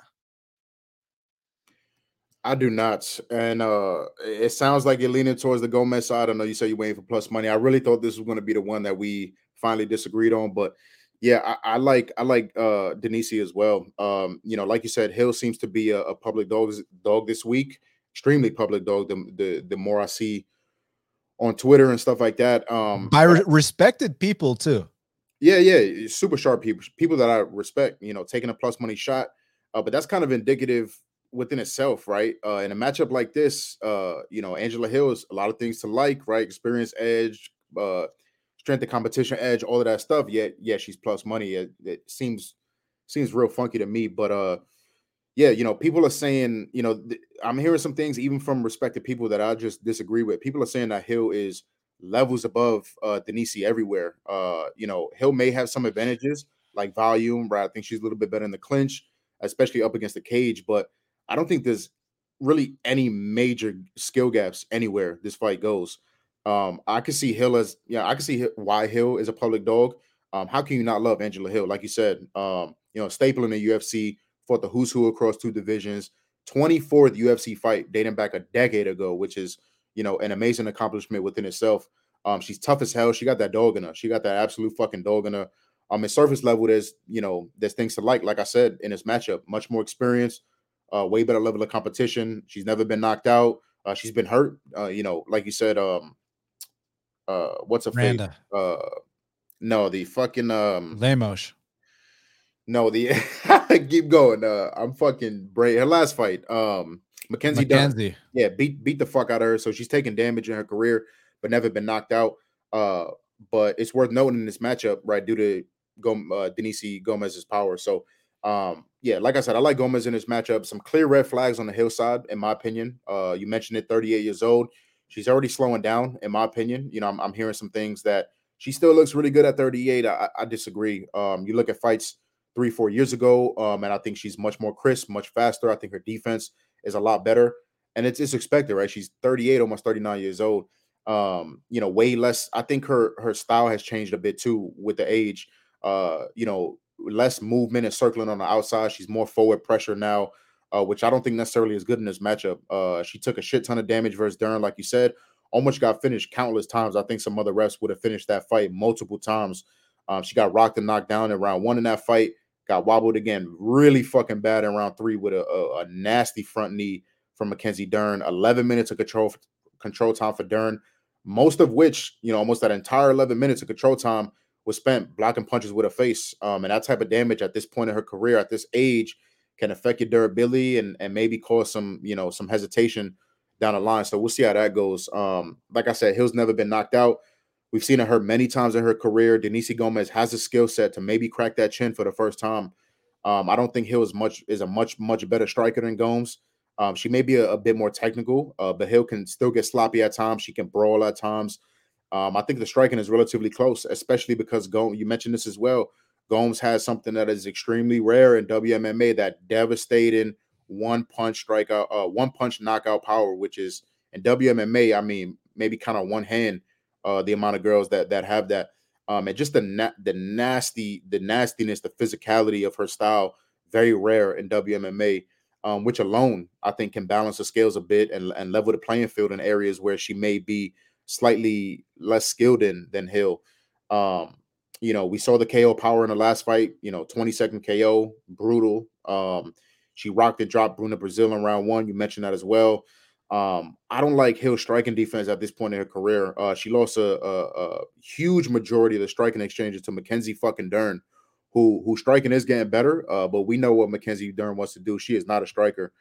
I do not. And uh it sounds like you're leaning towards the Gomes side. I don't know you said you're waiting for plus money. I really thought this was going to be the one that we finally disagreed on, but yeah, I, I, like I like uh Denise as well. Um, you know, like you said, Hill seems to be a, a public dog dog this week, extremely public dog. The the the more I see on Twitter and stuff like that. Um by re- respected people too. Yeah, yeah, super sharp people, people that I respect, you know, taking a plus money shot. Uh, but that's kind of indicative within itself, right? Uh, in a matchup like this, uh, you know, Angela Hill is a lot of things to like, right? Experience edge, uh, strength of competition edge, all of that stuff. Yet, yeah, she's plus money. It, it, seems seems real funky to me. But uh, yeah, you know, people are saying, you know, th- I'm hearing some things even from respected people that I just disagree with. People are saying that Hill is levels above uh Denise everywhere. Uh, you know, Hill may have some advantages like volume, right? I think she's a little bit better in the clinch, especially up against the cage, but I don't think there's really any major skill gaps anywhere this fight goes. Um, I can see Hill as yeah, I can see why Hill is a public dog. Um, how can you not love Angela Hill? Like you said, um, you know, staple in the UFC, fought the who's who across two divisions, 24th UFC fight dating back a decade ago, which is you know an amazing accomplishment within itself. Um, she's tough as hell. She got that dog in her. She got that absolute fucking dog in her. Um, at surface level, there's you know there's things to like. Like I said in this matchup, much more experience, uh, way better level of competition. She's never been knocked out. Uh, she's been hurt. Uh, you know, like you said, um, uh what's a fake uh no the fucking um Lemos. No, the keep going. Uh I'm fucking brain her last fight. Um Mackenzie, Mackenzie. Dunn, yeah, beat beat the fuck out of her. So she's taken damage in her career, but never been knocked out. Uh, but it's worth noting in this matchup, right, due to Gom- uh, Denise Gomes's power. So um, yeah, like I said, I like Gomes in this matchup. Some clear red flags on the hillside, in my opinion. Uh, you mentioned it, 38 years old she's already slowing down, in my opinion. You know, I'm, I'm hearing some things that she still looks really good at 38. I, I disagree. Um, you look at fights three, four years ago, um, and I think she's much more crisp, much faster. I think her defense is a lot better, and it's, it's expected, right? She's 38, almost 39 years old. Um, you know, way less. I think her her style has changed a bit too with the age. Uh, you know, less movement and circling on the outside. She's more forward pressure now uh, which I don't think necessarily is good in this matchup. Uh, she took a shit ton of damage versus Dern, like you said, almost got finished countless times. I think some other refs would have finished that fight multiple times. Um, she got rocked and knocked down in round one in that fight, got wobbled again, really fucking bad in round three with a, a, a nasty front knee from Mackenzie Dern. 11 minutes of control control time for Dern. most of which, you know, almost that entire 11 minutes of control time was spent blocking punches with her face. Um, and that type of damage at this point in her career, at this age, can affect your durability and, and maybe cause some, you know, some hesitation down the line. So we'll see how that goes. Um, like I said, Hill's never been knocked out. We've seen her many times in her career. Denise Gomes has a skill set to maybe crack that chin for the first time. Um, I don't think Hill is much is a much much better striker than Gomes. Um, she may be a, a bit more technical, uh, but Hill can still get sloppy at times. She can brawl at times. Um, I think the striking is relatively close, especially because Gomes. You mentioned this as well. Gomes has something that is extremely rare in WMMA that devastating one punch strikeout, uh, one punch knockout power, which is in WMMA. I mean, maybe kind of one hand uh, the amount of girls that that have that. Um, and just the na- the nasty, the nastiness, the physicality of her style, very rare in WMMA, um, which alone I think can balance the scales a bit and, and level the playing field in areas where she may be slightly less skilled in than Hill. Um, you know, we saw the KO power in the last fight, you know, 20 second KO, brutal. Um, she rocked and dropped Bruna Brasil in round one. You mentioned that as well. Um, I don't like Hill striking defense at this point in her career. Uh, she lost a, a, a, huge majority of the striking exchanges to Mackenzie fucking Dern, who who striking is getting better. Uh, but we know what Mackenzie Dern wants to do. She is not a striker.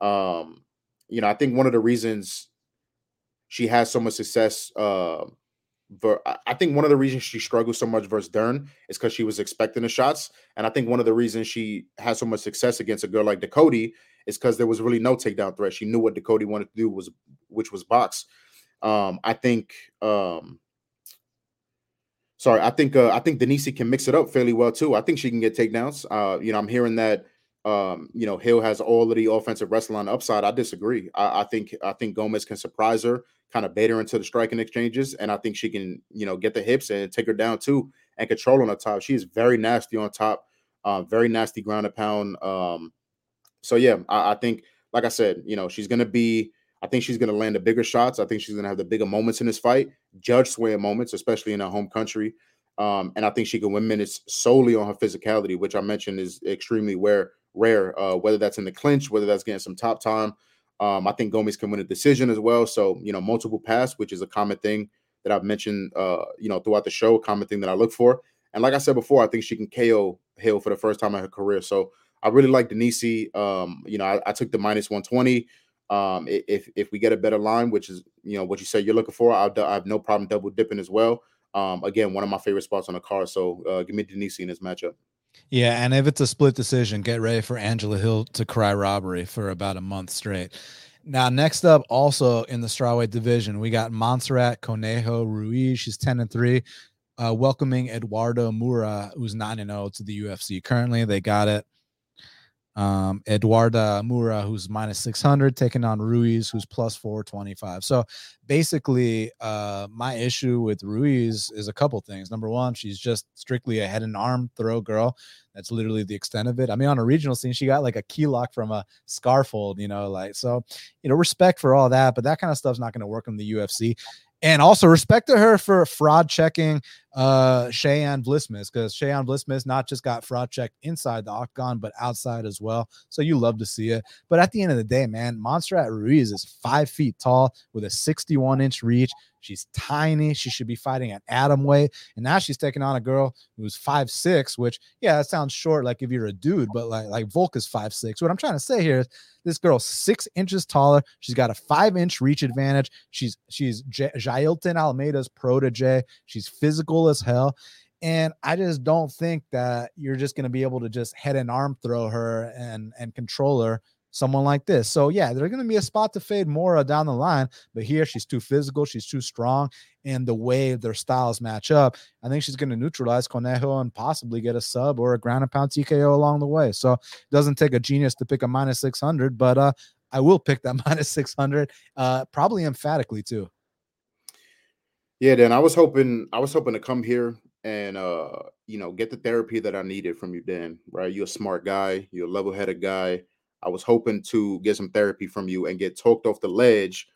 Um, you know, I think one of the reasons she has so much success uh, I think one of the reasons she struggles so much versus Dern is because she was expecting the shots, and I think one of the reasons she has so much success against a girl like Dakota is because there was really no takedown threat. She knew what Dakota wanted to do was, which was box. Um, I think, um, sorry, I think uh, I think Denise can mix it up fairly well too. I think she can get takedowns. Uh, you know, I'm hearing that um, you know, Hill has all of the offensive wrestling on the upside. I disagree. I, I, think I think Gomes can surprise her, kind of bait her into the striking exchanges, and I think she can, you know, get the hips and take her down too and control on the top. She is very nasty on top, uh, very nasty ground and pound. Um, so yeah, I, I think, like I said, you know, she's gonna be. I think she's gonna land the bigger shots. I think she's gonna have the bigger moments in this fight, judge swaying moments, especially in her home country. Um, and I think she can win minutes solely on her physicality, which I mentioned is extremely rare rare, uh, whether that's in the clinch, whether that's getting some top time. Um, I think Gomes can win a decision as well. So, you know, multiple pass, which is a common thing that I've mentioned, uh, you know, throughout the show, a common thing that I look for. And like I said before, I think she can KO Hill for the first time in her career. So I really like Denise. Um, you know, I, I took the minus 120. Um, if if we get a better line, which is you know what you said you're looking for, I'll, I have no problem double dipping as well. Um, again, one of my favorite spots on the card. So uh, give me Denise in this matchup. Yeah, and if it's a split decision, get ready for Angela Hill to cry robbery for about a month straight. Now, next up, also in the strawweight division, we got Montserrat Conejo Ruiz. She's 10 and 3, uh, welcoming Eduarda Moura, who's 9 and 0 to the UFC. Currently, they got it um, Eduarda Moura, who's minus 600, taking on Ruiz, who's plus 425. So basically, uh, my issue with Ruiz is a couple things. Number one, she's just strictly a head and arm throw girl. That's literally the extent of it. I mean, on a regional scene, she got like a key lock from a scarf hold, you know, like so, you know, respect for all that, but that kind of stuff's not going to work in the UFC and also respect to her for fraud checking uh Cheyanne Vlismas because Cheyanne Vlismas not just got fraud checked inside the octagon but outside as well. So you love to see it. But at the end of the day, man, Montserrat Ruiz is five feet tall with a 61 inch reach. She's tiny. She should be fighting at atom weight. And now she's taking on a girl who's five six, which yeah, that sounds short, like if you're a dude, but like like Volk is five six. What I'm trying to say here is this girl's six inches taller. She's got a five inch reach advantage. She's she's J- Jailton Almeida's protege. She's physical as hell. And I just don't think that you're just going to be able to just head and arm throw her and and control her someone like this. So yeah, there's going to be a spot to fade Moura down the line, but here she's too physical, she's too strong, and the way their styles match up, I think she's going to neutralize Conejo and possibly get a sub or a ground and pound TKO along the way. So it doesn't take a genius to pick a minus 600, but uh, I will pick that minus 600, uh, probably emphatically too. Yeah, Dan, I was hoping I was hoping to come here and uh, you know, get the therapy that I needed from you, Dan. Right? You're a smart guy, you're a level-headed guy I was hoping to get some therapy from you and get talked off the ledge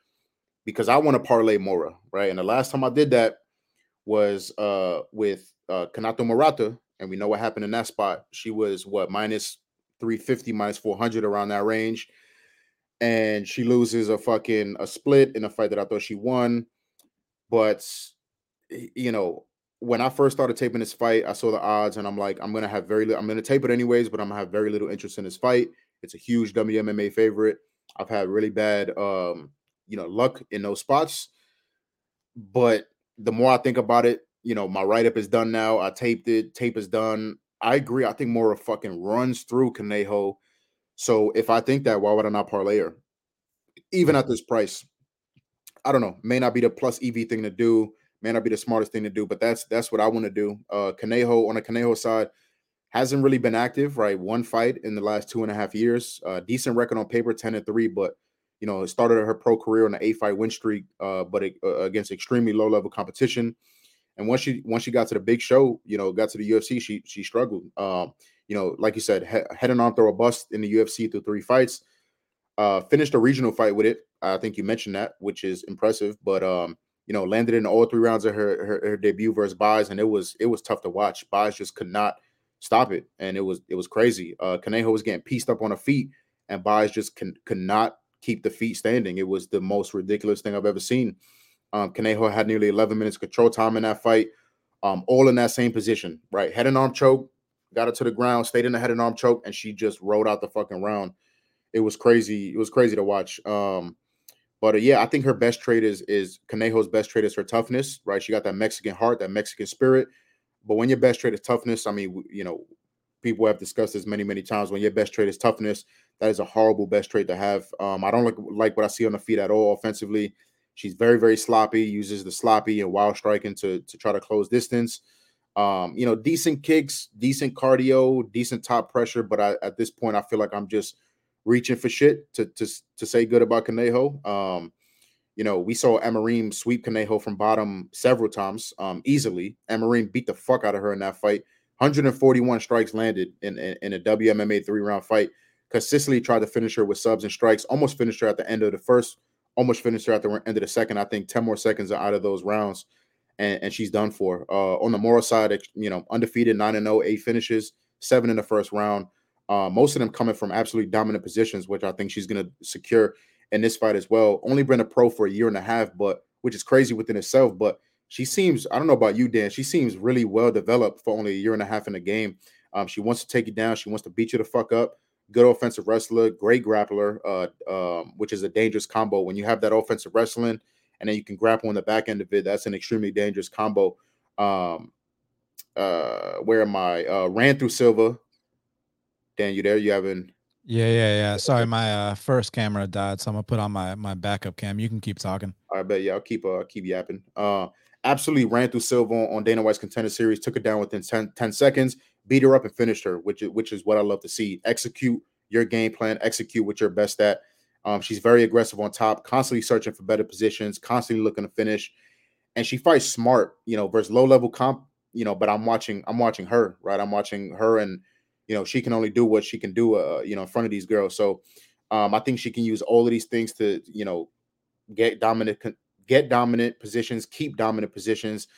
because I want to parlay Moura, right? And the last time I did that was uh with uh Kanako Murata, and we know what happened in that spot. She was what minus 350, minus 400 around that range. And she loses a fucking a split in a fight that I thought she won. but you know, when I first started taping this fight, I saw the odds, and I'm like, I'm gonna have very, li- I'm gonna tape it anyways, but I'm gonna have very little interest in this fight. It's a huge WMMA favorite. I've had really bad, um, you know, luck in those spots. But the more I think about it, you know, my write up is done now. I taped it. Tape is done. I agree. I think Moura fucking runs through Conejo. So if I think that, why would I not parlay her? Even at this price, I don't know. May not be the plus EV thing to do. May not be the smartest thing to do, but that's that's what I want to do. Uh Conejo on the Conejo side hasn't really been active, right? One fight in the last two and a half years. Uh decent record on paper, 10 and 3, but you know, started her pro career on an eight fight win streak, uh, but it, uh, against extremely low level competition. And once she once she got to the big show, you know, got to the UFC, she she struggled. Um, you know, like you said, he- head and arm throw a bust in the UFC through three fights. Uh, finished a regional fight with it. I think you mentioned that, which is impressive. But um, you know, landed in all three rounds of her her, her debut versus Buys, and it was it was tough to watch. Buys just could not stop it, and it was it was crazy. Uh, Conejo was getting pieced up on her feet, and Buys just can could not keep the feet standing. It was the most ridiculous thing I've ever seen. Um, Conejo had nearly 11 minutes control time in that fight, um, all in that same position, right? Head and arm choke, got her to the ground, stayed in the head and arm choke, and she just rode out the fucking round. It was crazy. It was crazy to watch. Um, but uh, yeah, I think her best trait is is Conejo's best trait is her toughness, right? She got that Mexican heart, that Mexican spirit. But when your best trait is toughness, I mean, you know, people have discussed this many, many times. When your best trait is toughness, that is a horrible best trait to have. Um, I don't like like what I see on the feet at all offensively. She's very, very sloppy, uses the sloppy and wild striking to, to try to close distance. Um, you know, decent kicks, decent cardio, decent top pressure. But I, at this point, I feel like I'm just reaching for shit to to, to say good about Conejo. Um, you know, we saw Amorim sweep Conejo from bottom several times, um, easily. Amarim beat the fuck out of her in that fight. 141 strikes landed in, in, in a WMMA three round fight. Because Sicily tried to finish her with subs and strikes, almost finished her at the end of the first, almost finished her at the end of the second. I think 10 more seconds out of those rounds, and, and she's done for. Uh, on the moral side, you know, undefeated, 9 and 0, eight finishes, seven in the first round. Uh, most of them coming from absolutely dominant positions, which I think she's going to secure in this fight as well. Only been a pro for a year and a half, but which is crazy within itself. But she seems, I don't know about you, Dan, she seems really well developed for only a year and a half in the game. Um, she wants to take you down. She wants to beat you the fuck up good offensive wrestler, great grappler, uh, um, which is a dangerous combo. When you have that offensive wrestling and then you can grapple on the back end of it, that's an extremely dangerous combo. Um, uh, where am I? Uh, ran through Silva. Dan, you there? You haven't? Yeah, yeah, yeah. Sorry, my uh, first camera died, so I'm gonna put on my my backup cam. You can keep talking. I bet. Yeah, I'll keep uh keep yapping. Uh, absolutely ran through Silva on Dana White's contender series. Took her down within 10, 10 seconds beat her up and finished her, which is which is what I love to see. Execute your game plan, execute what you're best at. Um, she's very aggressive on top, constantly searching for better positions, constantly looking to finish, and she fights smart, you know, versus low level comp, you know. But I'm watching, I'm watching her, right? I'm watching her, and you know, she can only do what she can do, uh, you know, in front of these girls. So, um, I think she can use all of these things to, you know, get dominant, get dominant positions, keep dominant positions,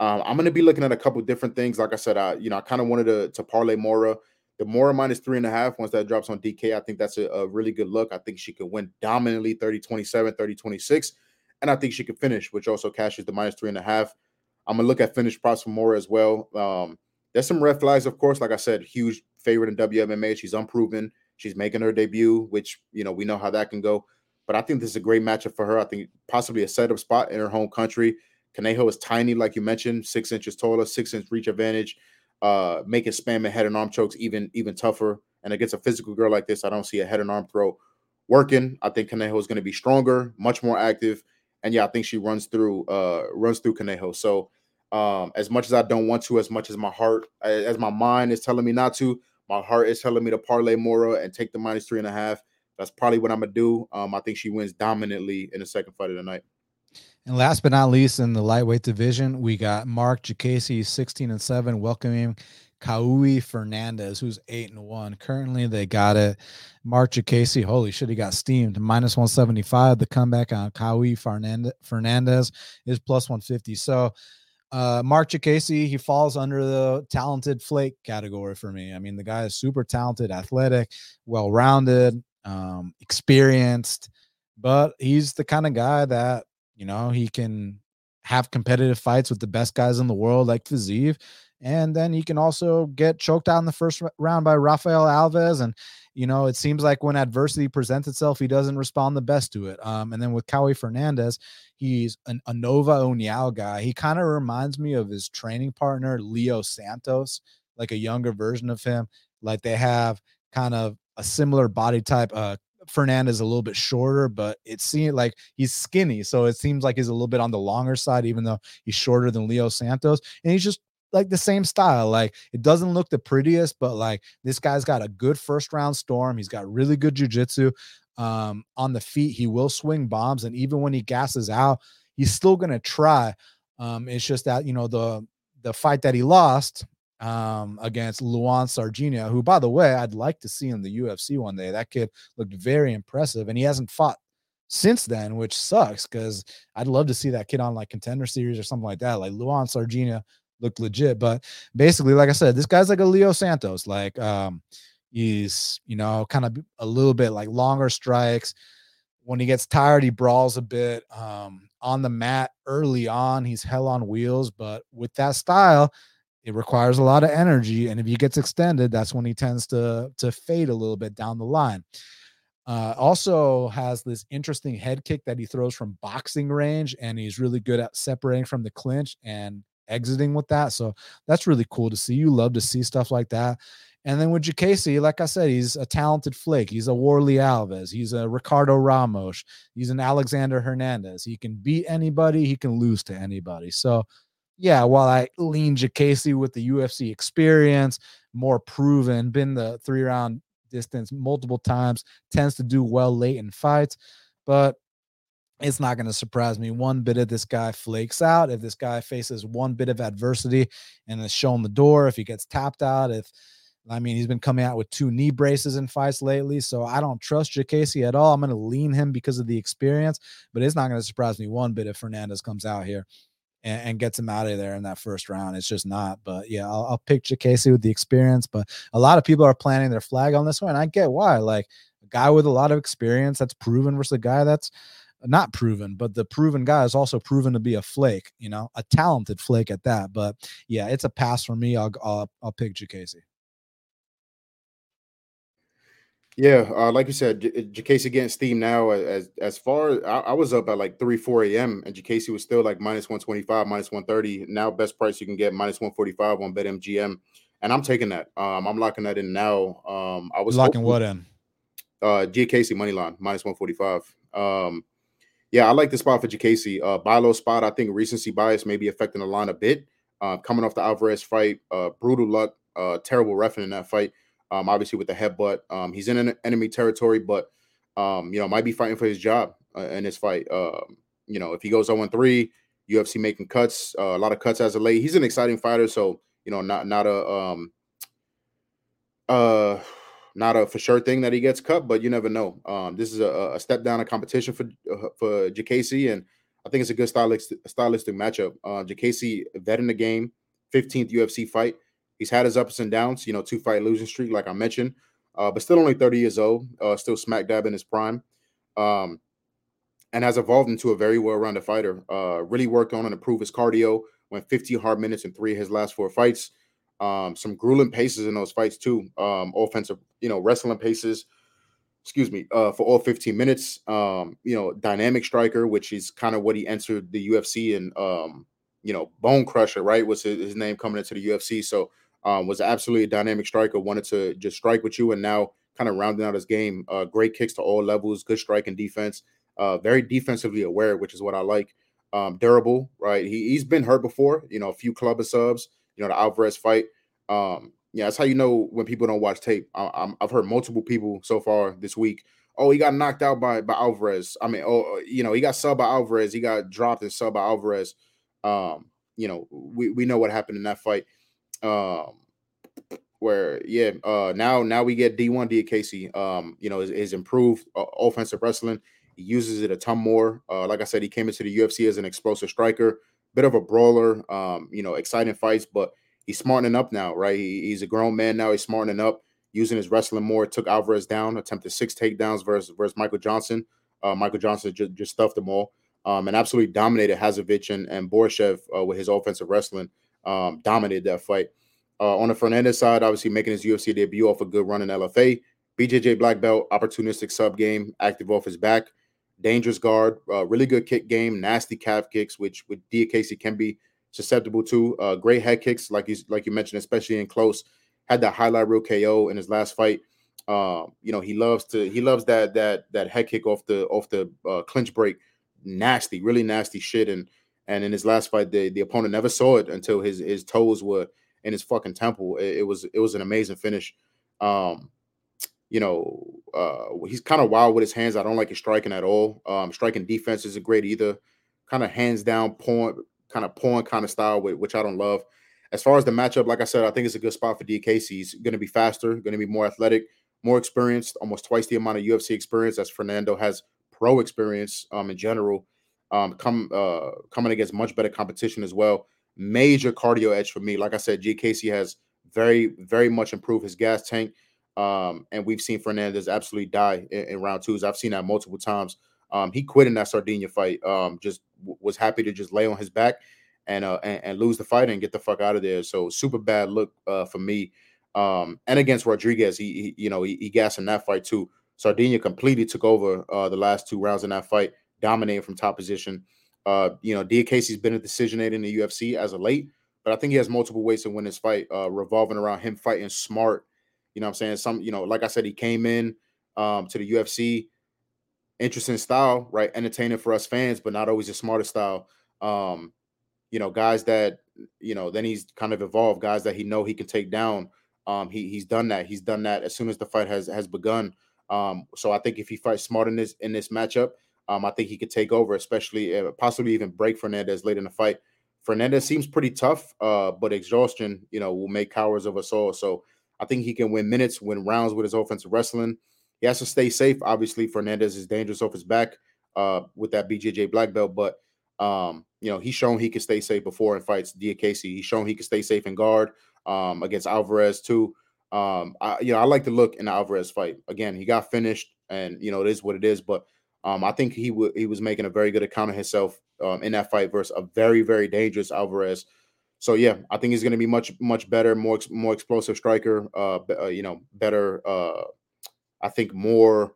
um, I'm going to be looking at a couple different things. Like I said, I you know I kind of wanted to to parlay Moura. The Moura minus three and a half, once that drops on DK, I think that's a, a really good look. I think she could win dominantly 30 27, 30 26. And I think she could finish, which also cashes the minus three and a half. I'm going to look at finish props for Moura as well. Um, there's some red flags, of course. Like I said, huge favorite in WMMA. She's unproven. She's making her debut, which, you know, we know how that can go. But I think this is a great matchup for her. I think possibly a setup spot in her home country. Conejo is tiny, like you mentioned, six inches taller, six inch reach advantage, uh, making spam and head and arm chokes even even tougher. And against a physical girl like this, I don't see a head and arm throw working. I think Conejo is going to be stronger, much more active, and yeah, I think she runs through uh runs through Conejo. So um, as much as I don't want to, as much as my heart, as my mind is telling me not to, my heart is telling me to parlay Moura and take the minus three and a half. That's probably what I'm gonna do. Um, I think she wins dominantly in the second fight of the night. And last but not least, in the lightweight division, we got Marc Diakiese, 16 and 7, welcoming Kauê Fernandes, who's 8 and 1. Currently, they got it. Marc Diakiese, holy shit, he got steamed. Minus 175. The comeback on Kauê Fernandes is plus 150. So, uh, Marc Diakiese, he falls under the talented flake category for me. I mean, the guy is super talented, athletic, well rounded, um, experienced, but he's the kind of guy that you know, he can have competitive fights with the best guys in the world like Fiziev. And then he can also get choked out in the first round by Rafael Alves. And, you know, it seems like when adversity presents itself, he doesn't respond the best to it. Um, and then with Kauê Fernandes, he's an, a Nova União guy. He kind of reminds me of his training partner, Leo Santos, like a younger version of him. Like they have kind of a similar body type. Uh, Fernandes a little bit shorter, but it seems like he's skinny. So it seems like he's a little bit on the longer side, even though he's shorter than Leo Santos. And he's just like the same style. Like it doesn't look the prettiest, but like this guy's got a good first round storm. He's got really good jujitsu. Um, on the feet, he will swing bombs, and even when he gasses out, he's still gonna try. Um, it's just that you know the the fight that he lost um, against Luan Sardinia, who, by the way, I'd like to see in the UFC one day. That kid looked very impressive, and he hasn't fought since then, which sucks because I'd love to see that kid on like contender series or something like that. Like Luan Sardinia looked legit. But basically, like I said, this guy's like a Leo Santos. Like um, he's you know kind of a little bit like longer strikes. When he gets tired, he brawls a bit. Um, on the mat early on, he's hell on wheels, but with that style, it requires a lot of energy. And if he gets extended, that's when he tends to to fade a little bit down the line. Uh, also has this interesting head kick that he throws from boxing range, and he's really good at separating from the clinch and exiting with that. So that's really cool to see. You love to see stuff like that. And then with Diakiese, like I said, he's a talented flake. He's a Warlley Alves. He's a Ricardo Ramos. He's an Alexander Hernandez. He can beat anybody. He can lose to anybody. So, yeah, while I lean Diakiese with the UFC experience, more proven, been the three round distance multiple times, tends to do well late in fights. But it's not going to surprise me one bit if this guy flakes out, if this guy faces one bit of adversity and is shown the door, if he gets tapped out, if I mean he's been coming out with two knee braces in fights lately, so I don't trust Diakiese at all. I'm going to lean him because of the experience, but it's not going to surprise me one bit if Fernandes comes out here and, and, gets him out of there in that first round. It's just not. But yeah, I'll, I'll pick Diakiese with the experience. But a lot of people are planting their flag on this one. I get why. Like a guy with a lot of experience that's proven versus a guy that's not proven, but the proven guy is also proven to be a flake, you know, a talented flake at that. But yeah, it's a pass for me. I'll I'll, I'll pick Diakiese. Yeah, uh, like you said, J- Diakiese against Steam now. As as far I, I, was up at like three four a.m. and Diakiese was still like minus one twenty five, minus one thirty. Now best price you can get minus one forty five on BetMGM, and I'm taking that. Um, I'm locking that in now. Um, I was locking what in? Uh, Casey money line minus one forty five. Um, yeah, I like the spot for Diakiese. Uh, buy low spot. I think recency bias may be affecting the line a bit. Uh, coming off the Alvarez fight, uh, brutal luck, uh, terrible refing in that fight. Um, obviously with the headbutt, um, he's in an enemy territory, but um, you know might be fighting for his job uh, in this fight. Um, you know, if he goes 0 3, UFC making cuts, uh, a lot of cuts as of late. He's an exciting fighter, so you know, not not a um, uh not a for sure thing that he gets cut, but you never know. Um, this is a, a step down in competition for uh, for Diakiese, and I think it's a good stylistic stylistic matchup. Uh, Diakiese vet in the game, 15th UFC fight. He's had his ups and downs, you know, two fight losing streak, like I mentioned, uh, but still only 30 years old, uh, still smack dab in his prime, um, and has evolved into a very well rounded fighter. Uh, really worked on and improved his cardio. Went 50 hard minutes in three of his last four fights um, some grueling paces in those fights too. Um, offensive, you know, wrestling paces. Excuse me, uh, for all 15 minutes. Um, you know, dynamic striker, which is kind of what he entered the UFC and um, you know, Bone Crusher, right? Was his, his name coming into the UFC. So um, was absolutely a dynamic striker. Wanted to just strike with you, and now kind of rounding out his game. Uh, great kicks to all levels, good strike and defense. Uh, very defensively aware, which is what I like. Um, durable, right? He, he's been hurt before, you know, a few club subs you know, the Alvarez fight. Um, yeah, that's how you know when people don't watch tape. I, have heard multiple people so far this week. Oh, he got knocked out by by Alvarez. I mean, oh, uh, you know, he got subbed by Alvarez. He got dropped and subbed by Alvarez. Um, you know, we we know what happened in that fight. Um, where yeah, uh, now now we get D1 Diakiese. Um, you know, is, is improved uh, offensive wrestling. He uses it a ton more. Uh, like I said, he came into the UFC as an explosive striker bit of a brawler, um, you know, exciting fights, but he's smartening up now, right? He, he's a grown man now. He's smartening up, using his wrestling more. Took Alvarez down, attempted six takedowns versus versus Michael Johnson. Uh, Michael Johnson just, just stuffed them all. um, and absolutely dominated Hadzovic and, and Borshchev uh, with his offensive wrestling. Um, dominated that fight. Uh, on the Fernandes side, obviously making his UFC debut off a good run in LFA. BJJ black belt, opportunistic sub game, active off his back, dangerous guard, uh, really good kick game, nasty calf kicks, which with Diakiese can be susceptible to. Uh, great head kicks, like he's like you mentioned, especially in close. Had that highlight reel KO in his last fight. Um, you know, he loves to he loves that that that head kick off the off the uh, clinch break. Nasty, really nasty shit. And and in his last fight, the, the opponent never saw it until his his toes were in his fucking temple. It, it was it was an amazing finish. Um, you know, uh, he's kind of wild with his hands. I don't like his striking at all. Um, striking defense isn't great either. Kind of hands down, point, kind of point kind of style, which I don't love. As far as the matchup, like I said, I think it's a good spot for Diakiese. He's going to be faster, going to be more athletic, more experienced, almost twice the amount of UFC experience as Fernando has pro experience um, in general. Um, come uh, coming against much better competition as well. Major cardio edge for me. Like I said, GKC has very, very much improved his gas tank. Um, and we've seen Fernandes absolutely die in, in, round twos. I've seen that multiple times. Um, he quit in that Sardinia fight. Um, just w- was happy to just lay on his back and, uh, and, and lose the fight and get the fuck out of there. So super bad look uh, for me. Um, and against Rodriguez, he, he you know he, he gassed in that fight too. Sardinia completely took over uh, the last two rounds in that fight, dominating from top position. Uh, you know, Diakiese's been a decision in the UFC as of late, but I think he has multiple ways to win this fight, uh, revolving around him fighting smart you know I'm saying? Some, you know, like I said, he came in um, to the UFC, interesting style, right? Entertaining for us fans, but not always the smartest style. Um, you know, guys that, you know, then he's kind of evolved, guys that he know he can take down. Um, he he's done that. He's done that as soon as the fight has has begun. Um, so I think if he fights smart in this in this matchup, um, I think he could take over, especially uh, possibly even break Fernandes late in the fight. Fernandes seems pretty tough, uh, but exhaustion, you know, will make cowards of us all. So I think he can win minutes, win rounds with his offensive wrestling. He has to stay safe. Obviously, Fernandes is dangerous off his back uh, with that BJJ black belt, but um, you know he's shown he can stay safe before in fights. Diakiese, he's shown he can stay safe in guard um, against Alvarez too. Um, I, you know, I like to look in the Alvarez fight. Again, he got finished, and you know it is what it is. But um, I think he w- he was making a very good account of himself um, in that fight versus a very very dangerous Alvarez so yeah, I think he's going to be much much better, more more explosive striker. Uh, uh, you know, better. Uh, I think more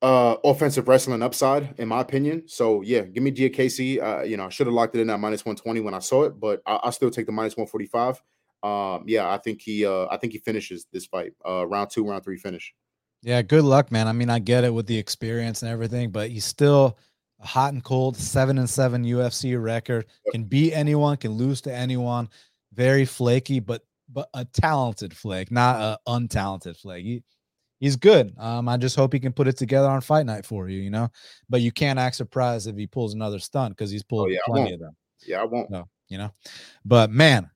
uh offensive wrestling upside, in my opinion. So yeah, give me Diakiese. Uh, you know, I should have locked it in at minus one twenty when I saw it, but I, I still take the minus one forty five. Um, yeah, I think he uh I think he finishes this fight. Uh, round two, round three finish. Yeah, good luck, man. I mean, I get it with the experience and everything, but he's still hot and cold, seven and seven UFC record, can beat anyone, can lose to anyone. Very flaky, but but a talented flake, not a untalented flake. He, he's good. Um, I just hope he can put it together on fight night for you, you know. But you can't act surprised if he pulls another stunt because he's pulled oh, yeah, plenty of them. Yeah, I won't. No, you know. But man,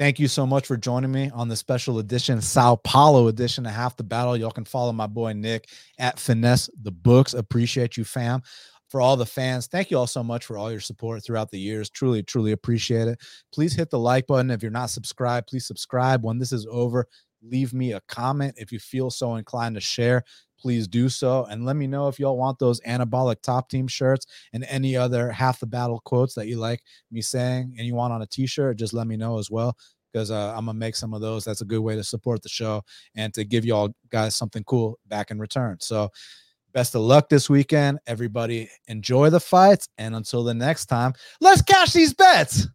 Thank you so much for joining me on the special edition, Sao Paulo edition of Half the Battle. Y'all can follow my boy Nick at Finesse the Books. Appreciate you, fam for all the fans. Thank you all so much for all your support throughout the years. Truly, truly appreciate it. Please hit the like button. If you're not subscribed, please subscribe. When this is over, leave me a comment. If you feel so inclined to share, please do so. And let me know if y'all want those anabolic top team shirts and any other half the battle quotes that you like me saying and you want on a t shirt, just let me know as well. Because uh, I'm gonna make some of those. That's a good way to support the show and to give y'all guys something cool back in return. So, Best of luck this weekend. Everybody enjoy the fights. And until the next time, let's cash these bets.